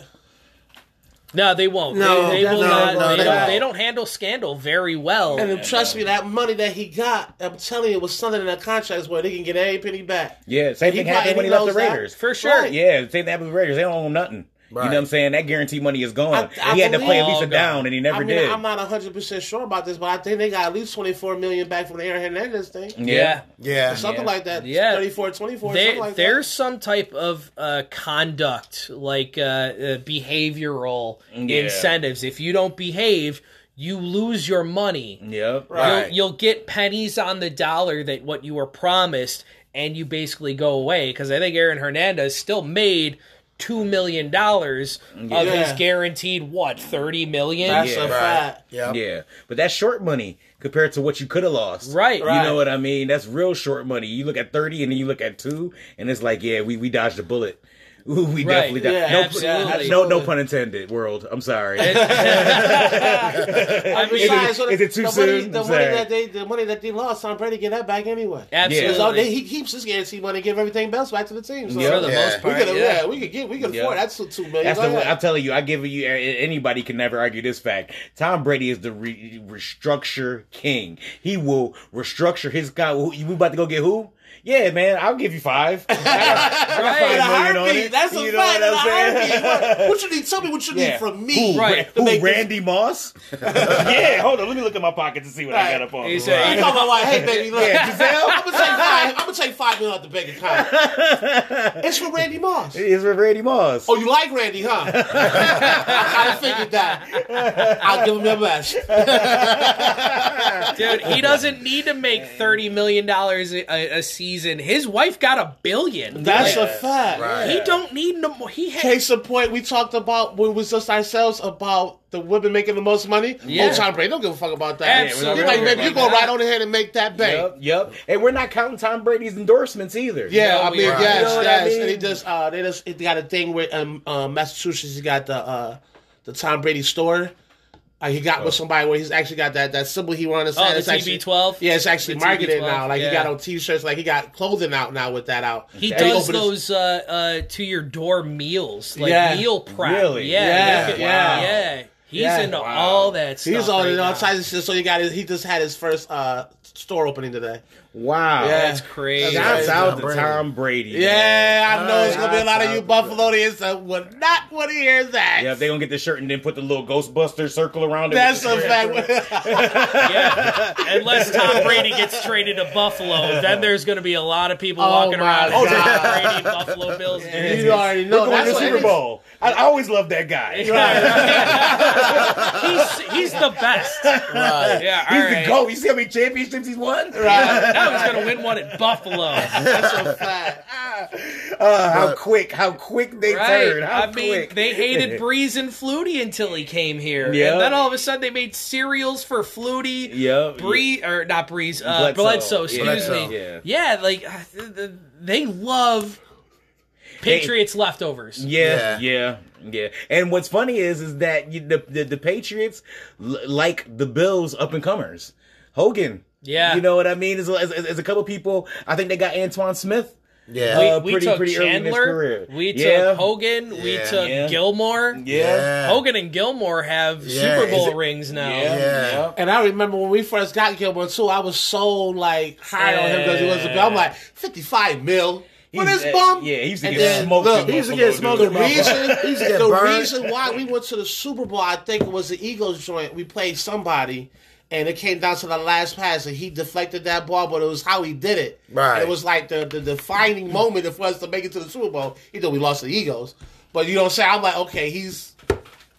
Speaker 2: No, they won't.
Speaker 1: No,
Speaker 2: they, they will
Speaker 1: no,
Speaker 2: not.
Speaker 1: no,
Speaker 2: they,
Speaker 1: they
Speaker 2: don't, they don't handle scandal very well.
Speaker 1: And then trust me, that money that he got, I'm telling you, it was something in that contract where they can get every penny back.
Speaker 3: Yeah, same
Speaker 1: He
Speaker 3: thing happened when he
Speaker 1: he
Speaker 3: left the
Speaker 1: knows that.
Speaker 3: Raiders.
Speaker 2: For sure.
Speaker 1: Right.
Speaker 3: Yeah, same thing happened with the Raiders. They don't own nothing. You know what I'm saying? That guarantee money is gone.
Speaker 1: I- I
Speaker 3: he had to play at least a down, and he never
Speaker 1: I mean,
Speaker 3: did.
Speaker 1: I'm not 100 percent sure about this, but I think they got at least 24 million back from the Aaron Hernandez thing,
Speaker 2: yeah.
Speaker 4: Yeah.
Speaker 1: something
Speaker 3: Yeah.
Speaker 1: like that.
Speaker 2: Yeah.
Speaker 1: 34, 24,
Speaker 2: There,
Speaker 1: something like
Speaker 2: there's some type of uh, conduct, like uh, uh, behavioral
Speaker 3: Yeah.
Speaker 1: incentives.
Speaker 2: incentives. If you don't behave, you lose your money.
Speaker 3: Yep.
Speaker 1: Right.
Speaker 2: You'll, you'll get pennies on the dollar that what you were promised, and you basically go away. Because I think Aaron Hernandez still made two million dollars of his guaranteed what thirty million.
Speaker 1: That's
Speaker 3: Yeah.
Speaker 1: a
Speaker 4: Right.
Speaker 1: fact.
Speaker 4: Yeah.
Speaker 3: Yeah, but that's short money compared to what you could have lost.
Speaker 2: Right.
Speaker 3: You
Speaker 1: Right.
Speaker 3: know what I mean? That's real short money. You look at thirty, and then you look at two, and it's like, yeah, we we dodged a bullet. Ooh, we
Speaker 2: Right.
Speaker 3: definitely dodged.
Speaker 1: Yeah,
Speaker 3: no,
Speaker 2: absolutely.
Speaker 3: no, no pun intended. World, I'm sorry.
Speaker 1: And
Speaker 3: Is it- it too
Speaker 1: the
Speaker 3: soon?
Speaker 1: Money, the
Speaker 3: I'm
Speaker 1: money
Speaker 3: sorry.
Speaker 1: that they, the money that they lost, Tom Brady get that back anyway.
Speaker 2: Absolutely.
Speaker 1: Because all day he keeps his guarantee money, give everything else back to the team. So
Speaker 3: Yeah.
Speaker 2: For the
Speaker 4: Yeah.
Speaker 2: most
Speaker 1: we could,
Speaker 2: yeah.
Speaker 1: yeah. we could get, we could
Speaker 3: Yeah.
Speaker 1: afford that's two million.
Speaker 3: That's the.
Speaker 1: ahead.
Speaker 3: I'm telling you, I give you. Anybody can never argue this fact. Tom Brady is the re, restructure king. He will restructure his guy. Who, you about to go get who? Yeah, man, I'll give you five. I got, I got
Speaker 2: Right.
Speaker 3: five
Speaker 1: In a
Speaker 3: million on it.
Speaker 1: That's a
Speaker 3: You know
Speaker 1: fact.
Speaker 3: what
Speaker 1: In a
Speaker 3: I'm saying?
Speaker 1: heartbeat. What, what you need? Tell me what you
Speaker 3: Yeah.
Speaker 1: need from me.
Speaker 3: Who,
Speaker 2: Right.
Speaker 1: to
Speaker 3: Who,
Speaker 1: make this-
Speaker 3: Randy Moss? yeah, hold on. Let me look in my pocket to see what I got up on.
Speaker 2: He said-
Speaker 1: You talking about like, hey baby, look,
Speaker 3: Yeah, Gisele?
Speaker 1: I'm gonna take five. I'm gonna take five million out the bank account. it's for Randy Moss.
Speaker 3: It's for Randy Moss.
Speaker 1: Oh, you like Randy, huh? I figured that. I'll give him your best.
Speaker 2: Dude, he doesn't need to make thirty million dollars a, a season. His wife got a billion.
Speaker 1: That's
Speaker 2: Like,
Speaker 1: a fact.
Speaker 4: Right.
Speaker 2: He don't need no more. He had,
Speaker 1: Case in point, we talked about when it was just ourselves about the women making the most money.
Speaker 2: Yeah.
Speaker 1: Oh, Tom Brady don't give a fuck about that.
Speaker 2: Absolutely.
Speaker 1: He's like, baby, you
Speaker 2: Like
Speaker 1: go
Speaker 2: that.
Speaker 1: right on ahead and make that bank.
Speaker 3: Yep, yep. And we're not counting Tom Brady's endorsements either.
Speaker 1: Yeah,
Speaker 2: No,
Speaker 1: I mean,
Speaker 2: are.
Speaker 1: yes,
Speaker 3: You know what I
Speaker 1: yes.
Speaker 3: mean?
Speaker 1: And he just, uh, they just, they got a thing with um, uh, Massachusetts. He got the uh, the Tom Brady store. Uh, he got with somebody where he's actually got that, that symbol he wanted to
Speaker 2: Oh, the
Speaker 1: It's actually-
Speaker 2: TB12?
Speaker 1: Yeah, it's actually
Speaker 2: The
Speaker 1: marketed
Speaker 2: TB12,
Speaker 1: now. Like
Speaker 2: yeah.
Speaker 1: he got on T-shirts. Like he got clothing out now with that out.
Speaker 2: He
Speaker 1: And
Speaker 2: does
Speaker 1: opened his-
Speaker 2: those uh, uh, to your door meals, like
Speaker 1: Yeah.
Speaker 2: meal prep.
Speaker 3: Really?
Speaker 2: Yeah,
Speaker 1: Yeah,
Speaker 2: you could-
Speaker 1: yeah.
Speaker 2: yeah. He's
Speaker 1: Yeah.
Speaker 2: into
Speaker 3: Wow.
Speaker 2: all that stuff.
Speaker 1: He's on
Speaker 2: right
Speaker 1: it all
Speaker 2: now.
Speaker 1: types of shit. So he got his, he just had his first uh, store opening today.
Speaker 3: Wow.
Speaker 1: Yeah.
Speaker 2: That's crazy.
Speaker 3: Shouts
Speaker 1: Crazy.
Speaker 3: out
Speaker 4: Tom
Speaker 3: to
Speaker 4: Brady.
Speaker 3: Tom Brady.
Speaker 1: Yeah, I know it's gonna be a lot of you
Speaker 3: Shout
Speaker 1: Buffalonians that would not want to hear that.
Speaker 3: Yeah, they gonna get the shirt and then put the little Ghostbuster circle around it.
Speaker 1: That's a
Speaker 3: with the
Speaker 1: fact.
Speaker 2: Yeah. Unless Tom Brady gets traded to Buffalo, then there's going to be a lot of people
Speaker 1: Oh
Speaker 2: walking around.
Speaker 1: God.
Speaker 2: Oh, Tom Brady, Buffalo Bills.
Speaker 1: you already
Speaker 3: We're
Speaker 1: know.
Speaker 3: going to
Speaker 1: That's
Speaker 3: the Super. Bowl. I, I always love that guy.
Speaker 2: he's, he's the best.
Speaker 4: Right.
Speaker 2: Yeah,
Speaker 3: He's
Speaker 2: right.
Speaker 3: the GOAT. You see how many championships he's won?
Speaker 1: Right.
Speaker 2: Now he's going to win one at Buffalo.
Speaker 1: That's a fact.
Speaker 3: Uh, how
Speaker 4: But-
Speaker 3: quick, how quick they
Speaker 2: Right.
Speaker 3: turn. How
Speaker 2: I mean, they hated Brees and Flutie until he came here.
Speaker 3: Yeah.
Speaker 2: And then all of a sudden they made cereals for Flutie.
Speaker 3: Yep.
Speaker 2: Bree or not Brees, uh,
Speaker 3: Bledsoe.
Speaker 2: Bledsoe, excuse
Speaker 4: Bledsoe.
Speaker 2: me.
Speaker 3: Yeah.
Speaker 2: Yeah, like uh, th- th- they love Patriots leftovers.
Speaker 3: Yeah, yeah, yeah. And what's funny is, is that you, the, the the Patriots l- like the Bills up and comers. Hogan.
Speaker 2: Yeah.
Speaker 3: You know what I mean? As, as, as a couple people, I think they got Antowain Smith.
Speaker 4: Yeah.
Speaker 2: We,
Speaker 3: Uh,
Speaker 2: we
Speaker 3: pretty-
Speaker 2: took
Speaker 3: pretty early in his
Speaker 2: Chandler,
Speaker 3: career.
Speaker 2: we
Speaker 3: Yeah.
Speaker 2: took Hogan, we took
Speaker 3: Yeah.
Speaker 2: Gilmore.
Speaker 3: Yeah.
Speaker 2: Hogan and Gilmore have
Speaker 4: Yeah.
Speaker 2: Super Bowl
Speaker 3: it-
Speaker 2: rings now.
Speaker 3: Yeah.
Speaker 4: Yeah.
Speaker 1: And I remember when we first got Gilmore too, I was so like high on him because he was a bill. I'm like, 55 mil for
Speaker 3: He's-
Speaker 1: this bum?
Speaker 3: Yeah, he used to
Speaker 1: And
Speaker 3: get
Speaker 1: then,
Speaker 3: smoked.
Speaker 1: look,
Speaker 3: in
Speaker 4: he used to get smoked
Speaker 1: The reason,
Speaker 4: He used to get
Speaker 1: the
Speaker 4: burned.
Speaker 1: reason why we went to the Super Bowl, I think it was the Eagles joint. We played somebody, and it came down to the last pass, and he deflected that ball, but it was how he did it.
Speaker 4: Right.
Speaker 1: And it was like the, the defining moment for us to make it to the Super Bowl. Even though we lost the Eagles, but you know what I'm saying? I'm like, okay, he's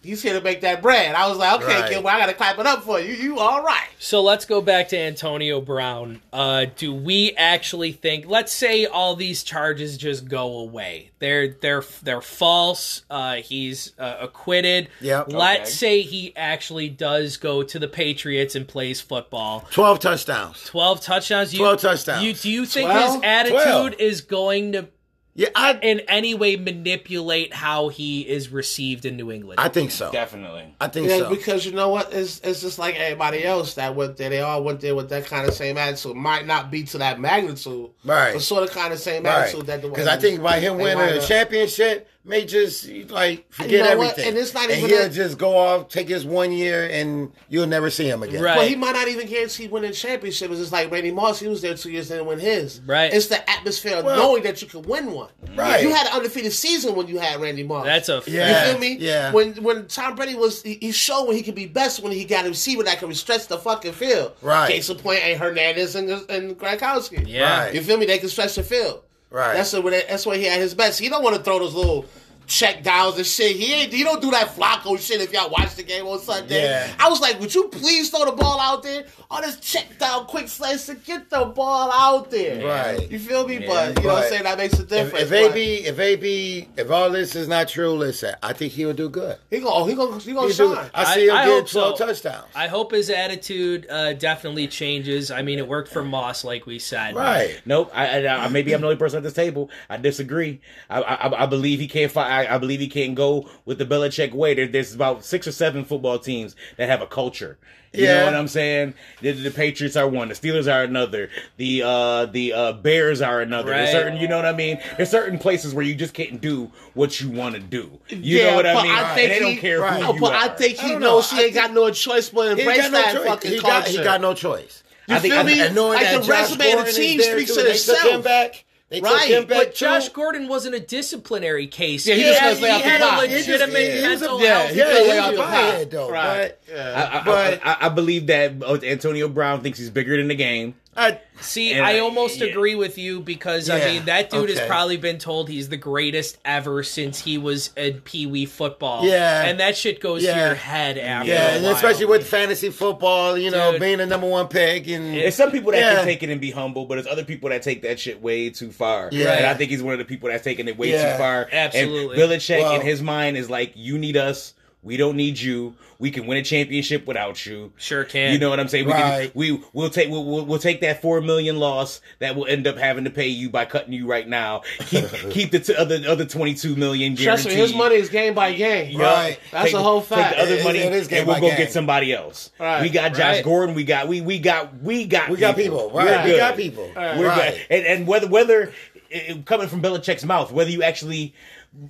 Speaker 1: he's here to make that bread. I was like, okay,
Speaker 4: Right.
Speaker 1: kid, well, I got to clap it up for you. You all right?
Speaker 2: So let's go back to Antonio Brown. Uh, do we actually think? Let's say all these charges just go away. They're they're they're false. Uh, he's uh, acquitted.
Speaker 4: Yep.
Speaker 2: Let's
Speaker 3: Okay.
Speaker 2: say he actually does go to the Patriots and plays football.
Speaker 4: 12 touchdowns.
Speaker 2: Twelve touchdowns. You,
Speaker 4: 12 touchdowns.
Speaker 2: You do you think
Speaker 1: 12?
Speaker 2: his attitude
Speaker 4: 12.
Speaker 2: is going to
Speaker 4: Yeah, I,
Speaker 2: in any way manipulate how he is received in New England?
Speaker 4: I think so.
Speaker 3: Definitely.
Speaker 4: I think
Speaker 1: Yeah,
Speaker 4: so.
Speaker 1: because you know what? It's, it's just like everybody else that went there. They all went there with that kind of same attitude. Might not be to that magnitude,
Speaker 4: Right.
Speaker 1: But sort of kind of same
Speaker 4: Right.
Speaker 1: attitude that the
Speaker 4: Because I think by him winning
Speaker 1: wind
Speaker 4: a championship may just like forget
Speaker 1: You know what?
Speaker 4: everything.
Speaker 1: And it's not
Speaker 4: and
Speaker 1: even
Speaker 4: he'll
Speaker 1: that-
Speaker 4: just go off, take his one year, and you'll never see him again.
Speaker 2: Right.
Speaker 1: Well, he might not even guarantee winning championship. It's just like Randy Moss. He was there two years, didn't win his.
Speaker 2: Right.
Speaker 1: It's the atmosphere of
Speaker 4: Well-
Speaker 1: knowing that you can win one.
Speaker 4: Right.
Speaker 1: You had an undefeated season when you had Randy Moss.
Speaker 2: That's a
Speaker 4: Yeah.
Speaker 1: You feel me?
Speaker 4: yeah.
Speaker 1: When when Tom Brady was, he, he showed when he could be best when he got a receiver that could stretch the fucking field.
Speaker 4: Right.
Speaker 1: Case of point, Aaron Hernandez and and Gronkowski.
Speaker 2: Yeah.
Speaker 4: Right.
Speaker 1: You feel me? They can stretch the field.
Speaker 4: Right.
Speaker 1: That's the, that's where he had his best. He don't want to throw those little check downs and shit. He ain't. He don't do that Flacco shit. If y'all watch the game on Sunday,
Speaker 4: Yeah.
Speaker 1: I was like, would you please throw the ball out there? All this check down, quick slice, to get the ball out there.
Speaker 4: Right.
Speaker 1: You feel me?
Speaker 3: Yeah.
Speaker 1: but you know what I'm saying? That makes a difference.
Speaker 4: if
Speaker 1: but
Speaker 4: AB, if AB, if all this is not true, listen, I think he'll do good.
Speaker 1: he gonna, oh, he gonna, he gonna
Speaker 4: He'll do-
Speaker 1: shine.
Speaker 4: I see him
Speaker 2: I- I
Speaker 4: get
Speaker 2: hope so.
Speaker 4: 12 touchdowns.
Speaker 2: I hope his attitude uh, definitely changes. I mean, it worked for Moss, like we said.
Speaker 4: right.
Speaker 3: Nope. I, I, I maybe I'm the only person at this table. I disagree. I I, I believe he can't. Fi- I, I believe he can't go with the Belichick way. There, there's about six or seven football teams that have a culture. You
Speaker 4: Yeah.
Speaker 3: know what I'm saying? The, the Patriots are one. The Steelers are another. The uh the uh Bears are another. There's
Speaker 2: Right.
Speaker 3: certain, you know what I mean? There's certain places where you just can't do what you want to do. You
Speaker 1: Yeah,
Speaker 3: know what I
Speaker 1: but
Speaker 3: mean?
Speaker 1: I think
Speaker 3: and they don't
Speaker 1: he-
Speaker 3: care
Speaker 4: right.
Speaker 3: who
Speaker 1: Oh,
Speaker 3: you
Speaker 1: but
Speaker 3: are.
Speaker 1: I think he
Speaker 4: don't
Speaker 1: knows
Speaker 4: know.
Speaker 1: he ain't got no choice but
Speaker 4: He
Speaker 1: embrace
Speaker 4: got no
Speaker 1: that
Speaker 4: choice.
Speaker 1: fucking
Speaker 4: He
Speaker 1: culture.
Speaker 4: got, he got no choice.
Speaker 1: You
Speaker 3: I think-
Speaker 1: feel
Speaker 3: I-
Speaker 1: me?
Speaker 3: and
Speaker 4: knowing
Speaker 1: like
Speaker 4: that
Speaker 1: the
Speaker 4: Josh
Speaker 1: resume of the team speaks
Speaker 4: too,
Speaker 1: for
Speaker 4: they took
Speaker 1: itself.
Speaker 4: back. They
Speaker 1: Right,
Speaker 4: took him back
Speaker 2: But Josh
Speaker 4: too.
Speaker 2: Gordon wasn't a disciplinary case.
Speaker 1: Yeah, he
Speaker 2: he,
Speaker 1: just
Speaker 2: had,
Speaker 1: gotta lay
Speaker 2: he
Speaker 1: off the
Speaker 2: had
Speaker 1: pot.
Speaker 2: a
Speaker 1: He just-
Speaker 2: legitimate
Speaker 4: yeah, he was a-
Speaker 2: mental
Speaker 1: yeah,
Speaker 2: health.
Speaker 1: he
Speaker 4: Yeah,
Speaker 1: couldn't
Speaker 4: he
Speaker 1: lay off the pot.
Speaker 4: though.
Speaker 1: Right.
Speaker 4: But
Speaker 1: Yeah.
Speaker 3: I, I,
Speaker 4: But-
Speaker 3: I, I believe that uh, Antonio Brown thinks he's bigger than the game.
Speaker 4: I,
Speaker 2: See,
Speaker 3: And
Speaker 2: I
Speaker 3: I-
Speaker 2: almost
Speaker 3: yeah.
Speaker 2: agree with you because I mean that dude has probably been told he's the greatest ever since he was in Pee Wee football.
Speaker 4: Yeah.
Speaker 2: and that shit goes
Speaker 4: Yeah.
Speaker 2: to your head after.
Speaker 4: yeah,
Speaker 2: a
Speaker 4: and
Speaker 2: while.
Speaker 4: especially with fantasy football, you know,
Speaker 2: Dude.
Speaker 4: being the number one pick and
Speaker 3: There's some people that
Speaker 4: Yeah.
Speaker 3: can take it and be humble, but there's other people that take that shit way too far.
Speaker 4: Yeah.
Speaker 3: And I think he's one of the people that's taking it way
Speaker 4: Yeah.
Speaker 3: too far.
Speaker 2: Absolutely.
Speaker 3: And Belichick
Speaker 4: Well-
Speaker 3: in his mind is like, you need us. We don't need you. We can win a championship without you.
Speaker 2: Sure can.
Speaker 3: You know what I'm saying? We
Speaker 4: Right.
Speaker 3: can, we we'll take we'll, we'll, we'll take that four million loss that we'll end up having to pay you by cutting you right now. Keep keep the t- other other 22 million
Speaker 1: Trust me, his money is game by game.
Speaker 4: Right.
Speaker 1: That's
Speaker 3: Take
Speaker 1: a
Speaker 3: the-
Speaker 1: whole
Speaker 3: Take the other
Speaker 4: It is-
Speaker 3: money
Speaker 4: it is game
Speaker 3: and we'll go
Speaker 4: game.
Speaker 3: get somebody else.
Speaker 1: Right.
Speaker 3: We got Josh
Speaker 2: Right.
Speaker 3: Gordon. We got we we got we got
Speaker 4: we got people, right?
Speaker 3: We're
Speaker 4: We got people.
Speaker 3: We're
Speaker 4: right.
Speaker 3: good. And, and whether whether it, coming from Belichick's mouth, whether you actually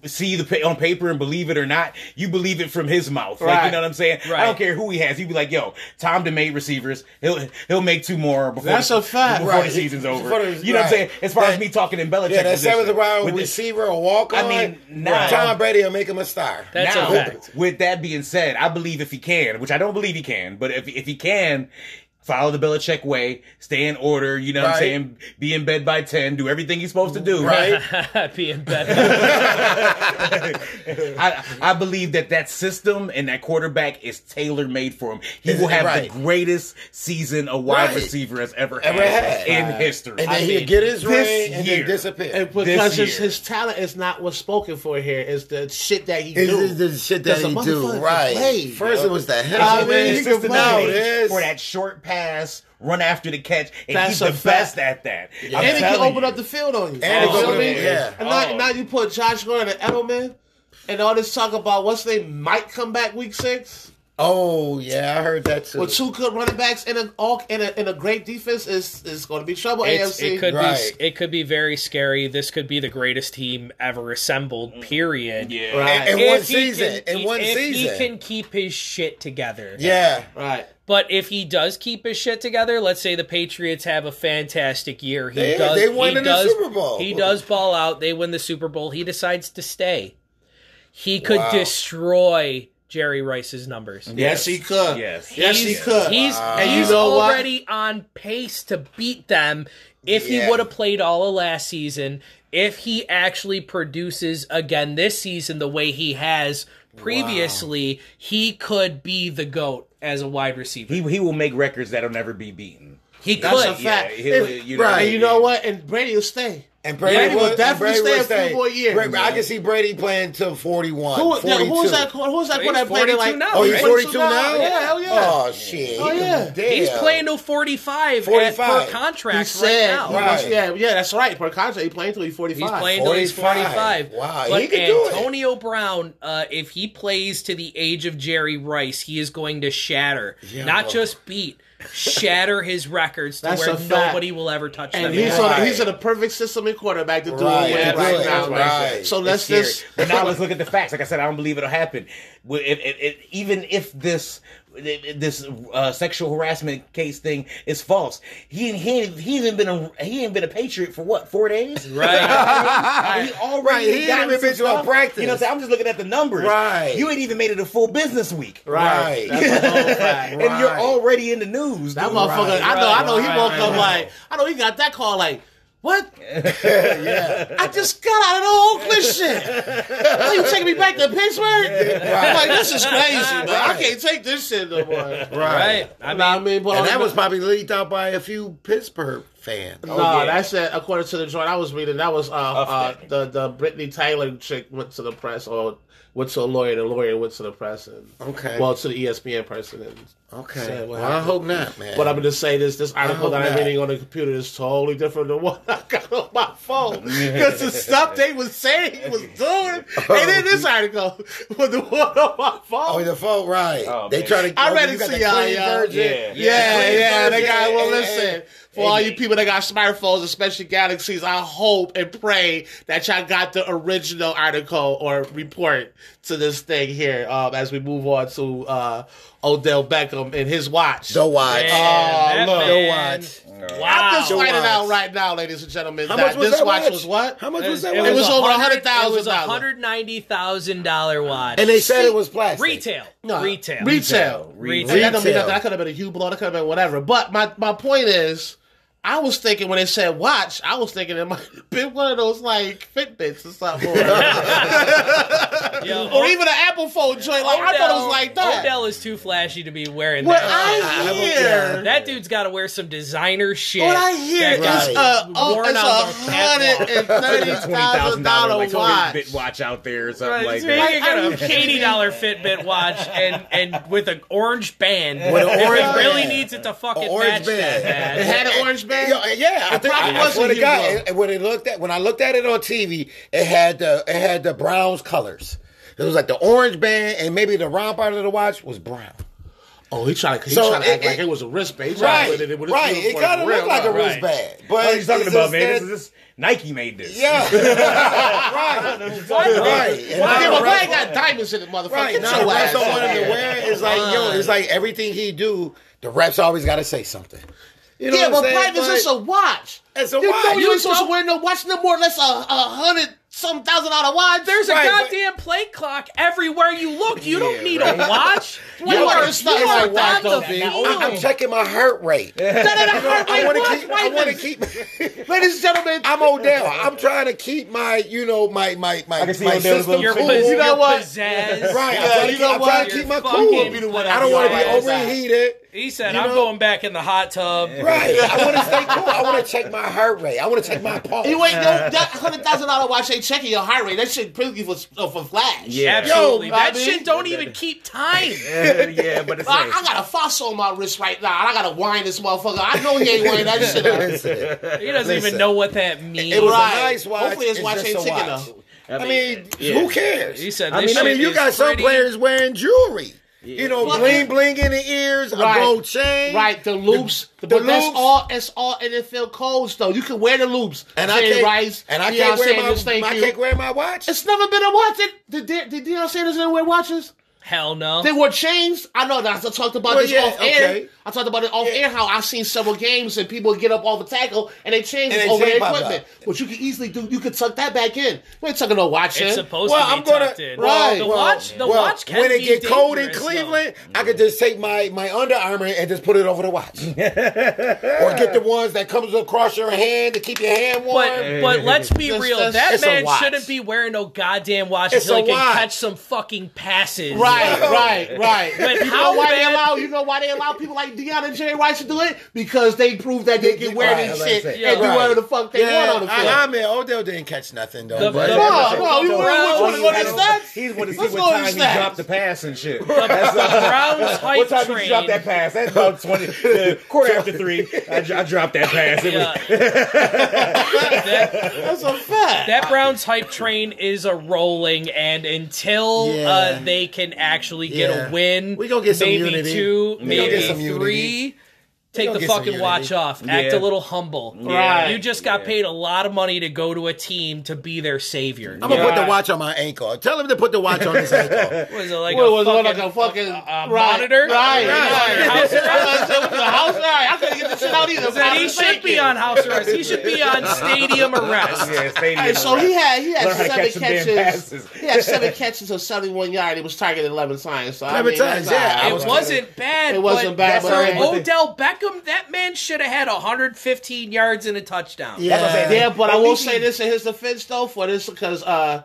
Speaker 3: see the on paper and believe it or not, you believe it from his mouth. Like you know what I'm saying? I don't care who he has. He'd be like, "Yo, Tom DeMay receivers. He'll he'll make two more before
Speaker 1: That's
Speaker 3: the,
Speaker 1: a fact.
Speaker 3: before
Speaker 4: Right.
Speaker 3: the season's over."
Speaker 4: Before the-
Speaker 3: you know what I'm saying? As far as me talking in Belichick,
Speaker 4: Yeah, that seventh round
Speaker 3: With
Speaker 4: receiver or walk on.
Speaker 3: I mean, now-
Speaker 4: Tom Brady will make him a star.
Speaker 2: That's
Speaker 3: now,
Speaker 2: a fact.
Speaker 3: with that being said, I believe if he can, which I don't believe he can, but if if he can, follow the Belichick way, stay in order, you know what I'm saying? Be in bed by 10, do everything he's supposed to do.
Speaker 4: Right.
Speaker 2: being better.
Speaker 3: I, I believe that that system and that quarterback is tailor made for him. He
Speaker 4: Is
Speaker 3: will have
Speaker 4: right?
Speaker 3: the greatest season a wide
Speaker 4: Right.
Speaker 3: receiver has ever,
Speaker 4: Ever
Speaker 3: had,
Speaker 4: had.
Speaker 3: in
Speaker 4: Right.
Speaker 3: history.
Speaker 4: and then
Speaker 3: I
Speaker 4: he'll
Speaker 3: mean,
Speaker 4: get his ring and
Speaker 3: year.
Speaker 4: then disappear.
Speaker 1: And because
Speaker 3: This
Speaker 1: his, his talent is not what's spoken for here. It's the shit that he
Speaker 4: It's,
Speaker 1: do.
Speaker 4: it's the shit that he do, right?
Speaker 1: played,
Speaker 4: First,
Speaker 1: yo.
Speaker 4: it was the hell.
Speaker 1: I
Speaker 4: hell,
Speaker 1: mean,
Speaker 4: man.
Speaker 1: he
Speaker 4: It's
Speaker 1: can
Speaker 4: just
Speaker 1: play.
Speaker 4: now it is.
Speaker 3: for that short pass, run after the catch, and
Speaker 1: That's
Speaker 3: he's the
Speaker 1: fact.
Speaker 3: best at that. I'm
Speaker 1: and he can open
Speaker 3: you.
Speaker 1: up the field on you.
Speaker 4: And
Speaker 1: you
Speaker 3: he can
Speaker 1: feel
Speaker 3: open
Speaker 1: me?
Speaker 3: up-
Speaker 4: yeah.
Speaker 1: And now,
Speaker 3: Oh.
Speaker 1: now you put Josh Gordon and Edelman, and all this talk about what's they might come back week six.
Speaker 4: Oh yeah, I heard that too.
Speaker 1: With two good running backs and a all in a, in a great defense is is going to be trouble.
Speaker 2: It's,
Speaker 1: AFC.
Speaker 2: it could
Speaker 4: Right.
Speaker 2: be it could be very scary. This could be the greatest team ever assembled. Mm. Period.
Speaker 3: Yeah.
Speaker 1: Right.
Speaker 4: in one
Speaker 2: If he
Speaker 4: season.
Speaker 2: can-
Speaker 4: in one
Speaker 2: if
Speaker 4: season.
Speaker 2: he can keep his shit together.
Speaker 4: yeah.
Speaker 1: right.
Speaker 2: But if he does keep his shit together, let's say the Patriots have a fantastic year. He
Speaker 4: They-
Speaker 2: does.
Speaker 4: they win
Speaker 2: he
Speaker 4: in the Super Bowl.
Speaker 2: He does ball out. They win the Super Bowl. He decides to stay. He could
Speaker 4: Wow.
Speaker 2: destroy Jerry Rice's numbers.
Speaker 1: Yes, he could.
Speaker 3: Yes.
Speaker 1: Yes, he could.
Speaker 2: He's,
Speaker 1: And
Speaker 2: he's
Speaker 1: you know what?
Speaker 2: already on pace to beat them if he would have played all of last season. If he actually produces again this season the way he has previously, he could be the goat as a wide receiver.
Speaker 3: He he will make records that'll never be beaten.
Speaker 2: He
Speaker 1: That's
Speaker 2: could.
Speaker 1: a fact.
Speaker 3: Yeah, he'll-
Speaker 1: If-
Speaker 3: you know,
Speaker 4: right.
Speaker 1: You know what? And Brady will stay.
Speaker 4: And Brady,
Speaker 1: Brady will
Speaker 4: would-
Speaker 1: definitely
Speaker 4: Brady
Speaker 1: stay a few more years.
Speaker 4: Brady- I can see Brady playing till 41.
Speaker 1: Who,
Speaker 4: 42.
Speaker 1: who's that? Who's that?
Speaker 2: He's
Speaker 1: that played
Speaker 2: 42
Speaker 1: like?
Speaker 2: now,
Speaker 4: Oh, he's
Speaker 2: right?
Speaker 4: 42 now?
Speaker 1: Yeah, hell yeah.
Speaker 4: Oh, shit.
Speaker 1: Oh, yeah.
Speaker 4: damn.
Speaker 2: He's playing till 45,
Speaker 4: 45.
Speaker 2: At, per
Speaker 1: He
Speaker 2: contract
Speaker 1: said,
Speaker 2: right now.
Speaker 4: Right.
Speaker 1: yeah, yeah, that's right. Per contract, he playing till he's forty
Speaker 2: He's
Speaker 1: five.
Speaker 2: playing till he's
Speaker 4: 45.
Speaker 2: 45.
Speaker 4: Wow,
Speaker 2: but
Speaker 4: he could do it.
Speaker 2: Antonio Brown, uh, if he plays to the age of Jerry Rice, he is going to shatter,
Speaker 4: Yeah.
Speaker 2: not just beat, shatter his records to
Speaker 1: That's
Speaker 2: where nobody will ever touch
Speaker 1: And
Speaker 2: them.
Speaker 1: he's
Speaker 2: again.
Speaker 1: on, he's in a perfect system in quarterback to do
Speaker 4: Right,
Speaker 1: it right
Speaker 2: right,
Speaker 1: now.
Speaker 4: right.
Speaker 1: So let's just.
Speaker 3: But now let's look at the facts. Like I said, I don't believe it'll happen. Well, If, if, if, even if this this uh, sexual harassment case thing is false, he he he ain't been a he ain't been a patriot for what four days?
Speaker 2: Right.
Speaker 3: he already
Speaker 4: Right, he ain't even been
Speaker 3: some
Speaker 4: to a practice.
Speaker 3: You know what I'm saying? I'm just looking at the numbers.
Speaker 4: Right.
Speaker 3: You ain't even made it a full business week.
Speaker 4: Right.
Speaker 1: That's a whole.
Speaker 3: And you're already in the news.
Speaker 1: That
Speaker 3: dude.
Speaker 1: motherfucker,
Speaker 4: Right,
Speaker 1: I know, I know he woke
Speaker 2: right,
Speaker 1: up
Speaker 2: right.
Speaker 1: like, I know he got that call like, what? Yeah. I just got out of the Oakland shit. Oh, you taking me back to Pittsburgh? I'm like, this is crazy, man. I can't take this shit no more.
Speaker 4: Right.
Speaker 2: right. I
Speaker 1: I
Speaker 2: mean,
Speaker 1: mean, I mean, but
Speaker 4: And that was probably leaked out by a few Pittsburgh fans.
Speaker 1: No,
Speaker 3: yeah.
Speaker 1: that's it. According to the joint I was reading, that was uh, uh the the Britney Taylor chick went to the press or went to a lawyer. The lawyer went to the press and
Speaker 4: Okay.
Speaker 1: well to the ESPN person. And
Speaker 4: Okay.
Speaker 1: Said what
Speaker 4: Well, I hope not, man.
Speaker 1: but I'm going to say this: this article
Speaker 4: hope
Speaker 1: that I'm
Speaker 4: not.
Speaker 1: reading on the computer is totally different than what I got on my phone because the stuff they was saying he was doing, and then this oh. article was the one on my phone.
Speaker 4: Oh, the phone, right.
Speaker 3: Oh,
Speaker 4: they try to.
Speaker 1: I
Speaker 4: oh,
Speaker 1: read
Speaker 4: you
Speaker 1: it
Speaker 4: got
Speaker 1: to
Speaker 4: the
Speaker 1: y'all,
Speaker 4: clean
Speaker 1: y'all.
Speaker 4: version.
Speaker 3: Yeah.
Speaker 1: Yeah,
Speaker 4: Clean
Speaker 1: yeah, they
Speaker 4: version,
Speaker 1: got. Well,
Speaker 4: and-
Speaker 1: listen,
Speaker 4: and-
Speaker 1: for all you people that got smartphones, especially Galaxies, I hope and pray that y'all got the original article or report to this thing here um, as we move on to uh, Odell Beckham and his watch.
Speaker 4: The watch.
Speaker 2: man,
Speaker 1: Oh, look.
Speaker 4: The watch.
Speaker 2: Wow.
Speaker 1: I'm just
Speaker 4: The
Speaker 1: finding out right now, ladies and gentlemen,
Speaker 4: How
Speaker 1: that
Speaker 4: much was
Speaker 1: this
Speaker 4: that
Speaker 1: watch
Speaker 4: watch?
Speaker 1: was what?
Speaker 4: How much was that
Speaker 2: it
Speaker 4: watch?
Speaker 1: was over
Speaker 2: $100,000.
Speaker 1: $100,000.
Speaker 2: It was a hundred ninety thousand dollar watch.
Speaker 4: And they said it was plastic.
Speaker 2: retail.
Speaker 1: No,
Speaker 2: Retail.
Speaker 1: Retail.
Speaker 2: Retail.
Speaker 1: And that
Speaker 4: Retail.
Speaker 1: That could have been a Hublot. That could have been whatever. But my, my point is, I was thinking when they said watch, I was thinking it might have been one of those like Fitbits or something. Or,
Speaker 2: Yo,
Speaker 1: or even an Apple phone joint. Like, I thought it was like that.
Speaker 2: Odell is too flashy to be wearing
Speaker 1: what
Speaker 2: that.
Speaker 1: I hear.
Speaker 2: that dude's got to wear some designer shit.
Speaker 1: What I hear is
Speaker 2: gets
Speaker 1: a uh, oh,
Speaker 2: worn
Speaker 1: it's a hundred and thirty thousand dollar
Speaker 3: like oh,
Speaker 1: watch.
Speaker 3: bit watch out there or something
Speaker 2: Right,
Speaker 3: like
Speaker 2: so
Speaker 3: that.
Speaker 2: you
Speaker 1: Like, are
Speaker 2: a eighty dollar Fitbit watch and and with an orange band.
Speaker 4: With an orange
Speaker 2: it really
Speaker 4: band.
Speaker 2: needs it to fucking
Speaker 4: orange
Speaker 2: match
Speaker 4: band.
Speaker 2: that bad.
Speaker 1: It had an orange band.
Speaker 4: Yeah, yeah, I think
Speaker 1: probably
Speaker 4: I, I
Speaker 1: was
Speaker 4: swear
Speaker 1: a
Speaker 4: to God,
Speaker 1: Hublot.
Speaker 4: when it looked at when I looked at it on TV, it had the it had the Browns colors. It was like the orange band, and maybe the round part of the watch was brown.
Speaker 1: Oh, he trying to he
Speaker 4: So
Speaker 1: trying to act
Speaker 4: it-
Speaker 1: like
Speaker 4: it-
Speaker 1: it was a wristband. He trying to
Speaker 4: Right,
Speaker 1: put it with
Speaker 4: right. It kind of looked like a
Speaker 1: huh?
Speaker 2: Right.
Speaker 4: wristband. But
Speaker 3: What are you talking about,
Speaker 4: just
Speaker 3: man? This
Speaker 4: that-
Speaker 3: is this Nike made this.
Speaker 4: Yeah, right, right. And
Speaker 1: Yeah,
Speaker 4: now
Speaker 1: but
Speaker 4: the
Speaker 1: why
Speaker 4: refs-
Speaker 1: ain't got diamonds in it, motherfucker?
Speaker 4: Right
Speaker 1: Get
Speaker 4: now, the
Speaker 1: your
Speaker 4: refs
Speaker 1: ass
Speaker 4: don't want
Speaker 1: out
Speaker 4: him to
Speaker 1: here.
Speaker 4: wear it. It's like yo, it's like everything he do. The refs always got to say something. You know
Speaker 1: Yeah,
Speaker 4: what
Speaker 1: but
Speaker 4: I'm saying?
Speaker 1: Pipe is just a watch.
Speaker 4: It's a
Speaker 1: You
Speaker 4: watch.
Speaker 1: know you
Speaker 4: You
Speaker 1: ain't supposed
Speaker 2: don't-
Speaker 1: to wear no watch no more unless a, a hundred some thousand dollar watch.
Speaker 2: There's a
Speaker 4: Right, but-
Speaker 2: goddamn plate clock everywhere you look. You don't need
Speaker 4: right.
Speaker 2: a watch. You
Speaker 1: you
Speaker 2: are,
Speaker 1: wearing
Speaker 2: you
Speaker 1: like
Speaker 2: are
Speaker 1: that,
Speaker 2: on
Speaker 1: though,
Speaker 2: the
Speaker 1: B?
Speaker 2: field.
Speaker 4: I, am checking my heart rate.
Speaker 1: That ain't a heart
Speaker 4: I want to keep. I want to keep.
Speaker 1: Ladies and gentlemen,
Speaker 4: I'm Odell. I'm trying to keep my, you know, my my my,
Speaker 3: I can see
Speaker 4: my system
Speaker 2: Your,
Speaker 4: cool.
Speaker 2: pizz-
Speaker 1: You know what?
Speaker 2: pizzazz.
Speaker 4: Right,
Speaker 1: Yeah,
Speaker 4: I'm
Speaker 1: you
Speaker 4: keep,
Speaker 1: know
Speaker 4: I'm
Speaker 1: what?
Speaker 4: trying to keep my cool.
Speaker 2: fucking be the
Speaker 1: one
Speaker 4: I don't want to be
Speaker 1: that be all
Speaker 4: overheated.
Speaker 2: He said,
Speaker 4: You
Speaker 2: "I'm
Speaker 4: know?
Speaker 2: going back in the hot tub."
Speaker 4: Right. I want to stay cool. I want to check my heart rate. I want to check my pulse.
Speaker 1: you ain't no that hundred thousand dollar watch ain't checking your heart rate. That shit pretty for uh, for flash.
Speaker 3: Yeah.
Speaker 2: Absolutely.
Speaker 1: Yo,
Speaker 2: that
Speaker 1: Bobby.
Speaker 2: shit don't even keep time.
Speaker 3: yeah, but it's
Speaker 1: I, I got a fossil on my wrist right now. I gotta wind this motherfucker. I know he ain't winding that shit up.
Speaker 4: Listen,
Speaker 2: He doesn't even know what that means.
Speaker 4: it was
Speaker 1: Right.
Speaker 4: a nice watch.
Speaker 1: Hopefully his
Speaker 4: It's
Speaker 1: watch ain't ticking,
Speaker 4: watch.
Speaker 1: though.
Speaker 4: I mean,
Speaker 3: yeah.
Speaker 4: who cares?
Speaker 2: He said
Speaker 4: I
Speaker 2: this
Speaker 4: mean, I mean, you
Speaker 2: is
Speaker 4: got some players wearing jewelry. You know,
Speaker 1: Well,
Speaker 4: bling bling in the ears,
Speaker 1: Right.
Speaker 4: a gold chain.
Speaker 1: Right, the loops.
Speaker 4: The-
Speaker 1: but
Speaker 4: the
Speaker 1: that's
Speaker 4: loops.
Speaker 1: all. It's all NFL codes, though. You can wear the loops.
Speaker 4: And I can't,
Speaker 1: Rice,
Speaker 4: and I can't wear my, I can't wear my watch.
Speaker 1: It's never been a watch. Did, did, did Deion Sanders didn't wear watches?
Speaker 2: Hell no.
Speaker 1: They were changed. I know that. I talked about
Speaker 4: Well,
Speaker 1: this
Speaker 4: yeah,
Speaker 1: off air.
Speaker 4: okay.
Speaker 1: I talked about it off air. How I've seen several games and people get up off the tackle and they change
Speaker 4: And they
Speaker 1: over their
Speaker 4: change pop
Speaker 1: equipment.
Speaker 4: up.
Speaker 1: But you can easily do. You could tuck that back in. You ain't tucking no watch
Speaker 2: it's
Speaker 1: in.
Speaker 2: supposed
Speaker 4: Well,
Speaker 2: to be
Speaker 4: I'm gonna
Speaker 2: tucked in.
Speaker 1: right,
Speaker 2: The
Speaker 1: well,
Speaker 2: watch, the
Speaker 4: well,
Speaker 2: watch can
Speaker 4: when it get cold in
Speaker 2: dangerous,
Speaker 4: Cleveland, I could just take my my Under Armour and just put it over the watch, or get the ones that comes across your hand to keep your hand warm.
Speaker 2: But but let's be real.
Speaker 1: it's-
Speaker 2: That man shouldn't be wearing no goddamn watch
Speaker 4: It's
Speaker 2: until he can
Speaker 4: watch.
Speaker 2: catch some fucking passes.
Speaker 1: Right, right, right. Right.
Speaker 2: But
Speaker 1: you
Speaker 2: how
Speaker 1: know why they allow? You know why they allow people like Deion and Jerry Rice to do it? Because they prove that they can wear
Speaker 4: Right,
Speaker 1: this shit and
Speaker 2: Yeah,
Speaker 1: do
Speaker 2: right.
Speaker 1: whatever the fuck they
Speaker 4: yeah,
Speaker 1: want on the field.
Speaker 4: I, I mean, Odell didn't catch nothing though.
Speaker 2: The-
Speaker 4: but-
Speaker 2: the-
Speaker 1: no, no, you
Speaker 2: the
Speaker 1: want
Speaker 2: Browns-
Speaker 1: to go to the stats?
Speaker 3: He's want to see
Speaker 1: Let's
Speaker 3: what time
Speaker 1: the
Speaker 3: he dropped the pass and shit. That's,
Speaker 2: The
Speaker 3: uh,
Speaker 2: Browns hype
Speaker 3: what time did you drop that pass? That's about twenty. Uh, quarter after three. I, dropped that pass. It was-
Speaker 2: Yeah. that,
Speaker 1: That's a fact.
Speaker 2: that Browns hype train is a rolling, and until
Speaker 4: Yeah.
Speaker 2: uh, they can actually get
Speaker 4: Yeah.
Speaker 2: a win,
Speaker 4: We gonna get some
Speaker 2: maybe
Speaker 4: unity.
Speaker 2: two,
Speaker 4: We
Speaker 2: maybe
Speaker 4: get some unity.
Speaker 2: Three. Take
Speaker 4: gonna
Speaker 2: the fucking watch off. Act a little humble.
Speaker 1: Right.
Speaker 2: You just got paid a lot of money to go to a team to be their savior.
Speaker 4: I'm gonna put the watch on my ankle. Tell him to put the watch on his ankle.
Speaker 2: was it like
Speaker 1: What
Speaker 2: a
Speaker 1: was
Speaker 2: fucking,
Speaker 1: like a fucking
Speaker 2: a
Speaker 1: right,
Speaker 2: monitor?
Speaker 1: Right,
Speaker 2: Right.
Speaker 1: right.
Speaker 2: House arrest?
Speaker 1: I house arrest. I couldn't get this shit out either.
Speaker 2: Then he should be on house arrest. He should be on stadium arrest.
Speaker 3: yeah, stadium.
Speaker 1: Hey, so he had he had
Speaker 3: Learn
Speaker 1: seven
Speaker 3: catch
Speaker 1: catches. He had seven catches of seventy one yard. He was targeted eleven times. So I
Speaker 4: 11
Speaker 1: mean,
Speaker 4: times, yeah.
Speaker 1: all right.
Speaker 4: I
Speaker 2: It
Speaker 4: was
Speaker 2: wasn't bad.
Speaker 1: It wasn't bad, but
Speaker 2: Odell Beckham, that man should have had 115 yards and a touchdown.
Speaker 4: Yeah.
Speaker 3: That's what I'm.
Speaker 1: Yeah, but
Speaker 3: At
Speaker 1: I will
Speaker 3: least
Speaker 1: say
Speaker 3: he-
Speaker 1: this in his defense though, for this because uh,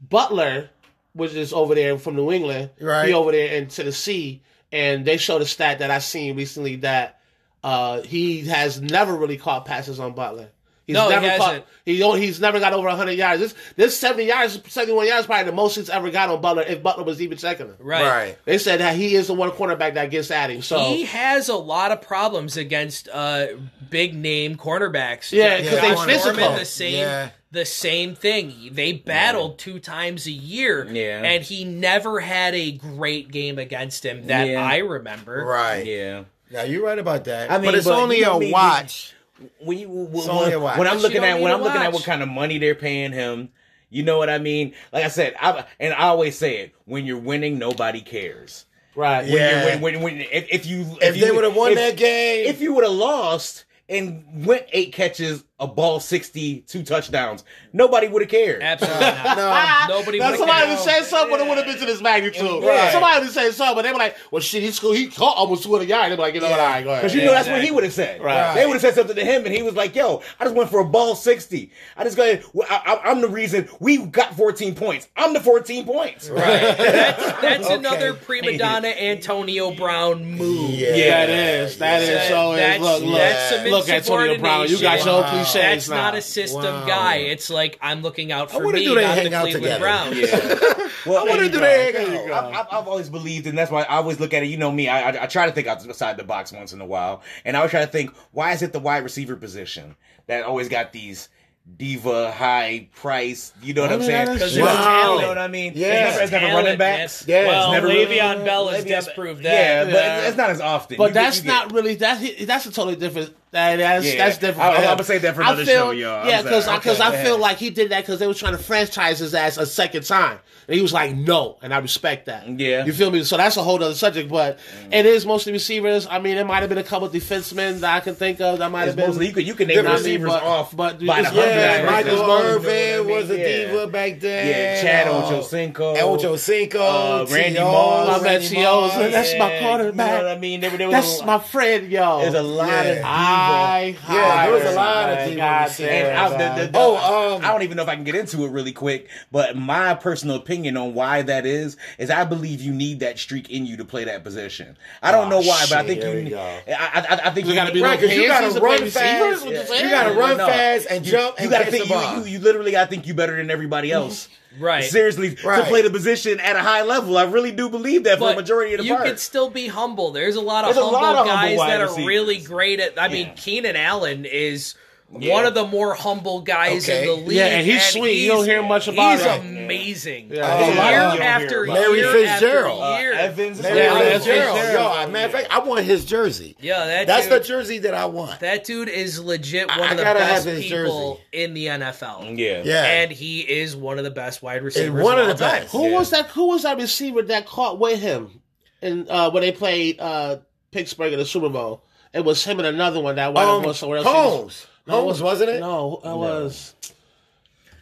Speaker 1: Butler, which is over there from New England,
Speaker 4: Right.
Speaker 1: he over there in Tennessee, and they showed a stat that I seen recently that uh, he has never really caught passes on Butler. He's
Speaker 2: No, he
Speaker 1: never
Speaker 2: hasn't.
Speaker 1: caught. He he's never got over hundred yards. This this seventy yards, seventy one yards, probably the most he's ever got on Butler. If Butler was even checking him,
Speaker 2: Right.
Speaker 4: Right.
Speaker 1: they said that he is the one cornerback that gets at him. So
Speaker 2: He has a lot of problems against uh, big name cornerbacks.
Speaker 1: Yeah, 'cause
Speaker 2: Josh
Speaker 1: they physical.
Speaker 2: Norman, the same,
Speaker 4: Yeah.
Speaker 2: the same thing. They battled two times a year,
Speaker 3: Yeah.
Speaker 2: and he never had a great game against him that
Speaker 3: Yeah.
Speaker 2: I remember.
Speaker 4: Right.
Speaker 3: Yeah.
Speaker 4: Yeah, you're right about that.
Speaker 3: I mean,
Speaker 4: but it's
Speaker 3: but
Speaker 4: only a
Speaker 3: me,
Speaker 4: watch.
Speaker 3: When you when,
Speaker 4: only
Speaker 3: when, when I'm looking at when I'm looking at what kind of money they're paying him, you know what I mean. Like I said, I and I always say it: when you're winning, nobody cares.
Speaker 1: right,
Speaker 3: When
Speaker 4: Yeah.
Speaker 3: when, when, when if, if you
Speaker 4: If
Speaker 3: you,
Speaker 4: they would have won
Speaker 3: if-
Speaker 4: that game,
Speaker 3: if you would have lost and went eight catches, a ball, sixty, two touchdowns, nobody would have cared.
Speaker 2: Absolutely not.
Speaker 4: no,
Speaker 2: Nobody
Speaker 1: Now,
Speaker 2: would
Speaker 1: somebody
Speaker 2: have
Speaker 1: would say something, but it would have been to this magnitude.
Speaker 3: Right.
Speaker 1: Somebody would say something, but they were like, "Well, shit, he scored, he caught almost 200 yards." They were like, "You know what? All right, go ahead."
Speaker 3: Because you
Speaker 2: Yeah,
Speaker 3: know that's what he would have said.
Speaker 1: Right.
Speaker 3: They would have said something to him, and he was like, "Yo, I just went for a ball sixty. I just got. I, I, I'm the reason we got 14 points. I'm the 14 points. Right.
Speaker 2: That's, that's
Speaker 4: Okay.
Speaker 2: another prima donna Antonio Brown move.
Speaker 4: Yeah.
Speaker 1: that is, that is.
Speaker 2: That-
Speaker 1: So
Speaker 2: that's,
Speaker 1: is. Look, look,
Speaker 2: that's some
Speaker 1: look, Antonio Brown, you got your own
Speaker 4: Wow.
Speaker 1: cliches
Speaker 2: That's
Speaker 1: now.
Speaker 2: not a system
Speaker 4: Wow.
Speaker 2: guy. It's like I'm looking out for
Speaker 4: wonder
Speaker 2: me,
Speaker 4: do they
Speaker 2: not
Speaker 4: hang
Speaker 2: the
Speaker 4: out
Speaker 2: Cleveland
Speaker 4: together?
Speaker 2: Browns.
Speaker 3: Well,
Speaker 4: I wonder
Speaker 3: there
Speaker 4: do
Speaker 3: you
Speaker 4: they hang out?
Speaker 3: I've, I've, I've always believed, and that's why I always look at it. You know me, I, I, I try to think outside the box once in a while, and I always try to think, why is it the wide receiver position that always got these diva high price? You know what I'm
Speaker 1: mean,
Speaker 3: saying?
Speaker 1: that is
Speaker 2: Because there's
Speaker 4: Wow.
Speaker 2: talent.
Speaker 3: You know what I mean?
Speaker 4: Yeah.
Speaker 3: It's never, never
Speaker 2: Talent,
Speaker 3: running backs.
Speaker 4: Yeah, it's
Speaker 2: well,
Speaker 3: never
Speaker 2: Le'Veon Bell has
Speaker 3: Le'Veon-
Speaker 2: disproved
Speaker 3: Yeah,
Speaker 2: that.
Speaker 3: but it's not as often.
Speaker 1: But
Speaker 3: You
Speaker 1: that's
Speaker 3: you get-
Speaker 1: not really that. That's a totally different. That, that's
Speaker 3: Yeah.
Speaker 1: that's different.
Speaker 3: I, I'm gonna save that for another
Speaker 1: feel-
Speaker 3: show, y'all.
Speaker 1: Yeah, because because
Speaker 3: Okay,
Speaker 1: I feel like he did that because they were trying to franchise his ass a second time, and he was like, no, and I respect that.
Speaker 3: Yeah.
Speaker 1: you feel me? So that's a whole other subject. But it is mostly receivers. I mean, it might have been a couple defensemen that I can think of that might have been.
Speaker 3: mostly you could you could name receivers
Speaker 1: but-
Speaker 3: off
Speaker 1: but
Speaker 3: by the
Speaker 1: yeah,
Speaker 3: hundred.
Speaker 4: Yeah,
Speaker 1: Right,
Speaker 4: Michael Irvin was a
Speaker 3: Yeah.
Speaker 4: diva back then.
Speaker 3: Yeah, Chad
Speaker 4: Uh,
Speaker 3: Ochocinco.
Speaker 4: Ocho
Speaker 3: Uh, Randy Moss.
Speaker 1: I
Speaker 4: Moss.
Speaker 1: That's my quarterback.
Speaker 3: You know what I mean? There, there was
Speaker 1: That's my friend, yo.
Speaker 3: There's a lot of diva.
Speaker 1: I,
Speaker 4: Yeah, there was a lot of
Speaker 1: I-
Speaker 4: diva
Speaker 1: God
Speaker 4: receivers.
Speaker 1: damn,
Speaker 3: And I, the, the, the,
Speaker 4: Oh, um,
Speaker 3: I don't even know if I can get into it really quick, but my personal opinion on why that is is I believe you need that streak in you to play that position. I don't
Speaker 1: Oh,
Speaker 3: know why, but I think you.
Speaker 1: go.
Speaker 3: I, I, I think
Speaker 1: You gotta be
Speaker 4: Right, because you gotta run fast.
Speaker 1: What you
Speaker 4: You gotta run
Speaker 3: No.
Speaker 4: fast and jump
Speaker 3: You gotta think you, you, you literally gotta think you better than everybody else.
Speaker 2: Right.
Speaker 3: Seriously, to play the position at a high level, I really do believe that for
Speaker 2: But
Speaker 3: a majority of the
Speaker 2: you
Speaker 3: part.
Speaker 2: could still be humble. There's a lot of
Speaker 3: There's a
Speaker 2: humble
Speaker 3: lot of humble
Speaker 2: guys
Speaker 3: wide
Speaker 2: that are
Speaker 3: receivers.
Speaker 2: really great at. I mean,
Speaker 3: Yeah.
Speaker 2: Keenan Allen is one of the more humble guys
Speaker 4: Okay.
Speaker 2: in the league.
Speaker 1: Yeah, and he's sweet. You don't hear much about
Speaker 2: He's
Speaker 1: him.
Speaker 2: amazing.
Speaker 1: Yeah,
Speaker 4: he's a
Speaker 2: year
Speaker 4: of- you
Speaker 3: don't
Speaker 2: after year
Speaker 4: about Larry
Speaker 2: after
Speaker 4: Fitzgerald.
Speaker 3: Uh,
Speaker 2: year.
Speaker 3: Evans. is
Speaker 4: Larry
Speaker 1: Yeah,
Speaker 4: Fitzgerald.
Speaker 1: Fitzgerald.
Speaker 4: Yo, matter of fact, I want his jersey.
Speaker 2: yeah, that
Speaker 4: That's
Speaker 2: dude,
Speaker 4: the jersey that I want.
Speaker 2: that dude is legit one
Speaker 4: I
Speaker 2: of the best
Speaker 4: have his
Speaker 2: people in the NFL.
Speaker 3: Yeah.
Speaker 4: Yeah.
Speaker 2: And he is one of the best wide receivers.
Speaker 4: one of
Speaker 2: all
Speaker 4: the
Speaker 2: time.
Speaker 4: best.
Speaker 1: Who
Speaker 3: Yeah.
Speaker 1: was that? Who was that receiver that caught with him, and uh, when they played uh, Pittsburgh in the Super Bowl? It was him and another one that wound
Speaker 4: Um,
Speaker 1: somewhere else.
Speaker 4: Holmes.
Speaker 1: No,
Speaker 4: Holmes, wasn't it?
Speaker 1: No, it was.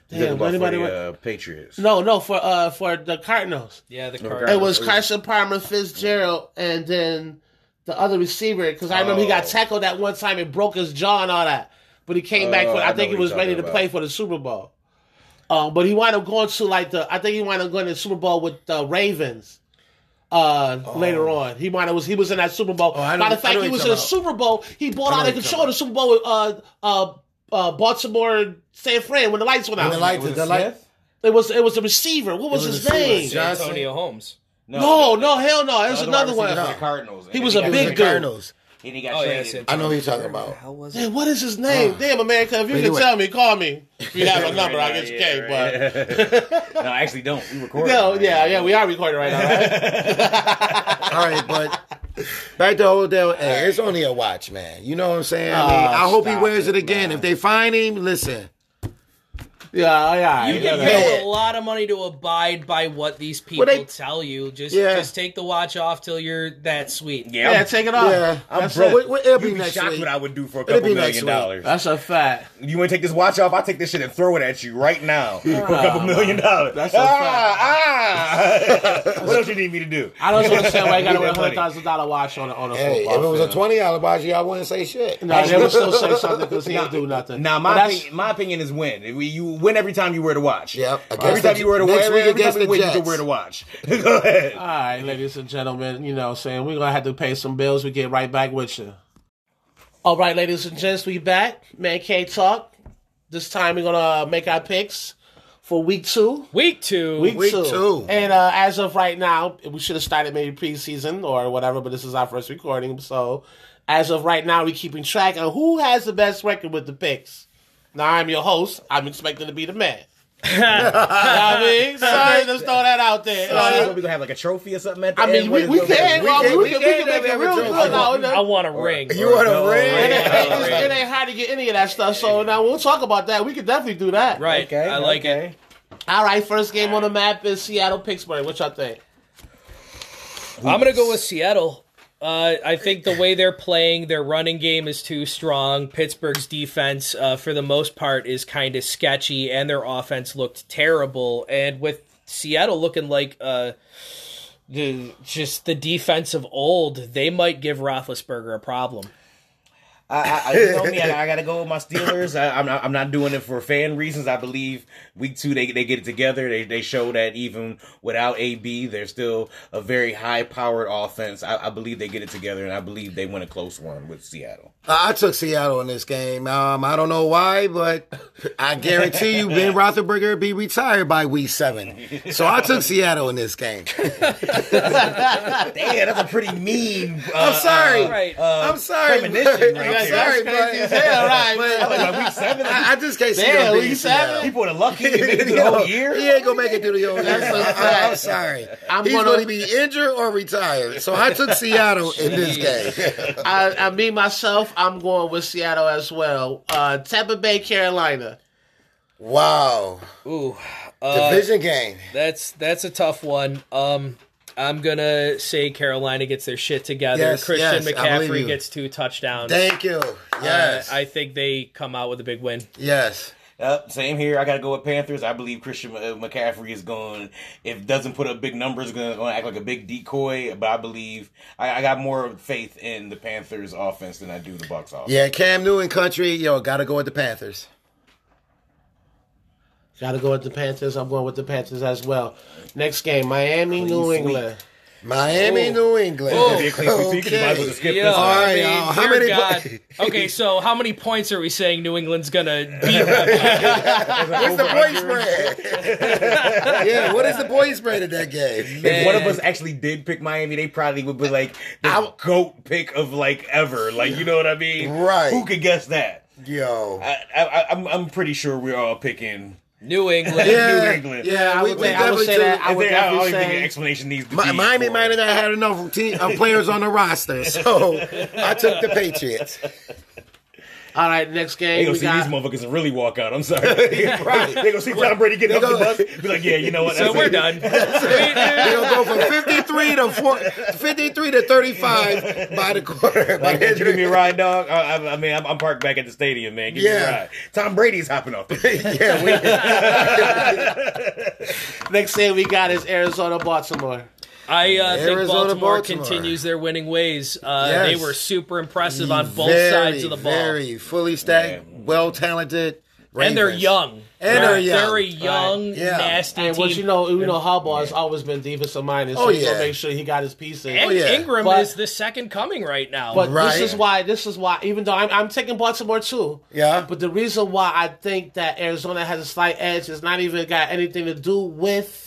Speaker 1: Damn,
Speaker 3: about
Speaker 1: anybody?
Speaker 3: for the, uh, Patriots.
Speaker 1: No, no, for uh for the Cardinals.
Speaker 2: Yeah, the Cardinals.
Speaker 1: It was Carson Palmer, Fitzgerald, and then the other receiver. Because I remember he got
Speaker 3: Oh.
Speaker 1: tackled that one time and broke his jaw and all that. But he came back
Speaker 3: Oh,
Speaker 1: for.
Speaker 3: I
Speaker 1: I, think he was
Speaker 3: you're
Speaker 1: ready to
Speaker 3: talking
Speaker 1: play for the Super Bowl. Um, but he wound up going to like the. I think he wound up going to the Super Bowl with the Ravens. Uh, later on, he wound up was he was in that Super Bowl.
Speaker 4: Oh, I know-
Speaker 1: Matter of fact, he was in
Speaker 4: a
Speaker 1: Super Bowl. He bought out of
Speaker 4: what you're
Speaker 1: control the Super Bowl with uh uh uh Baltimore and San Fran when the lights went out.
Speaker 4: the lights-
Speaker 3: it
Speaker 4: the light-
Speaker 3: Smith?
Speaker 1: It was it was a receiver. What was,
Speaker 4: was
Speaker 1: his name?
Speaker 4: Johnson.
Speaker 2: Antonio Holmes.
Speaker 1: No, no, hell no. It
Speaker 3: was
Speaker 1: another
Speaker 3: wide
Speaker 1: one.
Speaker 3: receiver for the Cardinals.
Speaker 1: He was a big
Speaker 4: the
Speaker 3: traded.
Speaker 1: dude.
Speaker 4: Cardinals.
Speaker 3: And he got
Speaker 2: Oh, yeah,
Speaker 3: traded.
Speaker 2: it's
Speaker 4: I know who you're talking about.
Speaker 2: How was it?
Speaker 1: Man, what is his name?
Speaker 4: Uh,
Speaker 1: Damn, America, if you
Speaker 4: but
Speaker 1: can
Speaker 4: anyway.
Speaker 1: tell me, call me. If you have a number, I'll get you
Speaker 3: Yeah,
Speaker 1: cake. But
Speaker 3: no, I actually don't. We recorded.
Speaker 1: no, yeah, yeah, we are recording right now, right?
Speaker 4: All right, but back to Odell. Hey, it's only a watch, man. You know what I'm saying? I, mean,
Speaker 1: Ah,
Speaker 4: I hope he wears it
Speaker 3: it,
Speaker 4: again.
Speaker 3: man.
Speaker 4: If they find him, listen.
Speaker 1: Yeah, yeah.
Speaker 2: You
Speaker 1: can
Speaker 2: pay a lot of money to abide by what these people
Speaker 4: they-
Speaker 2: tell you. Just
Speaker 4: Yeah.
Speaker 2: just take the watch off till you're that sweet.
Speaker 3: Yeah,
Speaker 1: Yeah,
Speaker 3: I'm,
Speaker 1: take it off.
Speaker 4: Yeah,
Speaker 3: I'm
Speaker 1: That's
Speaker 3: broke.
Speaker 1: it.
Speaker 4: What- what- it'll be
Speaker 3: You'd be
Speaker 4: next
Speaker 3: shocked
Speaker 4: week.
Speaker 3: what I would do for a couple
Speaker 4: be
Speaker 3: million
Speaker 4: week.
Speaker 3: dollars.
Speaker 1: That's a fact.
Speaker 3: You want to take this watch off? I'll take this shit and throw it at you right now for a couple million dollars.
Speaker 1: That's a
Speaker 3: ah, ah. what else you need me to do?
Speaker 1: I don't understand why you got to
Speaker 3: Give
Speaker 1: wear a
Speaker 3: that
Speaker 1: hundred
Speaker 3: money.
Speaker 1: thousand dollar watch on a, on a
Speaker 4: Hey, if it was a twenty dollar watch, I wouldn't say shit.
Speaker 1: No, they would still say something because he didn't do nothing.
Speaker 3: Now, my opinion, my opinion is win. If we- You win every time you wear the watch.
Speaker 4: Yep,
Speaker 3: Every time
Speaker 4: the-
Speaker 3: you wear the
Speaker 4: next
Speaker 3: watch,
Speaker 4: week
Speaker 3: every
Speaker 4: against
Speaker 3: time we
Speaker 4: the
Speaker 3: win, you can
Speaker 4: Jets.
Speaker 3: wear the watch. Go ahead.
Speaker 1: All right, ladies and gentlemen, you know, saying we're gonna have to pay some bills. We get right back with you. All right, ladies and gents, we back. Man K Talk. This time we're gonna make our picks for week two.
Speaker 2: Week two.
Speaker 1: Week,
Speaker 4: Week
Speaker 1: two.
Speaker 4: two.
Speaker 1: And uh, as of right now, we should have started maybe preseason or whatever, but this is our first recording. So as of right now, we're keeping track of who has the best record with the picks. Now I'm your host. I'm expecting to be the man. you know what I mean? Sorry, let's throw that out there.
Speaker 3: Uh,
Speaker 1: Uh,
Speaker 3: we gonna have like a trophy or something at the
Speaker 1: I mean,
Speaker 3: end?
Speaker 1: we,
Speaker 3: What
Speaker 1: we can,
Speaker 4: we
Speaker 1: well,
Speaker 4: can-
Speaker 1: we,
Speaker 4: we
Speaker 1: can, we
Speaker 4: can
Speaker 1: can make it real good.
Speaker 4: trophy.
Speaker 1: now.
Speaker 2: I want a ring.
Speaker 4: You want a
Speaker 3: No,
Speaker 4: ring?
Speaker 1: It ain't, it ain't hard to get any of that stuff. So now we'll talk about that. We could definitely do that.
Speaker 2: Right.
Speaker 3: Okay,
Speaker 2: I like
Speaker 3: okay.
Speaker 2: it.
Speaker 1: All right. First game on the map is Seattle Pittsburgh. What y'all think?
Speaker 2: I'm gonna go with Seattle. Uh, I think the way they're playing, their running game is too strong. Pittsburgh's defense, uh, for the most part, is kind of sketchy, and their offense looked terrible. And with Seattle looking like uh, the just the defense of old, they might give Roethlisberger a problem.
Speaker 3: I, I, I, you know me, I, I got to go with my Steelers. I, I'm not. I'm not doing it for fan reasons. I believe week two they they get it together. They they show that even without AB, they're still a very high powered offense. I, I believe they get it together, and I believe they win a close one with Seattle.
Speaker 4: I took Seattle in this game. Um, I don't know why, but I guarantee you Ben Roethlisberger will be retired by week seven. So I took Seattle in this game.
Speaker 3: Damn, that's a pretty mean. Uh,
Speaker 4: I'm sorry.
Speaker 3: uh,
Speaker 2: Right.
Speaker 3: uh,
Speaker 4: I'm sorry. but-
Speaker 3: right
Speaker 4: I'm sorry,
Speaker 1: That's crazy
Speaker 4: but
Speaker 1: as hell, right?
Speaker 3: I was like, week seven,
Speaker 4: I, I just can't see
Speaker 1: Damn,
Speaker 4: them
Speaker 1: week seven?
Speaker 4: Seattle.
Speaker 3: people are lucky to make it through the whole year.
Speaker 4: He ain't gonna make it through the whole year.
Speaker 1: That's a
Speaker 4: I- I'm sorry.
Speaker 1: I'm
Speaker 4: He's
Speaker 1: gonna-
Speaker 4: going to be injured or retired. So I took Seattle in this game.
Speaker 1: I, I me myself, I'm going with Seattle as well. Uh, Tampa Bay, Carolina.
Speaker 4: Wow.
Speaker 2: Ooh, uh,
Speaker 4: Division game.
Speaker 2: that's that's a tough one. Um, I'm gonna say Carolina gets their shit together.
Speaker 4: Yes,
Speaker 2: Christian
Speaker 4: yes,
Speaker 2: McCaffrey gets two touchdowns.
Speaker 4: Thank you. Yes.
Speaker 2: Uh, I think they come out with a big win.
Speaker 4: yes.
Speaker 3: Yep, same here. I got to go with Panthers. I believe Christian uh, McCaffrey is going, if doesn't put up big numbers, going to act like a big decoy. But I believe I, I got more faith in the Panthers offense than I do the Bucks offense.
Speaker 4: Yeah, Cam Newton country. Yo, got to go with the Panthers.
Speaker 1: Got to go with the Panthers. I'm going with the Panthers as well. Next game, Miami, New
Speaker 3: sweep.
Speaker 1: England.
Speaker 4: Miami, oh. New England. Oh.
Speaker 3: If you're clean sweep, you might as well just skip
Speaker 2: Yeah,
Speaker 3: this
Speaker 4: All
Speaker 2: I mean,
Speaker 4: y'all. How
Speaker 2: dear
Speaker 4: many
Speaker 2: God.
Speaker 4: po-
Speaker 2: okay, so how many points are we saying New England's gonna beat them?
Speaker 4: What's the point spread? yeah, what is the point spread of that game?
Speaker 3: If one of us actually did pick Miami, they probably would be like the
Speaker 4: I-
Speaker 3: goat pick of like ever. Like you know what I mean?
Speaker 4: Right.
Speaker 3: Who could guess that?
Speaker 4: Yo.
Speaker 3: I, I, I'm I'm pretty sure we're all picking
Speaker 2: New England.
Speaker 4: Yeah,
Speaker 3: New England.
Speaker 4: yeah,
Speaker 1: I
Speaker 4: we,
Speaker 1: would
Speaker 4: we
Speaker 1: say- I would
Speaker 4: definitely
Speaker 1: say that-
Speaker 4: took-
Speaker 1: I
Speaker 3: I,
Speaker 1: would
Speaker 3: think, I don't
Speaker 1: definitely
Speaker 3: even think
Speaker 1: say-
Speaker 3: an explanation needs to
Speaker 4: Mi-
Speaker 3: be.
Speaker 4: Miami might
Speaker 3: it.
Speaker 4: have not had enough team, uh, players on the roster, so I took the Patriots.
Speaker 1: All right, next game.
Speaker 3: They
Speaker 1: game
Speaker 3: gonna see
Speaker 1: got.
Speaker 3: these motherfuckers and really walk out. I'm sorry. right. They gonna see Tom Brady getting
Speaker 4: They
Speaker 3: off the bus. Be like, yeah, you know what?
Speaker 2: So we're
Speaker 3: it.
Speaker 2: done.
Speaker 4: they gonna go from 53 to four, 53 to 35 by the quarter. By
Speaker 3: Like,
Speaker 4: the
Speaker 3: you give me a ride, dog. I, I, I mean, I'm, I'm parked back at the stadium, man. Give me
Speaker 4: Yeah.
Speaker 3: a ride. Tom Brady's hopping off. The
Speaker 4: yeah, we,
Speaker 1: Next game we got is Arizona Baltimore.
Speaker 2: I uh, think Baltimore,
Speaker 4: Baltimore.
Speaker 2: continues their winning ways. Uh,
Speaker 4: Yes.
Speaker 2: They were super impressive on both
Speaker 4: very,
Speaker 2: sides of the ball.
Speaker 4: Very fully stacked, well talented,
Speaker 2: and they're young.
Speaker 4: And they're young.
Speaker 2: Very young,
Speaker 4: Yeah.
Speaker 2: nasty
Speaker 1: And
Speaker 2: team.
Speaker 1: what you know, you know, Harbaugh has always been defensive minded, so
Speaker 4: Oh,
Speaker 1: he's
Speaker 4: yeah.
Speaker 1: gonna make sure he got his pieces.
Speaker 2: and
Speaker 4: Oh, yeah.
Speaker 2: Ingram
Speaker 1: But-
Speaker 2: is the second coming right now.
Speaker 1: But
Speaker 4: Right.
Speaker 1: this is why. This is why. Even though I'm, I'm taking Baltimore too.
Speaker 4: Yeah.
Speaker 1: But the reason why I think that Arizona has a slight edge is not even got anything to do with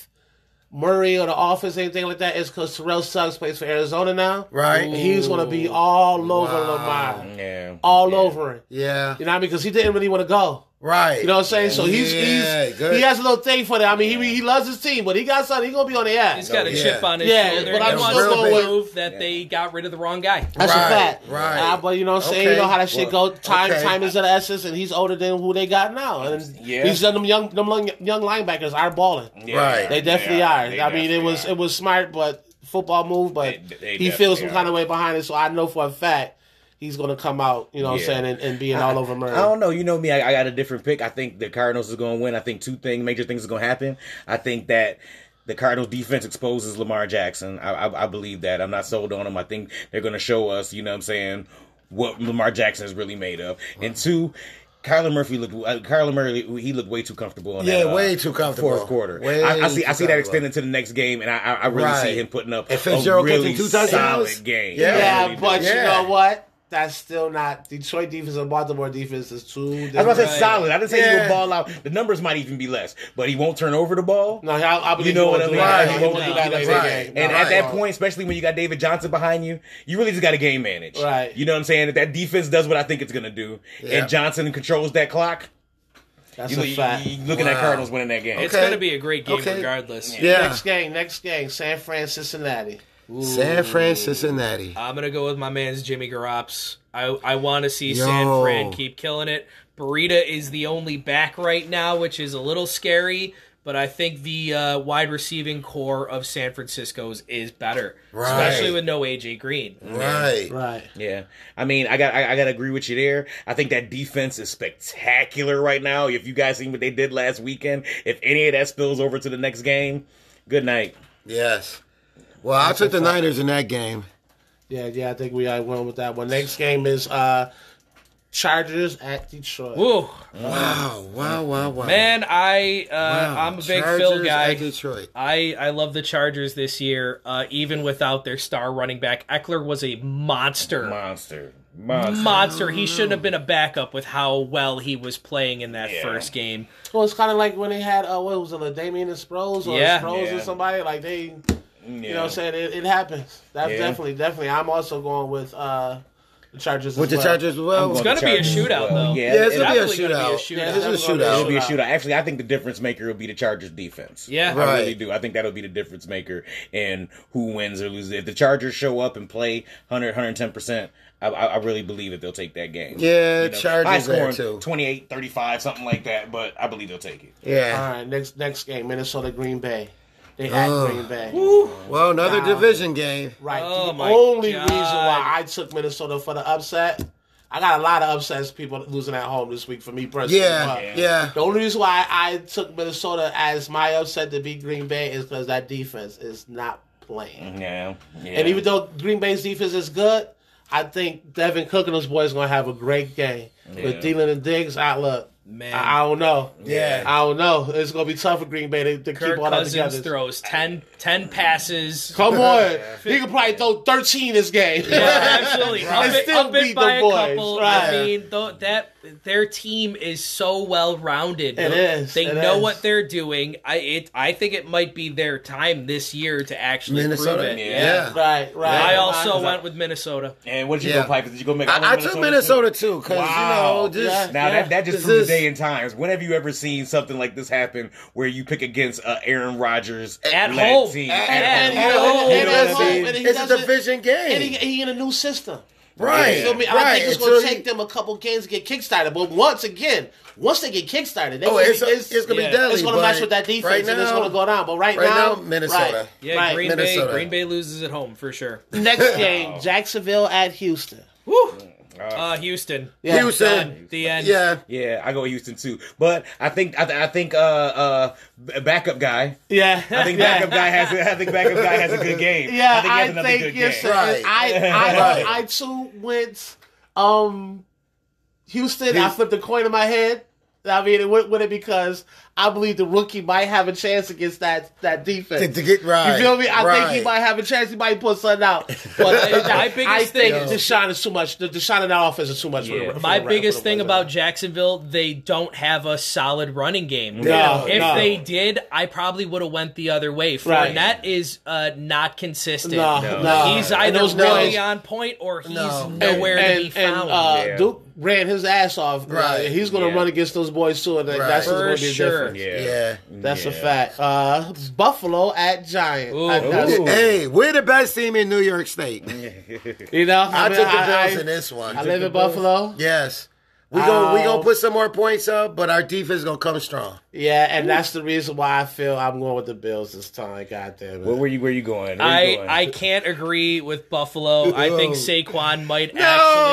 Speaker 1: Murray or the offense, anything like that. Is because Terrell Suggs plays for Arizona now.
Speaker 4: Right.
Speaker 1: And he's going to be all over
Speaker 4: Wow.
Speaker 1: Lamar,
Speaker 3: Yeah.
Speaker 1: all over it.
Speaker 4: Yeah,
Speaker 1: You know, because he didn't really want to go.
Speaker 4: Right.
Speaker 1: You know what I'm saying? So he's
Speaker 4: Yeah,
Speaker 1: he's
Speaker 4: good.
Speaker 1: he has a little thing for that. I mean, he he loves his team, but he got something. He's gonna be on the ass.
Speaker 2: He's got a
Speaker 4: Yeah.
Speaker 2: chip on his
Speaker 1: Yeah,
Speaker 2: shoulder.
Speaker 1: but I'm
Speaker 2: wants
Speaker 1: still
Speaker 2: to
Speaker 1: going with-
Speaker 2: prove that they got rid of the wrong guy.
Speaker 1: That's
Speaker 4: Right,
Speaker 1: a fact.
Speaker 4: right.
Speaker 1: Uh, but you know what I'm saying?
Speaker 4: Okay.
Speaker 1: You know how that shit
Speaker 4: Well,
Speaker 1: go. Time
Speaker 4: okay.
Speaker 1: time is of the essence, and he's older than who they got now. And
Speaker 3: Yeah.
Speaker 1: he's done them young them young, young linebackers are balling.
Speaker 3: Yeah.
Speaker 4: Right.
Speaker 1: They definitely
Speaker 3: They
Speaker 1: are.
Speaker 3: They
Speaker 1: I mean, it was
Speaker 3: are.
Speaker 1: it was smart, but football move. But
Speaker 3: They- they
Speaker 1: he feels some
Speaker 3: definitely
Speaker 1: kind of way behind it. So I know for a fact he's gonna come out. You know what I'm saying? And, and being all over Murray.
Speaker 3: I don't know. You know me. I, I got a different pick. I think the Cardinals is going to win. I think two things, major things, is going to happen. I think that the Cardinals defense exposes Lamar Jackson. I, I, I believe that. I'm not sold on him. I think they're going to show us. You know what I'm saying? What Lamar Jackson is really made of. And two. Kyler Murphy looked. Uh, Kyler Murray, he looked way too comfortable. In
Speaker 4: Yeah,
Speaker 3: that, uh,
Speaker 4: way too comfortable.
Speaker 3: Fourth quarter.
Speaker 4: Way
Speaker 3: I, I see. I see that extending to the next game, and I, I, I really
Speaker 4: Right.
Speaker 3: see him putting up
Speaker 4: And
Speaker 3: a
Speaker 4: Fitzgerald
Speaker 3: really
Speaker 4: two touchdowns?
Speaker 3: solid game.
Speaker 4: Yeah.
Speaker 1: Yeah,
Speaker 3: really do.
Speaker 1: but you
Speaker 4: Yeah.
Speaker 1: know what? That's still not Detroit defense and Baltimore defense is two.
Speaker 3: I was about to say solid. I didn't say he
Speaker 4: Yeah.
Speaker 3: will ball out. The numbers might even be less, but he won't turn over the ball.
Speaker 1: No, I, I believe
Speaker 3: You know
Speaker 1: he
Speaker 3: what
Speaker 1: won't
Speaker 3: I mean?
Speaker 4: Right.
Speaker 1: He won't do that
Speaker 3: Right.
Speaker 1: later in the
Speaker 4: Right.
Speaker 1: game.
Speaker 3: And
Speaker 1: No.
Speaker 3: at that
Speaker 4: Right.
Speaker 3: point, especially when you got David Johnson behind you, you really just got to game manage.
Speaker 1: Right.
Speaker 3: You know what I'm saying? If that defense does what I think it's going to do,
Speaker 4: Yeah.
Speaker 3: and Johnson controls that clock,
Speaker 1: That's
Speaker 3: you,
Speaker 1: a
Speaker 3: you,
Speaker 1: fact.
Speaker 3: you looking at Cardinals winning that game.
Speaker 2: It's going to be a great game
Speaker 4: Okay.
Speaker 2: regardless.
Speaker 4: Yeah.
Speaker 1: Next game, next game, San Fran, Cincinnati.
Speaker 4: San Fran, Cincinnati.
Speaker 2: I'm gonna go with my man's Jimmy Garoppolo. I I want to see
Speaker 4: Yo.
Speaker 2: San Fran keep killing it. Breida is the only back right now, which is a little scary. But I think the uh, wide receiving core of San Francisco's is better,
Speaker 4: Right.
Speaker 2: especially with no AJ Green.
Speaker 4: Right.
Speaker 1: Right.
Speaker 3: Yeah, I mean, I got, I, I got to agree with you there. I think that defense is spectacular right now. If you guys seen what they did last weekend, if any of that spills over to the next game, good night.
Speaker 4: Yes. Well, I took the Niners in that game.
Speaker 1: Yeah, yeah, I think we are went with that one. Next game is uh Chargers at Detroit.
Speaker 2: Ooh,
Speaker 4: Wow, wow, wow, wow.
Speaker 2: man, I uh,
Speaker 4: Wow.
Speaker 2: I'm a big
Speaker 4: Chargers
Speaker 2: Phil guy.
Speaker 4: at Detroit.
Speaker 2: I, I love the Chargers this year, uh, even without their star running back. Ekeler was a monster.
Speaker 3: Monster, monster.
Speaker 2: monster. He shouldn't have been a backup with how well he was playing in that
Speaker 3: Yeah.
Speaker 2: first game.
Speaker 1: Well, it's kind of like when they had uh, what was it, like Damien and Sproles or
Speaker 2: Yeah.
Speaker 1: Sproles
Speaker 3: Yeah.
Speaker 1: or somebody like they,
Speaker 3: Yeah.
Speaker 1: you know, what I'm saying it, it happens. That's
Speaker 3: Yeah.
Speaker 1: definitely, definitely. I'm also going with uh the Chargers.
Speaker 4: With
Speaker 1: as
Speaker 4: the
Speaker 1: well.
Speaker 4: Chargers as well.
Speaker 2: It's gonna be a shootout,
Speaker 3: well.
Speaker 2: though.
Speaker 3: Yeah,
Speaker 4: Yeah, it's
Speaker 3: it-
Speaker 4: gonna be a
Speaker 2: gonna be a
Speaker 4: shootout.
Speaker 2: shootout.
Speaker 1: Yeah,
Speaker 4: This is a
Speaker 1: it's a
Speaker 4: shootout.
Speaker 3: It'll be a
Speaker 1: shootout.
Speaker 3: shootout. Actually, I think the difference maker will be the Chargers defense.
Speaker 2: Yeah.
Speaker 3: I really do. I think that'll be the difference maker in who wins or loses. If the Chargers show up and play 100, 110%, I, I I really believe that they'll take that game.
Speaker 4: Yeah, Chargers
Speaker 3: high
Speaker 4: there,
Speaker 3: scoring,
Speaker 4: too.
Speaker 3: 28, 35, something like that, but I believe they'll take it.
Speaker 4: Yeah.
Speaker 1: All right, next next game, Minnesota Green Bay. They at
Speaker 4: Oh.
Speaker 1: Green Bay.
Speaker 4: Well, another
Speaker 1: Wow.
Speaker 4: division game.
Speaker 1: Right.
Speaker 2: Oh,
Speaker 1: the
Speaker 2: my
Speaker 1: only
Speaker 2: God.
Speaker 1: reason why I took Minnesota for the upset, I got a lot of upsets. People losing at home this week for me personally.
Speaker 4: Yeah,
Speaker 1: but
Speaker 4: yeah.
Speaker 1: The only reason why I took Minnesota as my upset to beat Green Bay is because that defense is not playing.
Speaker 3: Mm, yeah. yeah.
Speaker 1: And even though Green Bay's defense is good, I think Dalvin Cook and those boys are going to have a great game. With
Speaker 3: Yeah.
Speaker 1: Thielen and Diggs, I look.
Speaker 2: Man.
Speaker 1: I, I don't know.
Speaker 3: Yeah.
Speaker 1: I don't know. It's going to be tough for Green Bay to, to
Speaker 2: Kirk
Speaker 1: keep all that
Speaker 2: Cousins
Speaker 1: together.
Speaker 2: throws 10, 10 passes.
Speaker 1: Come on. He could probably throw 13 this game.
Speaker 2: Yeah, absolutely. Up
Speaker 1: And
Speaker 2: it,
Speaker 1: still
Speaker 2: up it
Speaker 1: beat
Speaker 2: by
Speaker 1: the
Speaker 2: a
Speaker 1: boys.
Speaker 2: couple.
Speaker 1: Right.
Speaker 2: I mean, th- that their team is so well rounded.
Speaker 1: It is,
Speaker 2: They
Speaker 1: it
Speaker 2: know
Speaker 1: is.
Speaker 2: what they're doing. I it I think it might be their time this year to actually
Speaker 4: Minnesota?
Speaker 2: prove it.
Speaker 3: Yeah.
Speaker 1: Right, right.
Speaker 2: I
Speaker 1: Right.
Speaker 2: also went with Minnesota.
Speaker 3: And what did you
Speaker 4: Yeah.
Speaker 3: go, Piper? Did you go make?
Speaker 4: I, I
Speaker 3: went
Speaker 4: took Minnesota too, because
Speaker 3: Wow.
Speaker 4: you know, just
Speaker 1: Yeah.
Speaker 3: Now that that just
Speaker 4: This
Speaker 3: proves the day and times. When have you ever seen something like this happen where you pick against uh, Aaron Rodgers
Speaker 2: At home.
Speaker 3: team?
Speaker 2: At-
Speaker 1: And,
Speaker 2: at
Speaker 1: and,
Speaker 2: home.
Speaker 3: You know
Speaker 1: at
Speaker 3: what I
Speaker 1: home,
Speaker 3: mean?
Speaker 1: and he
Speaker 4: it's a
Speaker 1: does it-
Speaker 4: division game.
Speaker 1: And he, he in a new system.
Speaker 4: Right.
Speaker 1: You feel me? I
Speaker 4: right.
Speaker 1: think it's going to
Speaker 4: Until
Speaker 1: take them a couple games to get kickstarted. But once again, once they get kickstarted, they
Speaker 4: Oh, it's,
Speaker 1: be,
Speaker 4: it's, it's gonna
Speaker 2: yeah.
Speaker 4: be deadly.
Speaker 1: it's going to
Speaker 4: but
Speaker 1: match with that defense,
Speaker 4: right
Speaker 1: and it's
Speaker 4: now-
Speaker 1: going to go down. But right,
Speaker 4: right
Speaker 1: now,
Speaker 4: now, Minnesota.
Speaker 1: right,
Speaker 2: Yeah,
Speaker 1: right.
Speaker 2: Green
Speaker 4: Minnesota.
Speaker 2: Bay Green Bay loses at home for sure.
Speaker 1: Next game, Jacksonville at Houston.
Speaker 2: Woo! Uh, Houston.
Speaker 1: Yeah.
Speaker 4: Houston.
Speaker 2: Done. The end.
Speaker 4: Yeah.
Speaker 3: Yeah, I go Houston too. But I think I, th- I think uh uh backup guy.
Speaker 1: Yeah,
Speaker 3: I think backup guy has a, I think backup guy has a good game.
Speaker 1: Yeah,
Speaker 3: I think he
Speaker 1: I
Speaker 3: has another
Speaker 1: think
Speaker 3: good
Speaker 1: yes.
Speaker 3: game.
Speaker 4: Right.
Speaker 1: I I
Speaker 4: Right.
Speaker 1: I too went um Houston. I
Speaker 4: Houston.
Speaker 1: flipped a coin in my head. I mean, it went with it because I believe the rookie might have a chance against that that defense.
Speaker 4: To, to get right.
Speaker 1: You feel me? I think he might have a chance. He might put something out. But I,
Speaker 2: My
Speaker 1: I,
Speaker 2: biggest
Speaker 1: I think
Speaker 2: thing-
Speaker 1: Deshaun is too much. The Deshaun in that offense is too much.
Speaker 3: Yeah.
Speaker 1: For the, for
Speaker 2: My
Speaker 1: the-
Speaker 2: biggest
Speaker 1: for
Speaker 2: thing
Speaker 1: Wizards.
Speaker 2: about Jacksonville, they don't have a solid running game.
Speaker 1: No,
Speaker 2: if
Speaker 1: no.
Speaker 2: they did, I probably would have went the other way.
Speaker 1: Right.
Speaker 2: Fournette is uh, not consistent.
Speaker 1: No,
Speaker 3: No.
Speaker 1: no.
Speaker 2: He's either really
Speaker 1: boys-
Speaker 2: on point or he's
Speaker 4: No.
Speaker 2: nowhere
Speaker 1: and,
Speaker 2: to be
Speaker 1: and,
Speaker 2: found.
Speaker 1: uh,
Speaker 3: Yeah.
Speaker 1: Duke ran his ass off.
Speaker 4: Right.
Speaker 1: Uh, he's going to
Speaker 3: Yeah.
Speaker 1: run against those boys too, and
Speaker 4: Right.
Speaker 1: that's going to be a
Speaker 2: sure.
Speaker 1: Difference.
Speaker 3: Yeah.
Speaker 4: Yeah.
Speaker 1: That's a fact. Uh, Buffalo at Giants.
Speaker 2: Ooh.
Speaker 1: I- that's-
Speaker 3: Ooh.
Speaker 4: Hey, we're the best team in New York State.
Speaker 1: You know,
Speaker 4: I,
Speaker 1: mean,
Speaker 4: took the
Speaker 1: I-
Speaker 4: Bills
Speaker 1: I-
Speaker 4: in this one.
Speaker 1: I live in Buffalo.
Speaker 4: Yes. We going we gonna put some more points up, but our defense is gonna come strong.
Speaker 1: Yeah, and that's the reason why I feel I'm going with the Bills this time. God damn it.
Speaker 3: Where were you? Where you going? Where you
Speaker 2: I,
Speaker 3: going?
Speaker 2: I can't agree with Buffalo. I think. Saquon might
Speaker 4: No,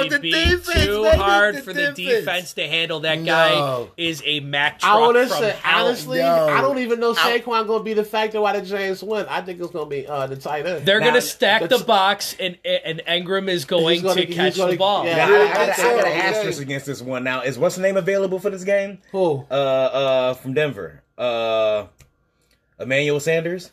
Speaker 2: actually be
Speaker 4: defense,
Speaker 2: too
Speaker 4: baby,
Speaker 2: hard
Speaker 4: the
Speaker 2: for the
Speaker 4: defense.
Speaker 2: defense to handle. That guy
Speaker 4: No.
Speaker 2: is a Mack
Speaker 1: I want to say
Speaker 2: hell.
Speaker 1: honestly,
Speaker 4: No.
Speaker 1: I don't even know
Speaker 4: I-
Speaker 1: Saquon going to be the factor why the Giants win. I think it's going to be uh, the tight end.
Speaker 2: They're
Speaker 1: Now,
Speaker 2: going to stack the
Speaker 1: that's-
Speaker 2: box, and and Engram is going
Speaker 1: gonna-
Speaker 2: to catch
Speaker 1: gonna-
Speaker 2: the ball.
Speaker 1: yeah.
Speaker 3: Now, I, I, got,
Speaker 1: that's
Speaker 3: I got an asterisk against this one. Now, is what's the name available for this game?
Speaker 1: Who?
Speaker 3: Uh, uh, from Denver. Uh, Emmanuel Sanders.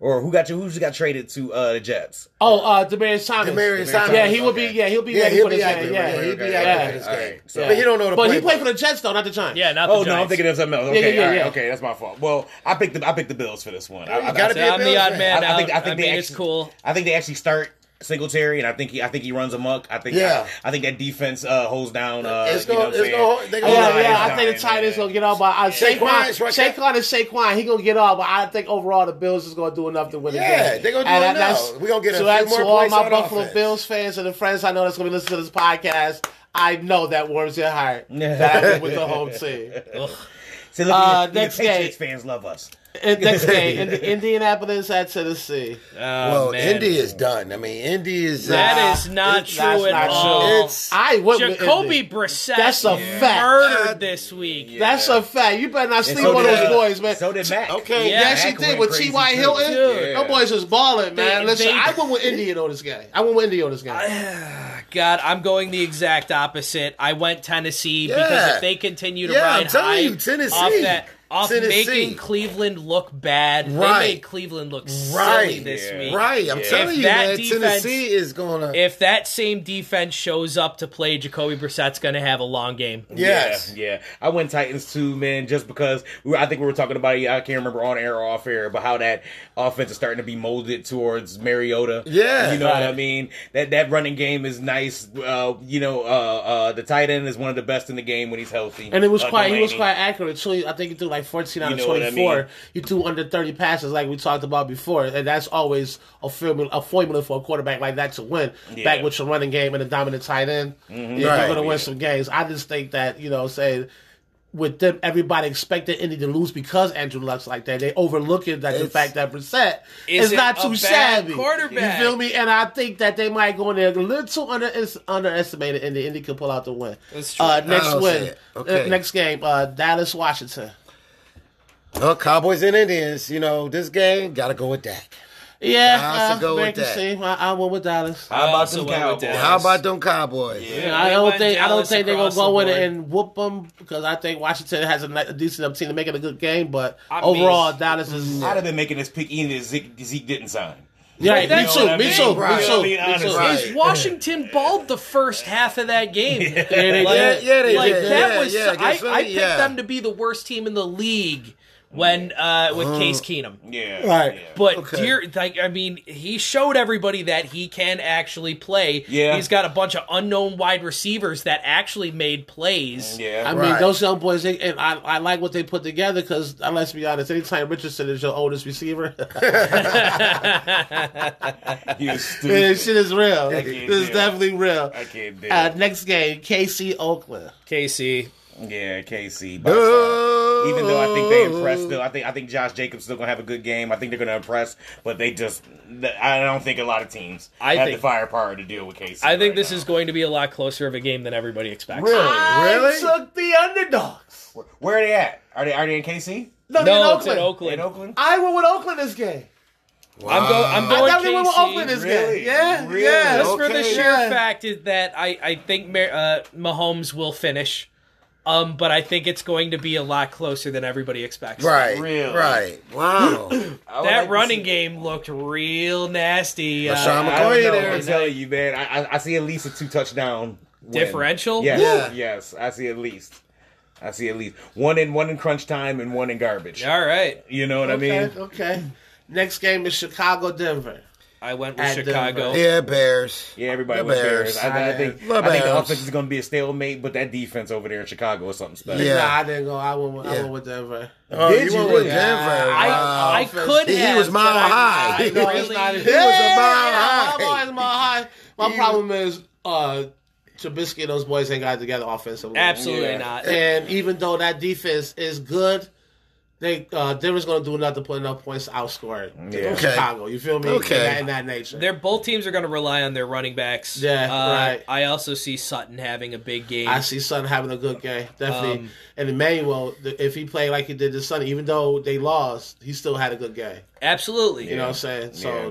Speaker 3: Or who got you? Who just got traded to uh, the Jets?
Speaker 1: Oh, uh, Demaryius Thomas.
Speaker 4: Demaryius Thomas.
Speaker 1: Yeah, he will be. Yeah, he'll be
Speaker 4: Yeah,
Speaker 1: ready
Speaker 4: he'll
Speaker 1: for
Speaker 4: be
Speaker 1: this
Speaker 4: active.
Speaker 1: game.
Speaker 4: Yeah,
Speaker 1: Yeah,
Speaker 4: he'll be
Speaker 1: yeah.
Speaker 4: active for this game.
Speaker 3: right, so-
Speaker 4: But he don't know the
Speaker 1: But he played for the Jets though, not the Giants.
Speaker 2: Yeah, not the
Speaker 3: Oh no, I'm thinking of something else.
Speaker 1: Yeah,
Speaker 3: Okay,
Speaker 1: yeah, yeah,
Speaker 3: all right,
Speaker 1: yeah.
Speaker 3: okay, that's my fault. Well, I picked the I picked the Bills for this one. I, I,
Speaker 4: You gotta
Speaker 2: So
Speaker 4: be a
Speaker 2: I'm the odd
Speaker 4: fan.
Speaker 2: man
Speaker 3: I. I think I think
Speaker 2: I
Speaker 3: they actually,
Speaker 2: it's cool.
Speaker 3: I think they actually start Singletary, and I think he I think he runs amok. I think
Speaker 4: Yeah.
Speaker 3: I, I think that defense uh, holds down. Uh,
Speaker 4: It's
Speaker 3: you know
Speaker 4: gonna-
Speaker 3: what I'm
Speaker 4: it's
Speaker 3: saying?
Speaker 4: gonna- they gonna-
Speaker 1: Yeah, yeah, I think the
Speaker 3: time,
Speaker 1: tight end's gonna get off. But uh,
Speaker 4: Saquon
Speaker 1: Saquon,
Speaker 4: is right there.
Speaker 1: Saquon is Saquon. He gonna get off. But I think overall the Bills is gonna do enough to win the
Speaker 4: Yeah,
Speaker 1: game.
Speaker 4: they gonna do
Speaker 1: And
Speaker 4: enough.
Speaker 1: that's-
Speaker 4: We gonna get a
Speaker 1: so
Speaker 4: few
Speaker 1: that's
Speaker 4: more
Speaker 1: to all my Buffalo
Speaker 4: offense.
Speaker 1: Bills fans and the friends I know that's gonna be listening to this podcast. I know that warms your heart that with the home team.
Speaker 3: See, look,
Speaker 1: Uh,
Speaker 3: the, the
Speaker 1: next
Speaker 3: Patriots
Speaker 1: game.
Speaker 3: fans love us.
Speaker 1: And next game, in Indianapolis at Tennessee.
Speaker 2: Oh,
Speaker 4: Well,
Speaker 2: man.
Speaker 4: Indy is done. I mean, Indy is.
Speaker 2: That
Speaker 1: Nah,
Speaker 2: is not
Speaker 1: it's-
Speaker 2: true
Speaker 1: that's
Speaker 2: at
Speaker 1: not
Speaker 2: all.
Speaker 1: true.
Speaker 4: It's-
Speaker 1: I went with
Speaker 2: Jacoby
Speaker 1: Indy.
Speaker 2: Brissett
Speaker 1: That's a fact.
Speaker 2: murdered this week.
Speaker 1: That's a fact. You better not sleep
Speaker 3: so
Speaker 1: on
Speaker 3: did,
Speaker 1: those
Speaker 3: uh,
Speaker 1: boys, man.
Speaker 3: So did Mac.
Speaker 1: Okay,
Speaker 2: Yeah,
Speaker 1: yes, he did
Speaker 3: went
Speaker 1: with T.Y.
Speaker 3: too.
Speaker 1: Hilton.
Speaker 3: Yeah.
Speaker 1: Them boys was balling, man.
Speaker 2: They-
Speaker 1: Listen,
Speaker 2: they-
Speaker 1: I went with Indian on this guy. I went with Indian on this game.
Speaker 2: God, I'm going the exact opposite. I went Tennessee because if they continue to
Speaker 4: Yeah, I'm
Speaker 2: ride
Speaker 4: telling
Speaker 2: high
Speaker 4: you, Tennessee.
Speaker 2: off that off
Speaker 4: Tennessee.
Speaker 2: making Cleveland look bad,
Speaker 4: Right.
Speaker 2: they made Cleveland look silly
Speaker 4: Right.
Speaker 2: this
Speaker 3: Yeah.
Speaker 2: week.
Speaker 4: Right, I'm
Speaker 3: Yeah.
Speaker 4: telling
Speaker 2: If
Speaker 4: you,
Speaker 2: that
Speaker 4: man.
Speaker 2: defense-
Speaker 4: Tennessee is gonna.
Speaker 2: If that same defense shows up to play, Jacoby Brissett's going to have a long game.
Speaker 4: yes,
Speaker 3: Yeah, yeah. I went Titans too, man, just because we were, I think we were talking about it. I can't remember on air or off air, but how that offense is starting to be molded towards Mariota.
Speaker 4: Yeah.
Speaker 3: you know what I mean. That that running game is nice. Uh, you know, uh, uh, the tight end is one of the best in the game when he's healthy.
Speaker 1: And it was
Speaker 3: Uh,
Speaker 1: quite, he was quite accurate too. I think he threw like fourteen out
Speaker 3: You
Speaker 1: of
Speaker 3: know what I
Speaker 1: twenty-four.
Speaker 3: mean?
Speaker 1: He threw under thirty passes, like we talked about before, and that's always a formula, a formula for a quarterback like that to win.
Speaker 3: Yeah.
Speaker 1: Back with your running game and a dominant tight end, yeah,
Speaker 4: Right.
Speaker 1: you're going to
Speaker 3: Yeah.
Speaker 1: win some games. I just think that you know, say with them, everybody expected Indy to lose because Andrew Luck's like that. They overlooking that the fact that Brissett
Speaker 2: Is
Speaker 1: is not
Speaker 2: a
Speaker 1: too
Speaker 2: bad
Speaker 1: savvy.
Speaker 2: quarterback.
Speaker 1: You feel me? And I think that they might go in there a little under underestimated, and the Indy could pull out the win.
Speaker 2: That's true.
Speaker 1: Uh, next win.
Speaker 4: Okay.
Speaker 1: uh, next game, uh, Dallas Washington.
Speaker 4: Well, Cowboys and Indians. You know, this game gotta go with Dak.
Speaker 1: Yeah,
Speaker 4: I have to
Speaker 1: uh,
Speaker 4: go
Speaker 1: very
Speaker 4: with that.
Speaker 1: interesting. I, I went with Dallas.
Speaker 3: How about
Speaker 2: also
Speaker 3: them Cowboys?
Speaker 4: How about them Cowboys?
Speaker 2: Yeah,
Speaker 1: I don't
Speaker 2: went
Speaker 1: think I don't think they're gonna go
Speaker 2: the
Speaker 1: in
Speaker 2: board.
Speaker 1: and whoop them because I think Washington has a, ni- a decent enough team to make it a good game. But
Speaker 2: I
Speaker 1: overall,
Speaker 2: mean-
Speaker 1: Dallas is
Speaker 3: I'd have been making this pick even if Zeke, Zeke didn't sign.
Speaker 1: Yeah,
Speaker 2: Like,
Speaker 1: me too.
Speaker 2: what I
Speaker 1: Me
Speaker 2: mean.
Speaker 1: too.
Speaker 3: Right.
Speaker 1: Me
Speaker 3: You know what I
Speaker 1: too.
Speaker 3: mean?
Speaker 1: Me too.
Speaker 3: Honestly.
Speaker 4: Right.
Speaker 2: Is Washington balled the first half of that game? like,
Speaker 4: Yeah, yeah, they
Speaker 2: like
Speaker 4: did.
Speaker 2: that
Speaker 4: Yeah,
Speaker 2: was.
Speaker 4: yeah,
Speaker 2: I, I picked
Speaker 4: yeah.
Speaker 2: them to be the worst team in the league when uh, with Case Keenum.
Speaker 3: Yeah.
Speaker 1: Right.
Speaker 3: Yeah.
Speaker 2: But
Speaker 4: Okay.
Speaker 2: dear, like I mean, he showed everybody that he can actually play.
Speaker 3: Yeah.
Speaker 2: he's got a bunch of unknown wide receivers that actually made plays.
Speaker 3: Yeah.
Speaker 1: I mean, those young boys, they, and I, I like what they put together because, let's be honest, anytime Richardson is your oldest receiver,
Speaker 3: He was
Speaker 1: man,
Speaker 3: stupid.
Speaker 1: shit is real. This is
Speaker 3: do it.
Speaker 1: definitely real.
Speaker 3: I can't do
Speaker 1: Uh,
Speaker 3: it.
Speaker 1: next game, KC Oakland.
Speaker 2: KC,
Speaker 3: Yeah, KC. By far. Even though I think they impressed, still, I think I think Josh Jacobs still gonna have a good game. I think they're gonna impress, but they just I don't think a lot of teams
Speaker 2: I
Speaker 3: have
Speaker 2: think-
Speaker 3: the firepower to deal with KC.
Speaker 2: I think
Speaker 3: right
Speaker 2: this
Speaker 3: now.
Speaker 2: is going to be a lot closer of a game than everybody expects.
Speaker 3: Really?
Speaker 1: I
Speaker 4: Really?
Speaker 1: took the underdogs.
Speaker 3: Where are they at? Are they are they in KC?
Speaker 1: No, in
Speaker 2: No, it's
Speaker 1: Oakland.
Speaker 2: in Oakland.
Speaker 3: In Oakland?
Speaker 1: I went with Oakland this game. Wow.
Speaker 2: I'm, go, I'm
Speaker 1: I
Speaker 2: going
Speaker 1: definitely went with
Speaker 2: KC.
Speaker 1: Oakland this
Speaker 3: Really?
Speaker 1: game. Yeah,
Speaker 3: Really?
Speaker 1: yeah.
Speaker 2: Just for the sheer
Speaker 1: Yeah.
Speaker 2: fact is that I, I think Mar- uh, Mahomes will finish, um, but I think it's going to be a lot closer than everybody expects.
Speaker 4: Right.
Speaker 3: Really?
Speaker 4: Right. Wow.
Speaker 3: I would like
Speaker 2: That running
Speaker 3: see-
Speaker 2: game looked real nasty. Uh,
Speaker 3: LeSean
Speaker 4: McCoy there.
Speaker 3: I'm telling you, man. I, I, I see at least a two touchdown win.
Speaker 2: Differential?
Speaker 3: Yes,
Speaker 4: Yeah.
Speaker 3: yes. I see at least. I see at least one in one in crunch time and one in garbage.
Speaker 2: All right.
Speaker 3: You know what
Speaker 1: Okay,
Speaker 3: I mean?
Speaker 1: okay. Next game is Chicago Denver.
Speaker 2: I went with
Speaker 1: At
Speaker 2: Chicago.
Speaker 1: Denver.
Speaker 4: yeah, Bears.
Speaker 3: Yeah, everybody
Speaker 4: The
Speaker 3: was
Speaker 4: Bears.
Speaker 3: Bears. I, I think
Speaker 4: The
Speaker 3: I think the
Speaker 4: Bears.
Speaker 3: offense is going to be a stalemate, but that defense over there in Chicago is something special.
Speaker 4: Yeah.
Speaker 1: Nah, I didn't go. I went with, I
Speaker 4: Yeah.
Speaker 1: went with Denver.
Speaker 4: Oh,
Speaker 3: Did
Speaker 4: you
Speaker 3: you
Speaker 4: went with
Speaker 3: really?
Speaker 4: Denver.
Speaker 2: I,
Speaker 4: Wow.
Speaker 2: I could
Speaker 4: He
Speaker 2: have.
Speaker 4: was mile
Speaker 2: but I-
Speaker 4: high.
Speaker 2: I
Speaker 4: He was
Speaker 2: really-
Speaker 1: not-
Speaker 4: He was a mile
Speaker 1: Yeah,
Speaker 4: high.
Speaker 1: I'm always mile high. My problem is uh, Trubisky and those boys ain't got it together offensively.
Speaker 2: Absolutely
Speaker 3: Yeah.
Speaker 2: not.
Speaker 1: And even though that defense is good, they uh, Denver's going to do enough to put enough points to outscore
Speaker 3: Yeah.
Speaker 1: yeah.
Speaker 4: Okay.
Speaker 1: Chicago. You feel me?
Speaker 4: Okay.
Speaker 1: In that, in that nature.
Speaker 2: They're both teams are going to rely on their running backs.
Speaker 1: Yeah,
Speaker 2: Uh,
Speaker 1: right.
Speaker 2: I also see Sutton having a big game.
Speaker 1: I see Sutton having a good game, definitely.
Speaker 2: Um,
Speaker 1: and Emmanuel, if he played like he did this Sunday, even though they lost, he still had a good game.
Speaker 2: Absolutely.
Speaker 1: You know what I'm saying? So
Speaker 3: Yeah.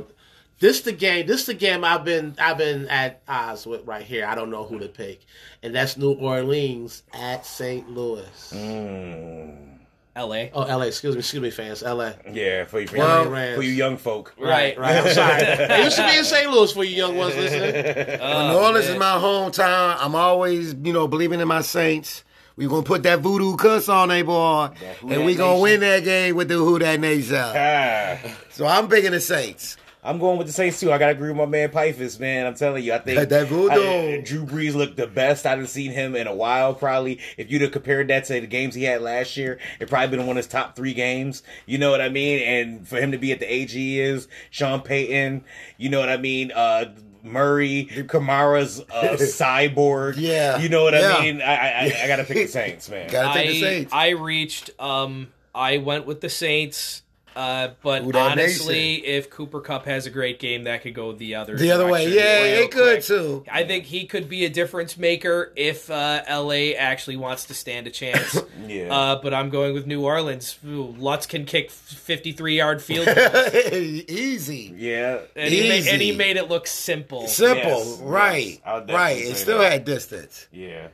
Speaker 1: this the game. This the game I've been I've been at odds with right here. I don't know who to pick, and that's New Orleans at St. Louis.
Speaker 3: Mm.
Speaker 2: L.A.
Speaker 1: Oh, L.A. Excuse me, excuse me, fans. L.A.
Speaker 3: Yeah, for you, for,
Speaker 1: Well-
Speaker 3: you, for you young folk.
Speaker 2: Right.
Speaker 1: Right. I'm sorry. it used to be in St. Louis for you young ones listening.
Speaker 4: New Orleans is my hometown. I'm always, you know, believing in my Saints. We gonna put that voodoo cuss on they boy, and we gonna
Speaker 3: Nation.
Speaker 4: win that game with the Who That Nation.
Speaker 3: Ah.
Speaker 4: So I'm picking the Saints.
Speaker 3: I'm going with the Saints too. I gotta agree with my man Pifus, man. I'm telling you, I think
Speaker 4: That- that voodoo.
Speaker 3: I- Drew Brees looked the best I've seen him in a while. Probably, if you'd have compared that to the games he had last year, it probably been one of his top three games. You know what I mean? And for him to be at the age he is, Sean Payton, you know what I mean? Uh, Murray, Kamara's uh, cyborg.
Speaker 4: Yeah.
Speaker 3: you know what
Speaker 4: Yeah.
Speaker 3: I mean. I, I, I gotta pick the Saints, man.
Speaker 4: Gotta take the
Speaker 2: I,
Speaker 4: Saints.
Speaker 2: I reached. Um, I went with the Saints. Uh, but
Speaker 4: Who
Speaker 2: honestly, if Cooper Kupp has a great game, that could go the other
Speaker 4: the other way, yeah, it could
Speaker 2: quick.
Speaker 4: too.
Speaker 2: I think he could be a difference maker if uh, LA actually wants to stand a chance.
Speaker 3: Yeah.
Speaker 2: Uh, but I'm going with New Orleans. Ooh, Lutz can kick 53 yard field goals.
Speaker 4: Easy,
Speaker 3: yeah,
Speaker 2: And he, made,
Speaker 4: Easy.
Speaker 2: and he made it look simple.
Speaker 4: simple,
Speaker 3: Yes,
Speaker 4: right,
Speaker 3: yes. I would definitely
Speaker 4: right. It still
Speaker 3: that.
Speaker 4: had distance.
Speaker 3: yeah.